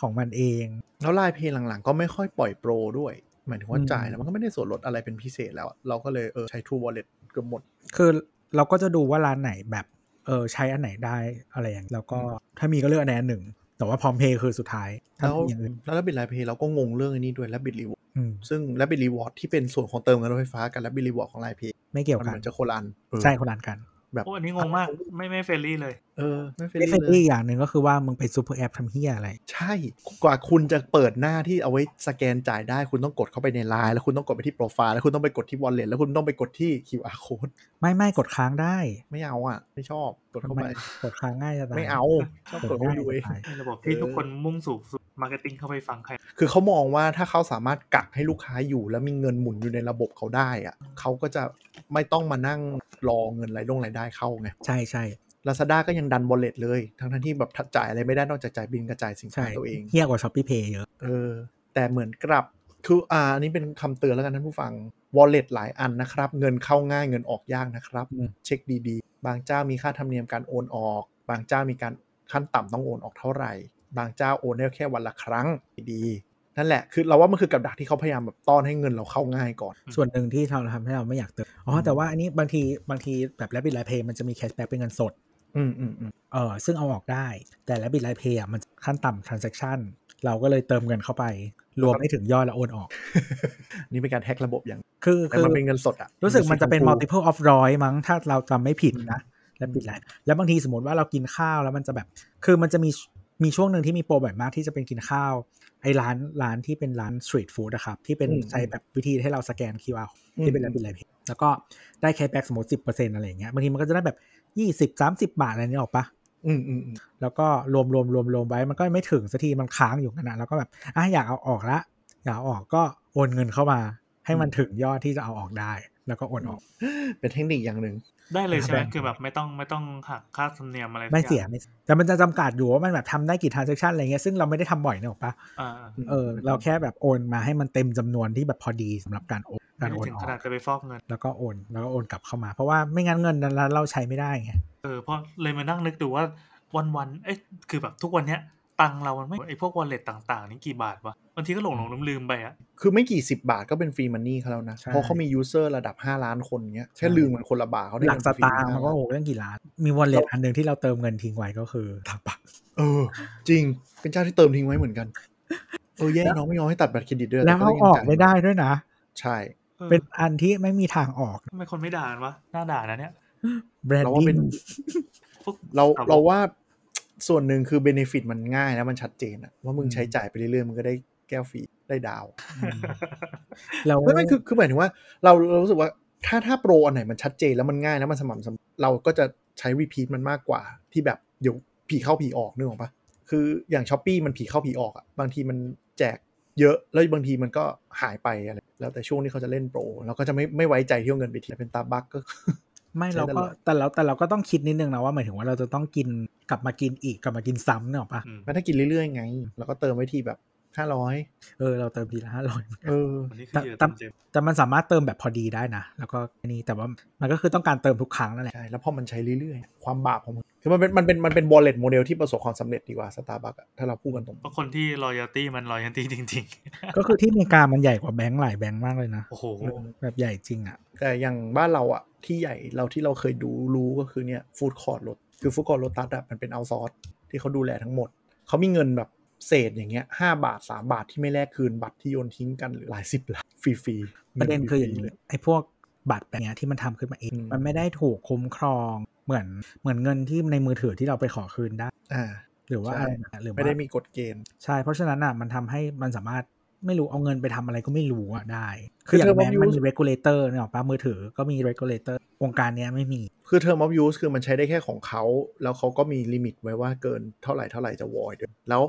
ของมันเอง แล้ว LINE Pay หลังๆ ก็ไม่ค่อยปล่อยโปรด้วย หมายถึงว่าอืมจ่ายแล้วมันก็ไม่ได้ส่วนลดอะไรเป็นพิเศษแล้วอะเราก็เลยเออใช้ True Wallet เกือบหมด คือเราก็จะดูว่าร้านไหนแบบเออใช้อันไหนได้อะไรอย่างแล้วก็ถ้ามีก็เลือกอันใดอันหนึ่ง แต่ว่าพร้อมเพย์คือสุดท้ายถ้าแล้วมีอย่างอื่น Rabbit LINE Pay เราก็งงเรื่องอันนี้ด้วย Rabbit Rewards อืมซึ่ง Rabbit Rewards ที่เป็นส่วนของเติมเงินรถไฟฟ้ากัน Rabbit Rewards ของ LINE Payไม่เกี่ยวมันกัเหนมือนจะคนละอันเออใช่คนละอันกัน แบบโอ้อันนี้งงมากไม่ไม่ friendly เลย เออ ไม่เฟรนเอฟลี่เฟเลยอย่างหนึ่งก็คือว่ามึงไป super app ทำเฮียอะไร ใช่กว่าคุณจะเปิดหน้าที่เอาไว้สแกนจ่ายได้คุณต้องกดเข้าไปในไลน์แล้วคุณต้องกดไปที่โปรไฟล์แล้วคุณต้องไปกดที่ wallet แล้วคุณต้องไปกดที่ QR code ไม่ไม่กดค้างได้ ไม่เอาอะ ไม่ชอบก ดเข้าไปกดค้างง่ายจะตายไม่เอาชอบกดเข้าไปดูเองจะตายในระบบที่ทุกคนมุ่งสู่ marketing เข้าไปฟังใคร คือเขามองว่าถ้าเขาสามารถกักให้ลูกค้าอยู่ แล้วมีเงินหมุนอยู่ในระบบเขาได้อะเขาก็จะไม่ต้องมานั่งรอเงินรายลงรายได้เข้าไง ใช่ใช่ลาซาด้าก็ยังดัน wallet เลย ทั้งทั้งๆที่แบบจ่ายอะไรไม่ได้นอกจากจ่ายบิลกะจ่ายสินใช่ค้าตัวเองเหี้ยกว่า ShopeePay เยอะ เออ แต่เหมือนกับ คืออ่าอันนี้เป็นคำเตือนแล้วกันท่านผู้ฟัง wallet หลายอันนะครับ เงินเข้าง่ายเงินออกยากนะครับอืมเช็คดีๆ บางเจ้ามีค่าธรรมเนียมการโอนออก บางเจ้ามีการขั้นต่ำต้องโอนออกเท่าไหร่ บางเจ้าโอนได้แค่วันละครั้งดีนั่นแหละคือเราว่ามันคือกับดักที่เขาพยายามแบบต้อนให้เงินเราเข้าง่ายก่อน ส่วนหนึ่งที่เราทำให้เราไม่อยากเติมอ๋อแต่ว่าอันนี้บางทีบางทีแบบแลบิ t ไลเพย์มันจะมี cashback เป็นเงินสด อืมอืมอืมเออซึ่งเอาออกได้แต่แลบิ t ไลเพย์อะมันขั้นต่ำ transaction เราก็เลยเติมเงินเข้าไป รวมไม่ถึงยอดแล้วโอนออก นี่เป็นการ hack ระบบอย่าง คือแต่คือมันเป็นเงินสดอะรู้สึกมันจะเป็นของกู multiple of ร้อยมั้ง ถ้าเราจำไม่ผิดนะ Rabbit LINE แล้วบางทีสมมติว่าเรากินข้าวแล้วมันจะแบบ คือมันจะมีมีช่วงหนึ่งที่มีโปรบ่อยมากที่จะเป็นกินข้าว ไอ้ร้านร้านที่เป็นร้าน street food นะครับที่เป็นอืมใช้แบบวิธีให้เราสแกน QR อืมที่เป็น Rabbit LINE แล้วก็ได้ cashback สมมติสิบเปอร์เซ็นต์อะไรอย่างเงี้ยบางทีมันก็จะได้แบบยี่สิบสามสิบาทอะไรนี่ออกปะ อืมอืมอืมแล้วก็รวมรวมรวมรวมไว้มันก็ไม่ถึงสักทีมันค้างอยู่ขนาดแล้วก็แบบอะอยากเอาออกละ อยากเอาออกก็โอนเงินเข้ามา ให้มันถึงยอดที่จะเอาออกได้ แล้วก็โอนออก เป็นเทคนิคอย่างหนึ่งได้เลยใช่ไหมแบ่งคือแบบไม่ต้องไม่ต้องหักค่าธรรมเนียมอะไรสักไม่อางเสียไม่เสียแต่มันจะจำกัดอยู่ว่ามันแบบทำได้กี่ transaction อะไรเงี้ยซึ่งเราไม่ได้ทำบ่อยเนกอะปะอ่าเออ เราแค่แบบโอนมาให้มันเต็มจำนวนที่แบบพอดีสำหรับการโอนไม่ การได้โอนถึงออขนาดกจะไปฟอกเงิน แล้วก็โอน แล้วก็โอนกลับเข้ามา เพราะว่าไม่งั้นเงินนั้นเราใช้ไม่ได้ไง เออ เพราะเลยมานั่งนึกดูว่าวันวันๆเอ๊ะคือแบบทุกวันเนี้ยตังค์เรามันไม่ไอพวก wallet ต่าง ๆ นี่กี่บาทวะบางทีก็หลงหลงลืมลืมๆไปอะคือไม่กี่สิบบาทก็เป็น free money เขาแล้วนะใช่เพราะเขามี user ระดับ 5 ล้านคนเงี้ยแค่ใช่ลืมมันคนละบาทเขาได้หลักเงินฟรีตังค์มันก็ห้โอ้โหเรื่องกี่ล้าน มี walletอันหนึ่งที่เราเติมเงินทิ้งไว้ก็คือทาปะเออ จริงเป็นเจ้าที่เติมทิ้งไว้เหมือนกันเออแย่เน้องไม่ยอมให้ตัดบัตรเครดิตด้วยแล้วต่เอายังออกจ่ยไม่ได้ด้วยนะ ใช่ออ เป็นอันที่ไม่มีทางออกทำไมคนไม่ด่ากันวะน่าด่านะเนี่ย brand loyalty เป็นงพวกเราครับเราว่าส่วนหนึ่งคือ benefit มันง่ายนะ มันชัดเจนอะว่ามึงอืมใช้จ่ายไปเรื่อยๆ มึงก็ได้แก้วฟรีได้ดาวแล้วไม่ไม่คือคือหมายถึงว่า เราเรารู้สึกว่าถ้าถ้าโปรอันไหนมันชัดเจนแล้วมันง่ายแล้วมันสม่ำเสมอเราก็จะใช้ repeat มันมากกว่า ที่แบบเดี๋ยวผีเข้าผีออกนึกออกปะคืออย่าง Shopee มันผีเข้าผีออกอะบางทีมันแจก เยอะแล้วบางทีมันก็หายไปอะไรแล้วแต่ช่วงที่เขาจะเล่นโปรเราก็จะไม่ไม่ไว้ใจที่เอาเงินไปทีเป็นตาบักก็ไม่ใช้เราตลก็อดแต่เราแต่เราก็ต้องคิดนิดนึงนะว่าหมายถึงว่าเราจะต้องกินกลับมากินอีกกลับมากินซ้ำเนี่ยหรอปะอืมมันถ้ากินเรื่อยๆไง แล้วก็เติมไว้ทีแบบ ห้าร้อยเออ เราเติมทีละห้าร้อยเออวันนี้คือเยอะแต่เต็มแต่มันสามารถเติมแบบพอดีได้นะ แล้วก็อันนี้แต่ว่ามันก็คือต้องการเติมทุกครั้งนั่นแหละใช่แล้วพอมันใช้เรื่อยๆ ความบาปของมันคือมันเป็นมันเป็นมันเป็น wallet โมเดลที่ประสบความสำเร็จดีกว่าสตาร์บัคถ้าเราพูดกันตรงๆเพราะคนที่ loyalty มัน loyalty จริงก็คือที่อเมริกามันใหญ่กว่าแบงก์หลายแบงก์มากเลยนะๆโอ้โหแบบใหญ่จริงอะแต่อย่างบ้านเราอะที่ใหญ่เราที่เราเคยดูรู้ก็คือเนี่ยฟู้ดคอร์ t รถคือฟู้ดคอร์ t รถตัดอะมันเป็น outsource ที่เขาดูแลทั้งหมดเขามีเงินแบบ เศษอย่างเงี้ยห้าบาทสามบาทที่ไม่แลกคืนบัตรที่โยนทิ้งกันหรือหลายสิบล้านฟรีๆประเด็นคืออย่างงินี้ไอ้พวกบัตรแบบเนี้ยที่มันทำขึ้นมาเองอืมมันไม่ได้ถูกคุ้มครองเหมือนเหมือนเงินที่ในมือถือที่เราไปขอคืนได้อ่าหรือว่าใช่อะไรนะหรือว่าไม่ได้มีกฎเกณฑ์ใช่เพราะฉะนั้นอะมันทำให้มันสามารถไม่รู้เอาเงินไปทำอะไรก็ไม่รู้อะได้ คืคือออย่าง term แบ of งก์มัน use มี regulator เนี่ยหรอกปะมือถือก็มี regulator วงการเนี้ยไม่มี คือ term of use คือมันใช้ได้แค่ของเขา แล้วเขาก็มีลิมิตไว้ว่าเกินเท่าไหร่เท่าไหร่จะ void ด้วยแล้ว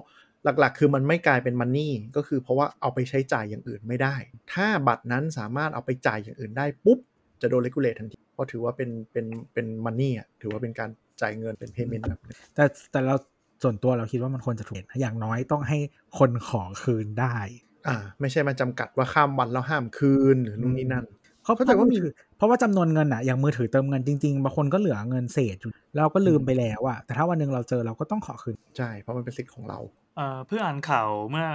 หลักๆ คือมันไม่กลายเป็นมันนี่ก็คือเพราะว่าเอาไปใช้จ่ายอย่างอื่นไม่ได้ ถ้าบัตรนั้นสามารถเอาไปจ่ายอย่างอื่นได้ปุ๊บ จะโดน regulate ทันทีเพราะถือว่าเป็นเป็นเป็นมันนี่อะถือว่าเป็นการจ่ายเงินเป็น payment แบบหนึ่งแต่แต่เราส่วนตัวเราคิดว่ามันควรจะถูกอย่างน้อยต้องให้คนขอคืนได้ อ่า ไม่ใช่มาจำกัดว่าข้ามวันแล้วห้ามคืนหรือนู่นนี่นั่นเขาเข้าใจว่ามีเพราะว่าจำนวนเงินอะอย่างมือถือเติมเงินจริงๆบางคนก็เหลือเงินเศษอยู่เราก็ลืมไปแล้วอะแต่ถ้าวันหนึ่งเราเจอเราก็ต้องขอคืนใช่เพราะมันเป็นสิทธิ์ของเรา เอ่อเพื่ออ่านข่าวเมื่อ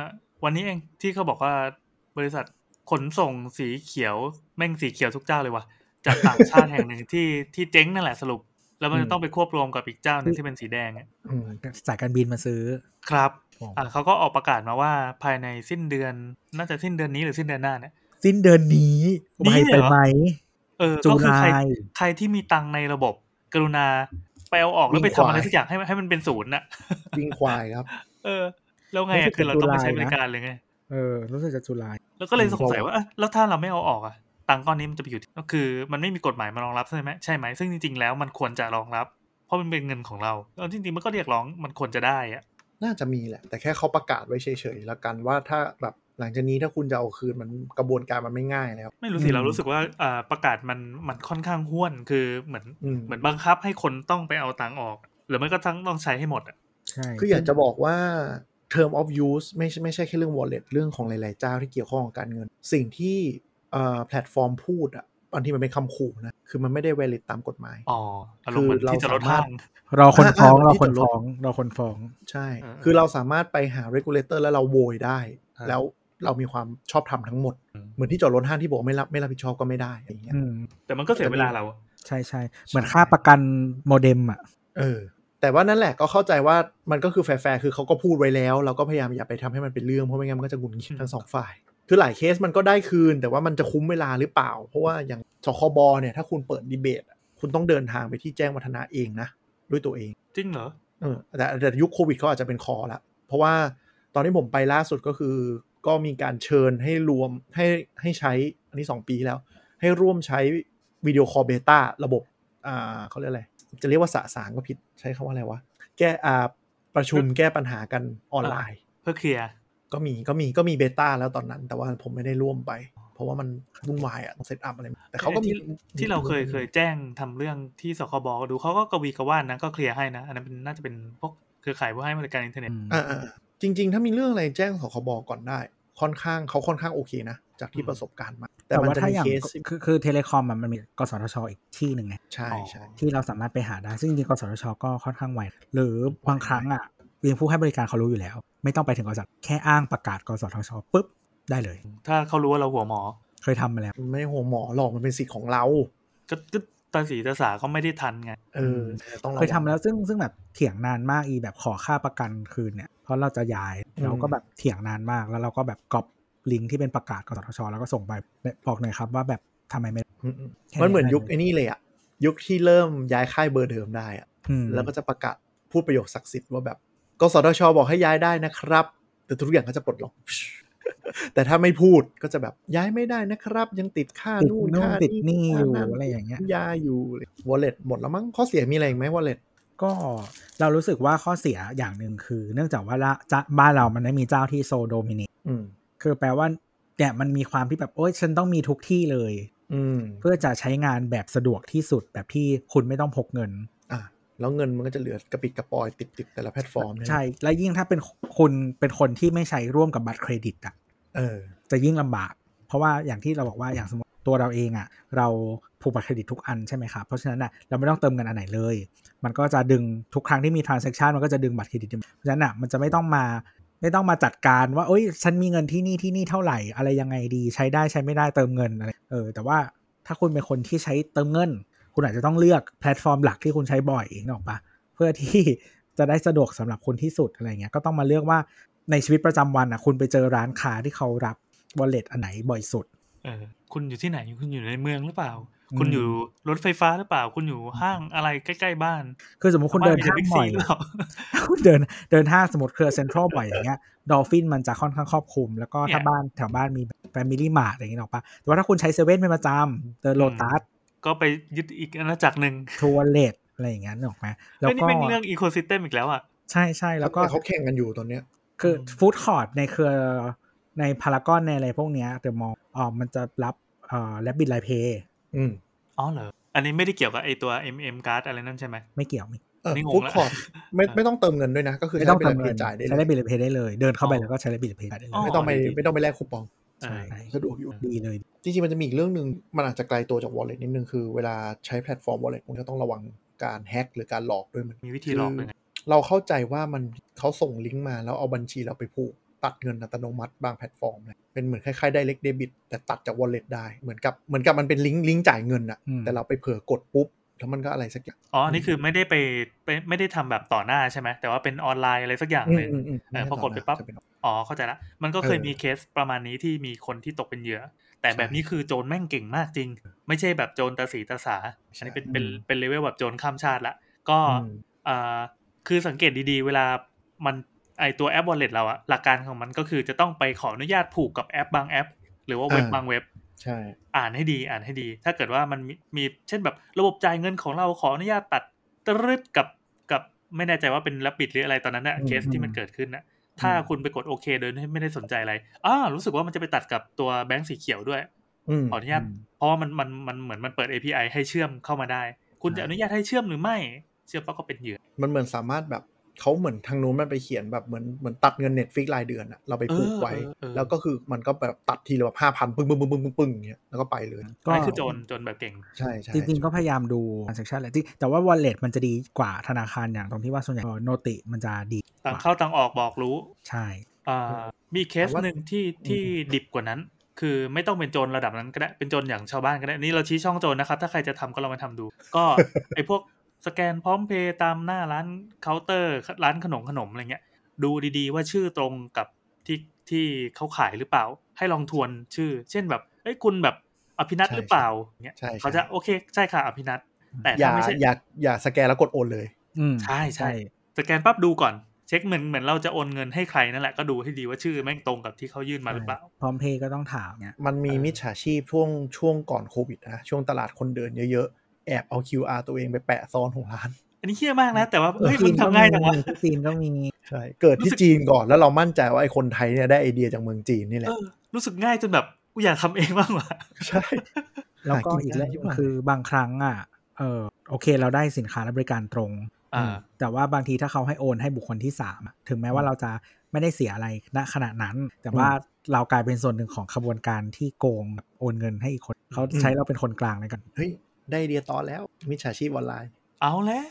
วันนี้เองที่เขาบอกว่าบริษัทขนส่งสีเขียวแม่งสีเขียวทุกเจ้าเลยว่ะจากต่างชาติแห่งหนึ่งที่ที่เจ๊งนั่นแหละสรุป แล้วมันอืจะมต้องไปควบรวมกับอีกเจ้าหนึงที่เป็นสีแดงอะอืมสายการบินมาซื้อครับอ๋ออ่อ่าเขาก็ออกประกาศมาว่าภายในสิ้นเดือน น่าจะสิ้นเดือนนี้หรือสิ้นเดือนหน้าเนี่ยสิ้นเดือนนี้นี่ไปเหรอไปไหมเออจุก็คือใครลายใครที่มีตังค์ในระบบกรุณาไปเอาออกแล้วไปทำอะไรสักอย่างให้มันให้มันเป็นศูนย์น่ะวิ่งควายครับ เออ แล้วไงอะคือเราต้องไปใช้บริการเลยไง เออ รู้สึกจะจุลายแล้วก็เลยอืมสงสัยว่าเอ๊ะแล้วถ้าเราไม่เอาออกอะตังค์ก้อนนี้มันจะไปอยู่ที่ก็คือ มันไม่มีกฎหมายมารองรับใช่ไหมใช่ไหมซึ่งจริงๆแล้วมันควรจะรองรับ เพราะมันเป็นเงินของเราแล้วจริงๆมันก็เรียกร้องมันควรจะได้อะน่าจะมีแหละ แต่แค่เขาประกาศไว้เฉยๆแล้วกันว่าถ้าแบบหลังจากนี้ถ้าคุณจะเอาคืนมันกระบวนการมันไม่ง่ายแล้ว ไม่รู้สิอืมเรารู้สึกว่าอ่าประกาศมันมันค่อนข้างห้วนคือเหมือนอืมเหมือนบังคับให้คนต้องไปเอาตังค์ออก หรือไม่ก็ทั้งต้องใช้ให้หมดอะ ใช่คืออยากจะบอกว่า term of use ไม่ใช่ไม่ใช่แค่เรื่อง wallet เรื่องของหลาย ๆ เจ้าที่เกี่ยวข้องกับการเงิน สิ่งที่เอ่อแพลตฟอร์มพูดอะบางทีมันเป็นคำขู่นะ คือมันไม่ได้ valid ตามกฎหมาย อ๋ออารมณ์เหมือนคือเราที่จะลดสามารถห้างรอคนฟ้องอ่ารอที่คนจะลดฟ้องรอคนฟ้อง ใช่อ่าคือเราสามารถไปหา regulator แล้วเราโวยได้อ่าแล้วเรามีความชอบธรรมทั้งหมด เหมือนที่จอดรถห้างที่บอกไม่รับไม่รับผิดชอบก็ไม่ได้อย่างเงี้ยอืมแต่มันก็เสียเวลาเรา ใช่ใช่เหมือนค่าประกันโมเด็มอะ เออ แต่ว่านั่นแหละก็เข้าใจว่ามันก็คือแฟร์ๆคือเขาก็พูดไว้แล้ว เราก็พยายามอย่าไปทำให้มันเป็นเรื่องเพราะไม่งั้นมันก็จะหงุนงิดทั้งสองฝ่าย คือหลายเคสมันก็ได้คืน แต่ว่ามันจะคุ้มเวลาหรือเปล่า เพราะว่าอย่างสคบเนี่ยถ้าคุณเปิดดีเบตอะคุณต้องเดินทางไปที่แจ้งวัฒนะเองนะด้วยตัวเอง จริงเหรอเออแต่แต่ยุคโควิดเขาอาจจะเป็นคอละเพราะว่าตอนที่ผมไปล่าสุดก็คือ ก็มีการเชิญให้รวมให้ให้ใช้อันนี้ 2 ปีแล้ว ให้ร่วมใช้ video call beta ระบบอ่าเขาเรียกอะไร จะเรียกว่าสะสางก็ผิดใช้คำว่าอะไรวะ แก้อ่าประชุมแก้ปัญหากันออนไลน์ เพื่อเคลียร์ก็มีก็มีก็มี beta แล้วตอนนั้น แต่ว่าผมไม่ได้ร่วมไป เพราะว่ามันวุ่นวายอะต้อง set up อะไร แต่เขาก็มีที่ที่เราเคยเคยแจ้งทำเรื่องที่สคบดูเขาก็กวีกระว่านนะก็เคลียร์ให้นะ อันนั้นเป็นน่าจะเป็นพวกเครือข่ายผู้ให้บริการอินเทอร์เน็ตอ่าอ่าจริง ๆ ถ้ามีเรื่องอะไรแจ้งสคบก่อนได้ ค่อนข้างเขาค่อนข้างโอเคนะ จากที่อืมประสบการณ์มา แต่แต่มันว่าจะถ้ามีอย่างเคสที่คือคือ telecom มันมีกสทชอีกที่หนึ่งไงใช่ใช่ที่เราสามารถไปหาได้ ซึ่งจริงๆกสทชก็ค่อนข้างไวหรือบางครั้งอะเวียงผู้ให้บริการเขารู้อยู่แล้ว ไม่ต้องไปถึงกสทชแค่อ้างประกาศกสทชปุ๊บได้เลย ถ้าเขารู้ว่าเราหัวหมอเคยทำมาแล้วมันไม่หัวหมอหรอกมันเป็นสิทธิ์ของเราก็ก็ตาสีตาสาก็ไม่ได้ทันไงเออต้องระเคยทำแล้วซึ่งซึ่งแบบเถียงนานมากอีแบบขอค่าประกันคืนเนี่ยเพราะเราจะย้ายเราก็แบบเถียงนานมากแล้วเราก็แบบก๊อป ลิงก์ที่เป็นประกาศกสทช แล้วก็ส่งไปบอกหน่อยครับว่าแบบทำไมไม่อืมอืมแค่มันเหมือนได้ยุคไอ้นี่เลยอะยุคที่เริ่มย้ายค่ายเบอร์เดิมได้อะอืมแล้วก็จะประกาศพูดประโยคศักดิ์สิทธิ์ว่าแบบกสทช บอกให้ย้ายได้นะครับ แต่ทุกอย่างก็จะปลดล็อกแต่ถ้าไม่พูดก็จะแบบย้ายไม่ได้นะครับ ยังติดค่าติดนู่นนู่นค่าติดหนี่อยู่ค่าอะไรอย่างเงี้ยยาอยู่ wallet หมดแล้วมั้งข้อเสียมีอะไรอีกไหม wallet ก็เรารู้สึกว่าข้อเสียอย่างหนึ่งคือ เนื่องจากว่าละจะบ้านเรามันไม่มีเจ้าที่ so dominate อืม คือแปลว่าเนี่ยมันมีความที่แบบโอ๊ยฉันต้องมีทุกที่เลย อืม เพื่อจะใช้งานแบบสะดวกที่สุดแบบที่คุณไม่ต้องพกเงิน อะแล้วเงินมันก็จะเหลือกระปริบกระปรอยติดติดๆแต่ละแพลตฟอร์มเนี่ยใช่ และยิ่งถ้าเป็นคุณเป็นคนที่ไม่ใช้ร่วมกับบัตรเครดิตอะเออ จะยิ่งลำบาก เพราะว่าอย่างที่เราบอกว่าอย่างสมมติตัวเราเองอะ เราผูกบัตรเครดิตทุกอันใช่ไหมครับเพราะฉะนั้นอะเราไม่ต้องเติมเงินอันไหนเลย มันก็จะดึงทุกครั้งที่มี transaction มันก็จะดึงบัตรเครดิตเพราะฉะนั้นอะมันจะไม่ต้องมา ไม่ต้องมาจัดการว่าเอ้ย ฉันมีเงินที่นี่ที่นี่เท่าไหร่อะไรยังไงดี ใช้ได้ใช้ไม่ได้เติมเงินอะไรเออ แต่ว่าถ้าคุณเป็นคนที่ใช้เติมเงิน คุณอาจจะต้องเลือกแพลตฟอร์มหลักที่คุณใช้บ่อยนึกออกปะเพื่อที่จะได้สะดวกสำหรับคุณที่สุดอะไรเงี้ยก็ต้องมาเลือกว่าในชีวิตประจำวันอะ คุณไปเจอร้านค้าที่เขารับ wallet อันไหนบ่อยสุดเออคุณอยู่ที่ไหนคุณอยู่ในเมืองหรือเปล่า คุณอยู่รถไฟฟ้าหรือเปล่า คุณอยู่ห้างอะไรใกล้ๆบ้าน คือสมมติคุณเดินบ้ห้างมีบ่อยแต่ Big C หรือเปล่าคุณเดินเดินห้างสมมติเครือเซ็นทรัลบ่อยอย่างเงี้ย Dolfin มันจะค่อนข้างครอบคลุม แล้วก็ถ้าเนี่ยบ้านแถวบ้านมีแฟมิลี่มาร์ทอะไรอย่างเงี้ยนึกออกปะแต่ว่าถ้าคุณใช้เซเว่นเป็นประจำเดินโลตัสก็ไปยึดอีกอาณาจักรหนึ่ง True Wallet อะไรอย่างเงี้ยนึกออกไหมแล้วเฮ้ยนี่ก็เป็นเรื่อง ecosystem อีกแล้วอะใช่ใช่แล้วก็เขาแข่งกันอยู่ตอนเนี้ย คือ food court ในเครือในพารากอนในอะไรพวกเนี้ยเดอะมอลล์อ๋อมันจะรับเอ่อ Rabbit LINE Pay อืมอ๋อเหรอ อันนี้ไม่ได้เกี่ยวกับไอตัว MM card อะไรนั่นใช่ไหมไม่เกี่ยวไม่เออนี่งง food court ไม่ไม่ต้องเติมเงินด้วยนะ ก็คือไม่ต้องใช้ทำเป็นเงินจ่ายได้ใช้ Rabbit LINE Pay ได้เลย เดินเข้าไปอ๋อแล้วก็ใช้ Rabbit LINE Pay ได้เลยอ๋อไม่ต้องไปดีไม่ต้องไปแลกคูปองใช่สะดวกอยู่ดีเลย จริงๆ มันจะมีอีกเรื่องหนึ่งมันอาจจะไกลตัวจาก wallet นิดนึงคือเวลาใช้แพลตฟอร์ม wallet มันก็ต้องระวังการแฮ็กหรือการหลอกด้วยเหมันมีวิธีหลอกยังไงเราเข้าใจว่ามันเขาส่งลิงก์มาแล้วเอาบัญชีเราไปผูก ตัดเงินอัตโนมัติบางแพลตฟอร์มเลยเป็นเหมือนคล้ายๆ direct debit แต่ตัดจาก wallet ได้เหมือนกับเหมือนกับมันเป็นลิงก์ลิงก์จ่ายเงินอะอืมแต่เราไปเผลอกดปุ๊บแล้วมันก็อะไรสักอย่าง อ๋ออันนี่คือไม่ได้ไปไปไม่ได้ทำแบบต่อหน้าใช่ไหม แต่ว่าเป็นออนไลน์อะไรสักอย่างหนึ่งอืมอืมเออพอกดไปปั๊บจะเป็นอ๋อ เข้าใจละ มันก็เคยเออมีเคสประมาณนี้ที่มีคนที่ตกเป็นเหยื่อ แต่ใช่แบบนี้คือโจรแม่งเก่งมากจริง ไม่ใช่แบบโจรตาสีตาสาใช่อันนี้เป็นเป็นอืมเป็นเลเวลแบบโจรข้ามชาติละ ก็อืมอ่าคือสังเกตดีๆ เวลามัน ไอตัวแอป wallet เราอะหลักการของมันก็คือจะต้องไปขออนุญาตผูกกับแอปบางแอป หรือว่าเว็บบางเว็บใช่อ่านให้ดีอ่านให้ดี ถ้าเกิดว่ามันมีมีเช่นแบบระบบจ่ายเงินของเราขออนุญาตตัดตรึดกับกับไม่แน่ใจว่าเป็น Rabbit หรืออะไรตอนนั้นนะเคสที่มันเกิดขึ้นนะถ้าคุณไปกดโอเคโดยไม่ได้สนใจอะไรอ่ารู้สึกว่ามันจะไปตัดกับตัวแบงก์สีเขียวด้วยอืมขออนุญาตเพราะว่ามันมันมันเหมือนมันเปิด API ให้เชื่อมเข้ามาได้ คุณจะอนุญาตให้เชื่อมหรือไม่ เชื่อมปั๊บก็เป็นเหยื่อมันเหมือนสามารถแบบ เขาเหมือนทางนู้นมันไปเขียนแบบเหมือนเหมือนตัดเงินเน็ตฟิกรายเดือนอะเราไปผูกไว้เออเออเออแล้วก็คือมันก็แบบตัดทีละแบบห้าพันปึ้งปึ้งปึ้งปึ้งปึ้งปึ้งอย่างเงี้ยแล้วก็ไปเลย ก็อันนี้คือโจรโจรแบบเก่ง ใช่ใช่จริงๆก็พยายามดู transaction แหละที่แต่ว่า wallet มันจะดีกว่าธนาคารอย่างตรงที่ว่าส่วนใหญ่โนติมันจะดีกต่างว่าเข้าต่างออกบอกรู้ ใช่อ่ามีเคสหนึ่งที่ที่ดิบกว่านั้นคือไม่ต้องเป็นโจรระดับนั้นก็ได้เป็นโจรอย่างชาวบ้านก็ได้นี่เราชี้ช่องโจรนะครับถ้าใครจะทำก็ลองมาทำดู ก็ไอพวก สแกนพร้อมเพย์ตามหน้าร้านเคาน์เตอร์ ร้านขนมขนมอะไรเงี้ย ดูดีๆ ว่าชื่อตรงกับที่ที่เขาขายหรือเปล่า ให้ลองทวนชื่อ เช่นแบบเอ้ยคุณแบบอภินัทหรือเปล่าเงี้ยใช่ใช่เขาจะโอเคใช่ค่ะอภินัทแต่อย่าถ้าไม่ใช่อย่าอย่าสแกนแล้วกดโอนเลยอืมใช่ใช่สแกนปั๊บดูก่อน เช็คเหมือนเหมือนเราจะโอนเงินให้ใครนั่นแหละก็ดูให้ดีว่าชื่อแม่งตรงกับที่เขายื่นมาหรือเปล่าพร้อมเพย์ก็ต้องถามเนี่ยมันมีเออมิจฉาชีพช่วงช่วงก่อนโควิดนะช่วงตลาดคนเดินเยอะๆ แอบเอา QR ตัวเองไปแปะซ้อนของร้าน อันนี้เฮี้ยมากนะ แต่ว่าเฮ้ยจีมันก็ทำง่ายจังวะที่จีนก็มีใช่เกิดรู้ที่สึกจีนก่อนแล้วเรามั่นใจว่าไอ้คนไทยเนี่ยได้ไอเดียจากเมืองจีนนี่แหเอละอรู้สึกง่ายจนแบบกูอยากทำเองบ้างว่ะใช่แล้วก็หาอีกเรื่องยากคือบางครั้งอะเออโอเค เราได้สินค้าและบริการตรงอ่าแต่ว่าบางทีถ้าเขาให้โอนให้บุคคลที่สามอะถึงแม้ว่าเราจะไม่ได้เสียอะไรณขณะนั้น แต่ว่าเรากลายเป็นส่วนหนึ่งของขบวนการที่โกงแบบโอนเงินให้อีกคน เขาใช้เราเป็นคนกลางในการเฮ้ย ได้ไอเดียตอนแล้วมิจฉาชีพออนไลน์ เอาแล้ว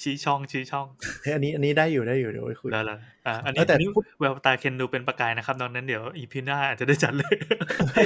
ชี้ช่องชี้ช่องเฮ้ยอันนี้อันนี้ได้อยู่ได้อยู่เดี๋ยวไว้คุยแล้วล่ะอ่าอันเอนี้อแต่อันนี้พูดแววตาเคนดูเป็นประกายนะครับดังนั้นเดี๋ยวอีพีหน้าอาจจะได้จัดเลย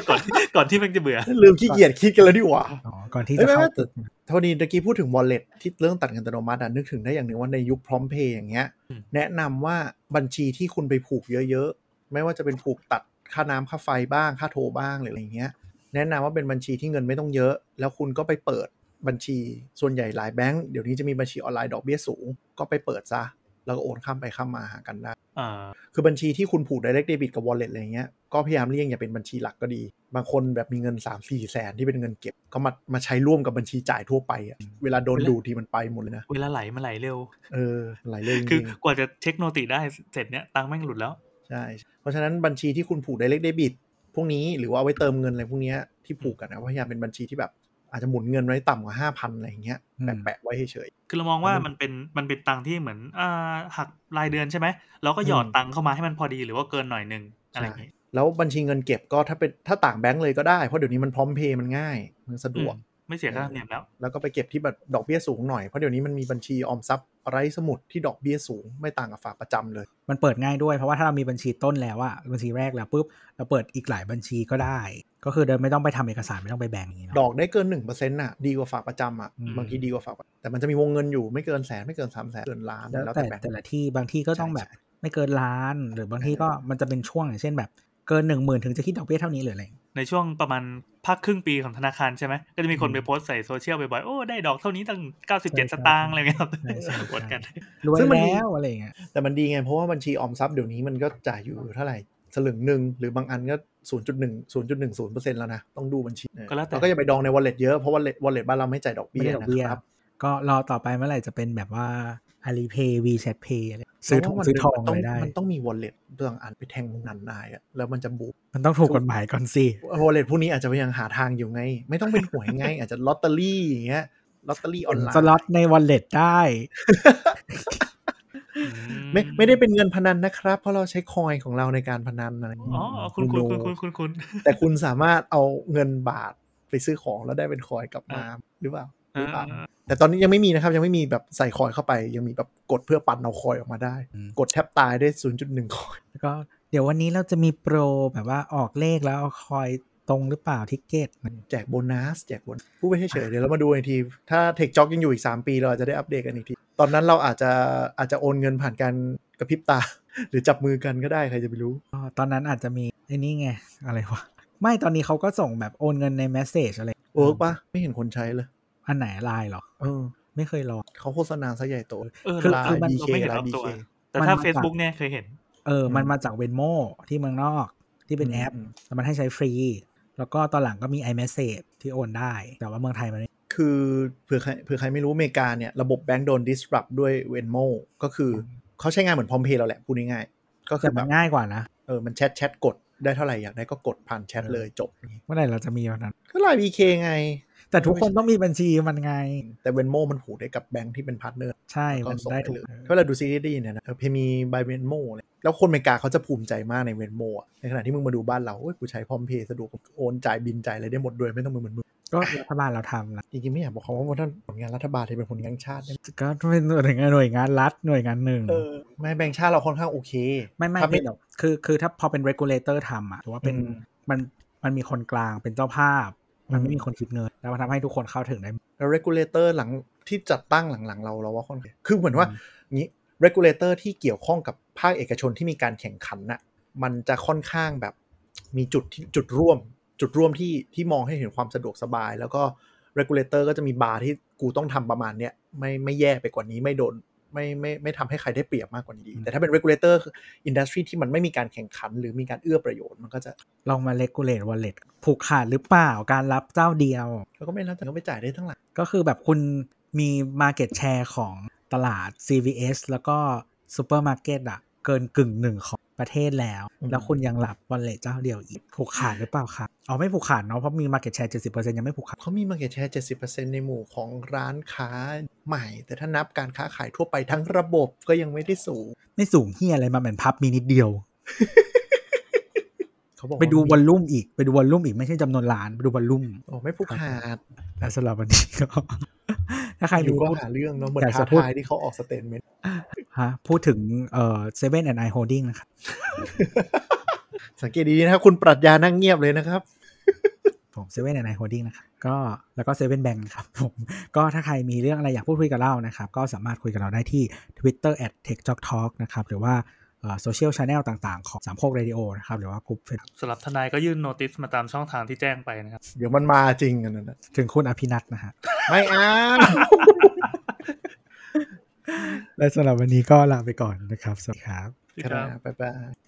ก่อนก่อนที่มันจะเบื่อลืมขี้เกียจคิดกันแล้วดีกว่าอ๋อก่อนที่เอ้จะยไม่เข้าไม่แต่เท่านี้ตะกี้พูดถึง wallet ที่เรื่องตัดเงินอัตโนมัติอะนึกถึงได้อย่างหนึ่งว่าในยุคพร้อมเพย์อย่างเงี้ยอืมแนะนำว่าบัญชีที่คุณไปผูกเยอะๆไม่ว่าจะเป็นผูกตัดค่าน้ำค่าไฟบ้างค่าโทรบ้างหรืออะไรเงี้ย แนะนำว่าเป็นบัญชีที่เงินไม่ต้องเยอะ แล้วคุณก็ไปเปิดบัญชีส่วนใหญ่หลายแบงก์เดี๋ยวนี้จะมีบัญชีออนไลน์ดอกเบี้ยสูง ก็ไปเปิดซะ แล้วก็โอนข้ามไปข้ามมาหากันได้อ่าคือบัญชีที่คุณผูก direct debit กับ wallet อะไรเงี้ยก็พยายามเลี่ยงอย่าเป็นบัญชีหลักก็ดี บางคนแบบมีเงิน 3 4 แสนที่เป็นเงินเก็บ ก็มามาใช้ร่วมกับบัญชีจ่ายทั่วไปอะเวลาโดนดูทีมันไปหมดเลยนะ เวลาไหลมันไหลเร็ว เออหลายเรื่องจคือริงกว่าจะเช็คโนติได้เสร็จเนี่ยตังค์แม่งหลุดแล้วๆใช่เพราะฉะนั้นบัญชีที่คุณผูก direct debit พวกนี้หรือว่าเอาไว้เติมเงินอะไรพวกเนี้ยที่ผูกกันนะพยายามเป็นบัญชีที่แบบอาจจะหมุนเงินไว้ต่ำกว่าห้าพันอะไรอย่างเงี้ยอืมแปะๆไว้เฉยคือเรามองว่ามันเป็นมันเป็นตังค์ที่เหมือนอ่าหักรายเดือนใช่ไหมเราก็หยอดอืมตังค์เข้ามาให้มันพอดีหรือว่าเกินหน่อยหนึงๆอะไรอย่างงี้แล้วบัญชีเงินเก็บก็ถ้าเป็นถ้าต่างแบงก์เลยก็ได้เพราะเดี๋ยวนี้มันพร้อมเพย์มันง่ายมันสะดวกอืม ไม่เสียค่าธรรมเนียมแล้ว แล้วก็ไปเก็บที่แบบดอกเบี้ยสูงหน่อย เพราะเดี๋ยวนี้มันมีบัญชีออมทรัพย์ไร้สมุดที่ดอกเบี้ยสูงไม่ต่างกับฝากประจำเลย มันเปิดง่ายด้วยเพราะว่าถ้าเรามีบัญชีต้นแล้วอะบัญชีแรกแล้วปุ๊บเราเปิดอีกหลายบัญชีก็ได้ ก็คือเดินไม่ต้องไปทำเอกสารไม่ต้องไปแบ่งอย่างนี้เนาะดอกได้เกินหนึ่งเปอร์เซ็นต์น่ะดีกว่าฝากประจำอะอืมบางทีดีกว่าฝากประแต่มันจะมีวงเงินอยู่ไม่เกินแสนไม่เกินสามแสนเกินล้านแล้วแล้วแต่แต่แบงค์แต่ละที่บางที่ก็ต้องใช่แบบใช่ไม่เกินล้าน หรือบางที่ก็มันจะเป็นช่วงอย่างเช่นแบบเกินหนึ่งหมื่นถึงจะคิดดอกเบี้ยเท่านี้หรืออะไร ในช่วงประมาณภาคครึ่งปีของธนาคารใช่ไหมก็จะมีคนอืมไปโพสต์ใส่โซเชียลบ่อยๆ โอ้ ได้ดอกเท่านี้ตั้งใช่97 สตางค์อะไรเงี้ยครับใช่ใช่ใช่อวดกันรวยซึ่งมันดีแล้วอะไรอย่างเงี้ยแต่มันดีไง เพราะว่าบัญชีออมทรัพย์เดี๋ยวนี้มันก็จ่ายอยู่เท่าไหร่สลึงหนึ่งหรือบางอันก็ 0.1 0.10%แล้วนะ ต้องดูบัญชีก็แล้วแต่ก็อย่าไปดองใน wallet เยอะ เพราะว่า wallet บ้านเราไม่จ่ายดอกไม่เบี้ยได้ดอกเบี้ยนะครับก็รอต่อไปเมื่อไหร่จะเป็นแบบว่า Alipay WeChat Pay อะไรซื้อทองเพราะว่า ซื้อทองมันอะไรได้ มันต้องมี wallet บางอันไปแทงตรงนั้นได้อะแล้วมันจะบูมมันต้องถูกกฎหมายก่อนสิ wallet พวกนี้อาจจะยังหาทางอยู่ไง ไม่ต้องเป็นหวยไง อาจจะลอตเตอรี่อย่างเงี้ยลอตเตอรี่ออนไลน์สล็อตใน wallet ได้ไม่ไม่ได้เป็นเงินพนันนะครับ เพราะเราใช้คอยของเราในการพนันอะไรอย่างเงี้ยอ๋อคุณคุณคุณคุณคุณคุณแต่คุณสามารถเอาเงินบาทไปซื้อของแล้วได้เป็นคอยกลับมาหรือเปล่า หรือเปล่าแต่ตอนนี้ยังไม่มีนะครับ ยังไม่มีแบบใส่คอยเข้าไป ยังมีแบบกดเพื่อปั่นเอาคอยออกมาได้อืมกดแทบตายได้ 0.1 คอยแล้วก็เดี๋ยววันนี้เราจะมีโปรแบบว่าออกเลขแล้วเอาคอยตรงหรือเปล่า ticket แจกโบนัสแจกโบนัสพูดไปเฉยๆเดี๋ยวเรามาดูอีกที ถ้า TechJock ยังอยู่อีก 3 ปี เราอาจจะได้อัปเดตกันอีกที ตอนนั้นเราอาจจะอาจจะโอนเงินผ่านการกระพริบตา หรือจับมือกันก็ได้ใครจะไปรู้อ๋อตอนนั้นอาจจะมีไอ้นี่ไงอะไรวะไม่ตอนนี้เขาก็ส่งแบบโอนเงินใน Message อะไร work ปะไม่เห็นคนใช้เลย อันไหนไลน์หรอเออ ไม่เคยลองเขาโฆษณาซะใหญ่โตเออคือเราคือมันเราไม่เห็นรอบตัว BK แต่ถ้ามันมาจาก Facebook เนี่ยเคยเห็น เออ มันอืมมาจาก Venmo ที่เมืองนอกที่เป็นแอปอืมแต่มันให้ใช้ฟรี แล้วก็ตอนหลังก็มี iMessage ที่โอนได้ แต่ว่าเมืองไทยมันไม่คือเผื่อใครเผื่อใครไม่รู้อเมริกาเนี่ยระบบแบงก์โดน disrupt ด้วย Venmo ก็คือเขาใช้งานเหมือนพร้อมเพย์เราแหละพูดง่ายๆก็คือแบบแต่อแบมันง่ายกว่านะเออมันแชทแชทกดได้เท่าไหร่อยากได้ก็กดผ่านแชทเลยจบเมื่อไหร่เราจะมีวันนั้น ก็ไลน์ BK ไง แต่ทุกคนต้องมีบัญชีมันไง แต่ Venmo มันผูกได้กับแบงก์ที่เป็น partner ใช่ก็มันส่งได้ไปทุกเลยเวลาดูซีรีส์เนี่ยนะเพมี by Venmo เลยแล้วคนอเมริกาเขาจะภูมิใจมากใน Venmo อะในขณะที่มึงมาดูบ้านเราโอ้ยกูใช้พร้อมเพย์สะดวกโอนจ่ายบินจ่ายอะไรได้หมดด้วยไม่ต้องมือเหมือนมึงก็รัฐบาลเราทำนะจริงๆไม่อยากบอกเขาว่าท่านผลงานรัฐบาลที่เป็นผลงานชาติได้ไหมก็เป็นหน่วยงานหน่วยงานรัฐหน่วยงานหนึ่งเออไม่แบงค์ชาติเราค่อนข้างโอเค ไม่ไม่ถ้าเป็นหรอกคือคือถ้าพอเป็น regulator ทำอะหรือว่าเป็นอืมมันมันมีคนกลางเป็นเจ้าภาพ มันไม่มีคนคิดเงิน แล้วมันทำให้ทุกคนเข้าถึงได้แล้ว regulator หลังที่จัดตั้งหลังๆเราเราว่าค่อนข้างคือเหมือนว่างี้ regulator ที่เกี่ยวข้องกับภาคเอกชนที่มีการแข่งขันน่ะมันจะค่อนข้างแบบมีจุดที่จุดร่วม จุดร่วมที่ที่มองให้เห็นความสะดวกสบาย แล้วก็ regulator ก็จะมีบาร์ที่กูต้องทำประมาณเนี้ยไม่ไม่แย่ไปกว่านี้ไม่โดน ไม่ไม่ไม่ทำให้ใครได้เปรียบมากกว่านี้แต่ถ้าเป็น regulator industry ที่มันไม่มีการแข่งขัน หรือมีการเอื้อประโยชน์มันก็จะลองมา regulate wallet ผูกขาดหรือเปล่าการรับเจ้าเดียวแล้วก็ไม่รับแต่ก็ไปจ่ายได้ทั้งหลังก็คือแบบคุณมี market share ของตลาด CVS แล้วก็ซูเปอร์มาร์เก็ตอะเกินกึ่งหนึ่งของ ประเทศแล้วอืมแล้วคุณยังรับ wallet เจ้าเดียวอีกผูกขาดหรือเปล่าครับอ๋อไม่ผูกขาดเนาะเพราะมี market share 70%ยังไม่ผูกขาดเขามี market share 70%ในหมู่ของร้านค้าใหม่ แต่ถ้านับการค้าขายทั่วไปทั้งระบบก็ยังไม่ได้สูง ไม่สูงเฮียอะไรมาเหมือนพับมีนิดเดียว เขาบอกไปดูววัอลลุ่มอีกไปดูวอลลุ่มอีกไม่ใช่จำนวนล้านไปดูวอลลุ่มโอ้ไม่ผูกขาดและสำหรับวันนี้ก็ถ้าใครอมียู่ก็พูดหาเรื่องเนาะเหมือนอยากท้าจะพูดทายที่เขาออกสเตทเมนต์ฮะพูดถึงเอ่อเซเว่นแอนด์ไอโฮดดิ้งนะครับสังเกตดีๆนะครับคุณปรัชญานั่งเงียบเลยนะครับ ผมเซเว่นแอนด์ไอโฮดดิ้งนะครับก็แล้วก็เซเว่นแบงครับผมก็ถ้าใครมีเรื่องอะไรอยากพูดคุยกับเรานะครับ ก็สามารถคุยกับเราได้ที่ Twitter at techtalk นะครับหรือว่า social channel ต่างๆ ของสามโคกเรดิโอนะครับหรือว่ากลุ่มสำหรับทนายก็ยื่น notice มาตามช่องทางที่แจ้งไปนะครับ เดี๋ยวมันมาจริงกันนะถึงคุณอภินัทนะฮะ ไม่อ้าและสำหรับวันนี้ก็ลาไปก่อนนะครับ สวัสดีครับครับบ๊ายบาย